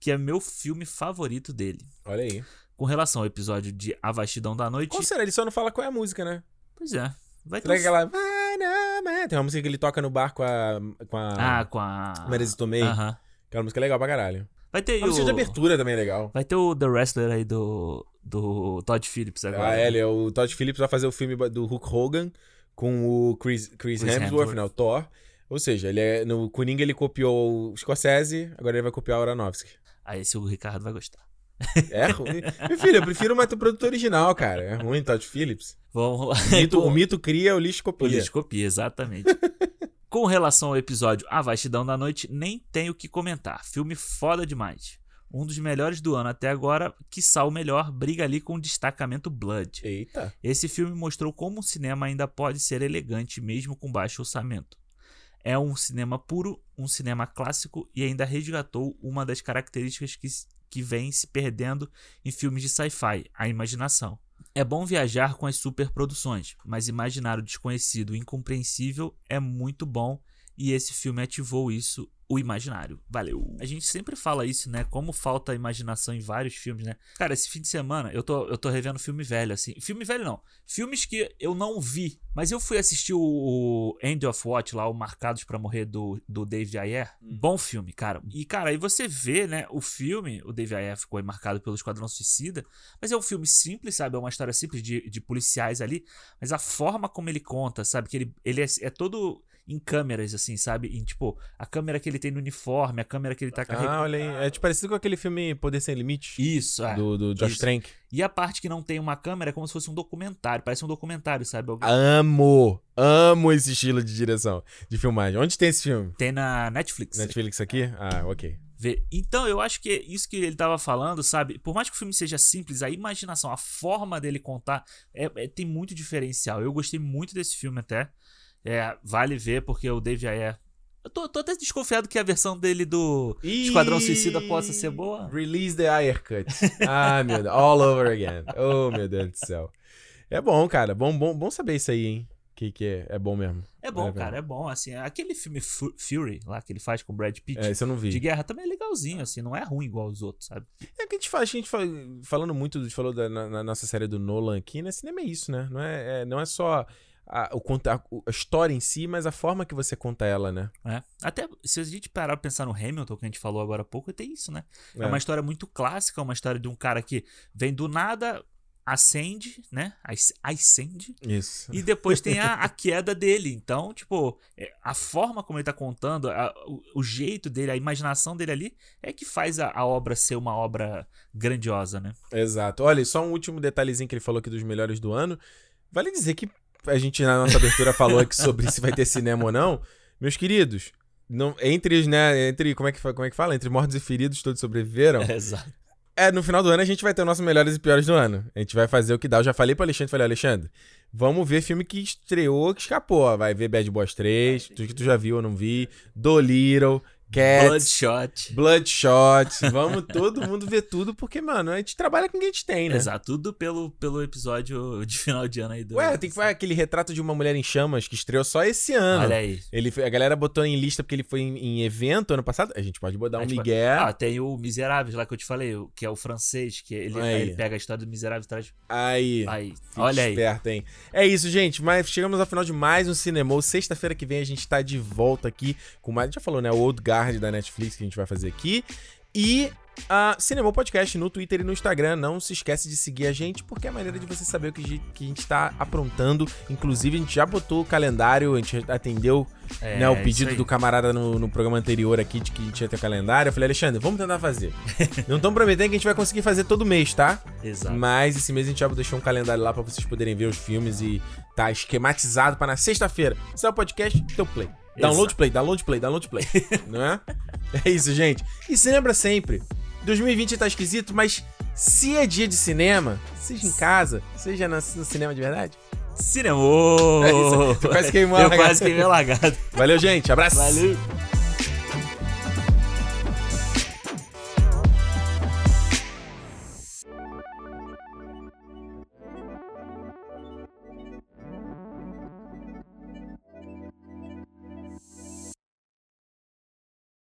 que é meu filme favorito dele. Olha aí. Com relação ao episódio de A Vastidão da Noite, Qual será? Ele só não fala qual é a música, né? pois é, vai ter Será que man- Tem uma música que ele toca no bar com a. Com a. Ah, com a. Marisa Tomei. Aham. Música é legal pra caralho. Vai ter A música de o. abertura também é legal. Vai ter o The Wrestler aí do. Do Todd Phillips agora. Ah, é, ele, é o Todd Phillips vai fazer o filme do Hulk Hogan com o Chris, Chris, Chris Hemsworth, Hemsworth. né, o Thor. Ou seja, ele é, no Coringa ele copiou o Scorsese, agora ele vai copiar o Aronofsky. Aí esse o Ricardo vai gostar. É ruim. Meu filho, eu prefiro o produto original, cara. É ruim, Todd Phillips. Vamos lá. O mito, (laughs) o mito cria, o lixo copia. Politicopia, exatamente. (laughs) Com relação ao episódio A Vastidão da Noite, nem tenho o que comentar. Filme foda demais. Um dos melhores do ano até agora, quiçá o melhor, briga ali com o destacamento Blood. Eita. Esse filme mostrou como o cinema ainda pode ser elegante mesmo com baixo orçamento. É um cinema puro, um cinema clássico e ainda resgatou uma das características que, que vem se perdendo em filmes de sci-fi, a imaginação. É bom viajar com as superproduções, mas imaginar o desconhecido e incompreensível é muito bom e esse filme ativou isso, o imaginário. Valeu. A gente sempre fala isso, né? Como falta imaginação em vários filmes, né? Cara, esse fim de semana eu tô, eu tô revendo filme velho, assim. Filme velho não. Filmes que eu não vi, mas eu fui assistir o, o End of Watch lá, o Marcados pra Morrer do, do David Ayer. Bom filme, cara. E, cara, aí você vê, né? O filme, o David Ayer ficou aí marcado pelo Esquadrão Suicida, mas é um filme simples, sabe? É uma história simples de, de policiais ali, mas a forma como ele conta, sabe? Que ele, ele é, é todo em câmeras, assim, sabe? Em, tipo, a câmera que ele tem no uniforme, a câmera que ele tá carregando. Ah, olha aí. É tipo, parecido com aquele filme Poder Sem Limites. Isso, é. Do, do Josh. Trank. E a parte que não tem uma câmera é como se fosse um documentário. Parece um documentário, sabe? Alguém- Amo, amo esse estilo de direção, de filmagem. Onde tem esse filme? Tem na Netflix. Netflix aqui? Ah, ok. Vê. Então, eu acho que é isso que ele tava falando, sabe? Por mais que o filme seja simples, a imaginação, a forma dele contar é- é- tem muito diferencial. Eu gostei muito desse filme até. É, vale ver, porque o David Ayer. Eu tô, tô até desconfiado que a versão dele do Esquadrão Suicida possa ser boa. Release the Ayer Cut. Ah, meu Deus. All over again. Oh, meu Deus do céu. É bom, cara. Bom, bom, bom saber isso aí, hein? Que, que é, é bom mesmo. É bom, pena. cara, é bom. Assim, aquele filme Fu- Fury lá que ele faz com o Brad Pitt É, de guerra também é legalzinho, assim, não é ruim igual os outros, sabe? É que a gente fala, a gente fala, falando muito, a gente falou da, na, na nossa série do Nolan aqui, né? Cinema é isso, né? Não é, é- não é só a, o, conta- a, a história em si, mas a forma que você conta ela, né? É. Até se a gente parar pra pensar no Hamilton, que a gente falou agora há pouco, tem isso, né? É. É. uma história muito clássica, uma história de um cara que vem do nada, acende, né? As- Ascende. Isso. E depois tem a, a (laughs) queda dele. Então, tipo, é, a forma como ele tá contando, a- o, o jeito dele, a imaginação dele ali, é que faz a, a obra ser uma obra grandiosa, né? Exato. Olha, só um último detalhezinho que ele falou aqui dos melhores do ano. Vale dizer que a gente na nossa abertura falou aqui sobre se vai ter cinema ou não. Meus queridos, não, entre os, né, entre, como é que, como é que fala? Entre mortos e feridos, todos sobreviveram. (laughs) Exato. É, no final do ano a gente vai ter os nossos melhores e piores do ano. A gente vai fazer o que dá. Eu já falei pro Alexandre, falei, Alexandre, vamos ver filme que estreou, que escapou. Vai ver Bad Boys 3, tudo que tu já viu ou não vi. Dolittle, Cats, Bloodshot. Bloodshot. Vamos todo mundo ver tudo, porque, mano, a gente trabalha com o que a gente tem, né? Exato, tudo pelo, pelo episódio de final de ano aí do. Ué, tem que fazer aquele retrato de uma mulher em chamas que estreou só esse ano. Olha aí. Ele, a galera botou em lista porque ele foi em, em evento ano passado. A gente pode botar um gente migué. Ah, tem o Miseráveis lá que eu te falei, que é o francês, que ele, Aí. ele pega a história do Miseráveis e traz. Aí. Aí, olha aí. esperto, hein? É isso, gente. Mas chegamos ao final de mais um Cinema. Sexta-feira que vem a gente tá de volta aqui com mais. A gente já falou, né? O Old Da Netflix que a gente vai fazer aqui. E a Cinema Podcast no Twitter e no Instagram. Não se esquece de seguir a gente, porque é a maneira de você saber o que a gente- que a gente tá aprontando. Inclusive, a gente já botou o calendário, a gente atendeu É, né, o pedido do camarada no, no programa anterior aqui de que a gente ia ter o calendário. Eu falei, Alexandre, vamos tentar fazer. (laughs) Não estamos prometendo que a gente vai conseguir fazer todo mês, tá? Exato. Mas esse mês a gente já deixou um calendário lá pra vocês poderem ver os filmes e tá esquematizado pra na sexta-feira. Se é o podcast, teu play. Download Exato. play, download play, download play. (laughs) não é? É isso, gente. E se lembra sempre, 2020 tá esquisito, mas se é dia de cinema, seja em casa, seja no cinema de verdade, Cinema! É isso quase queimou Eu quase queimei a largada. Valeu, gente. Abraço. Valeu.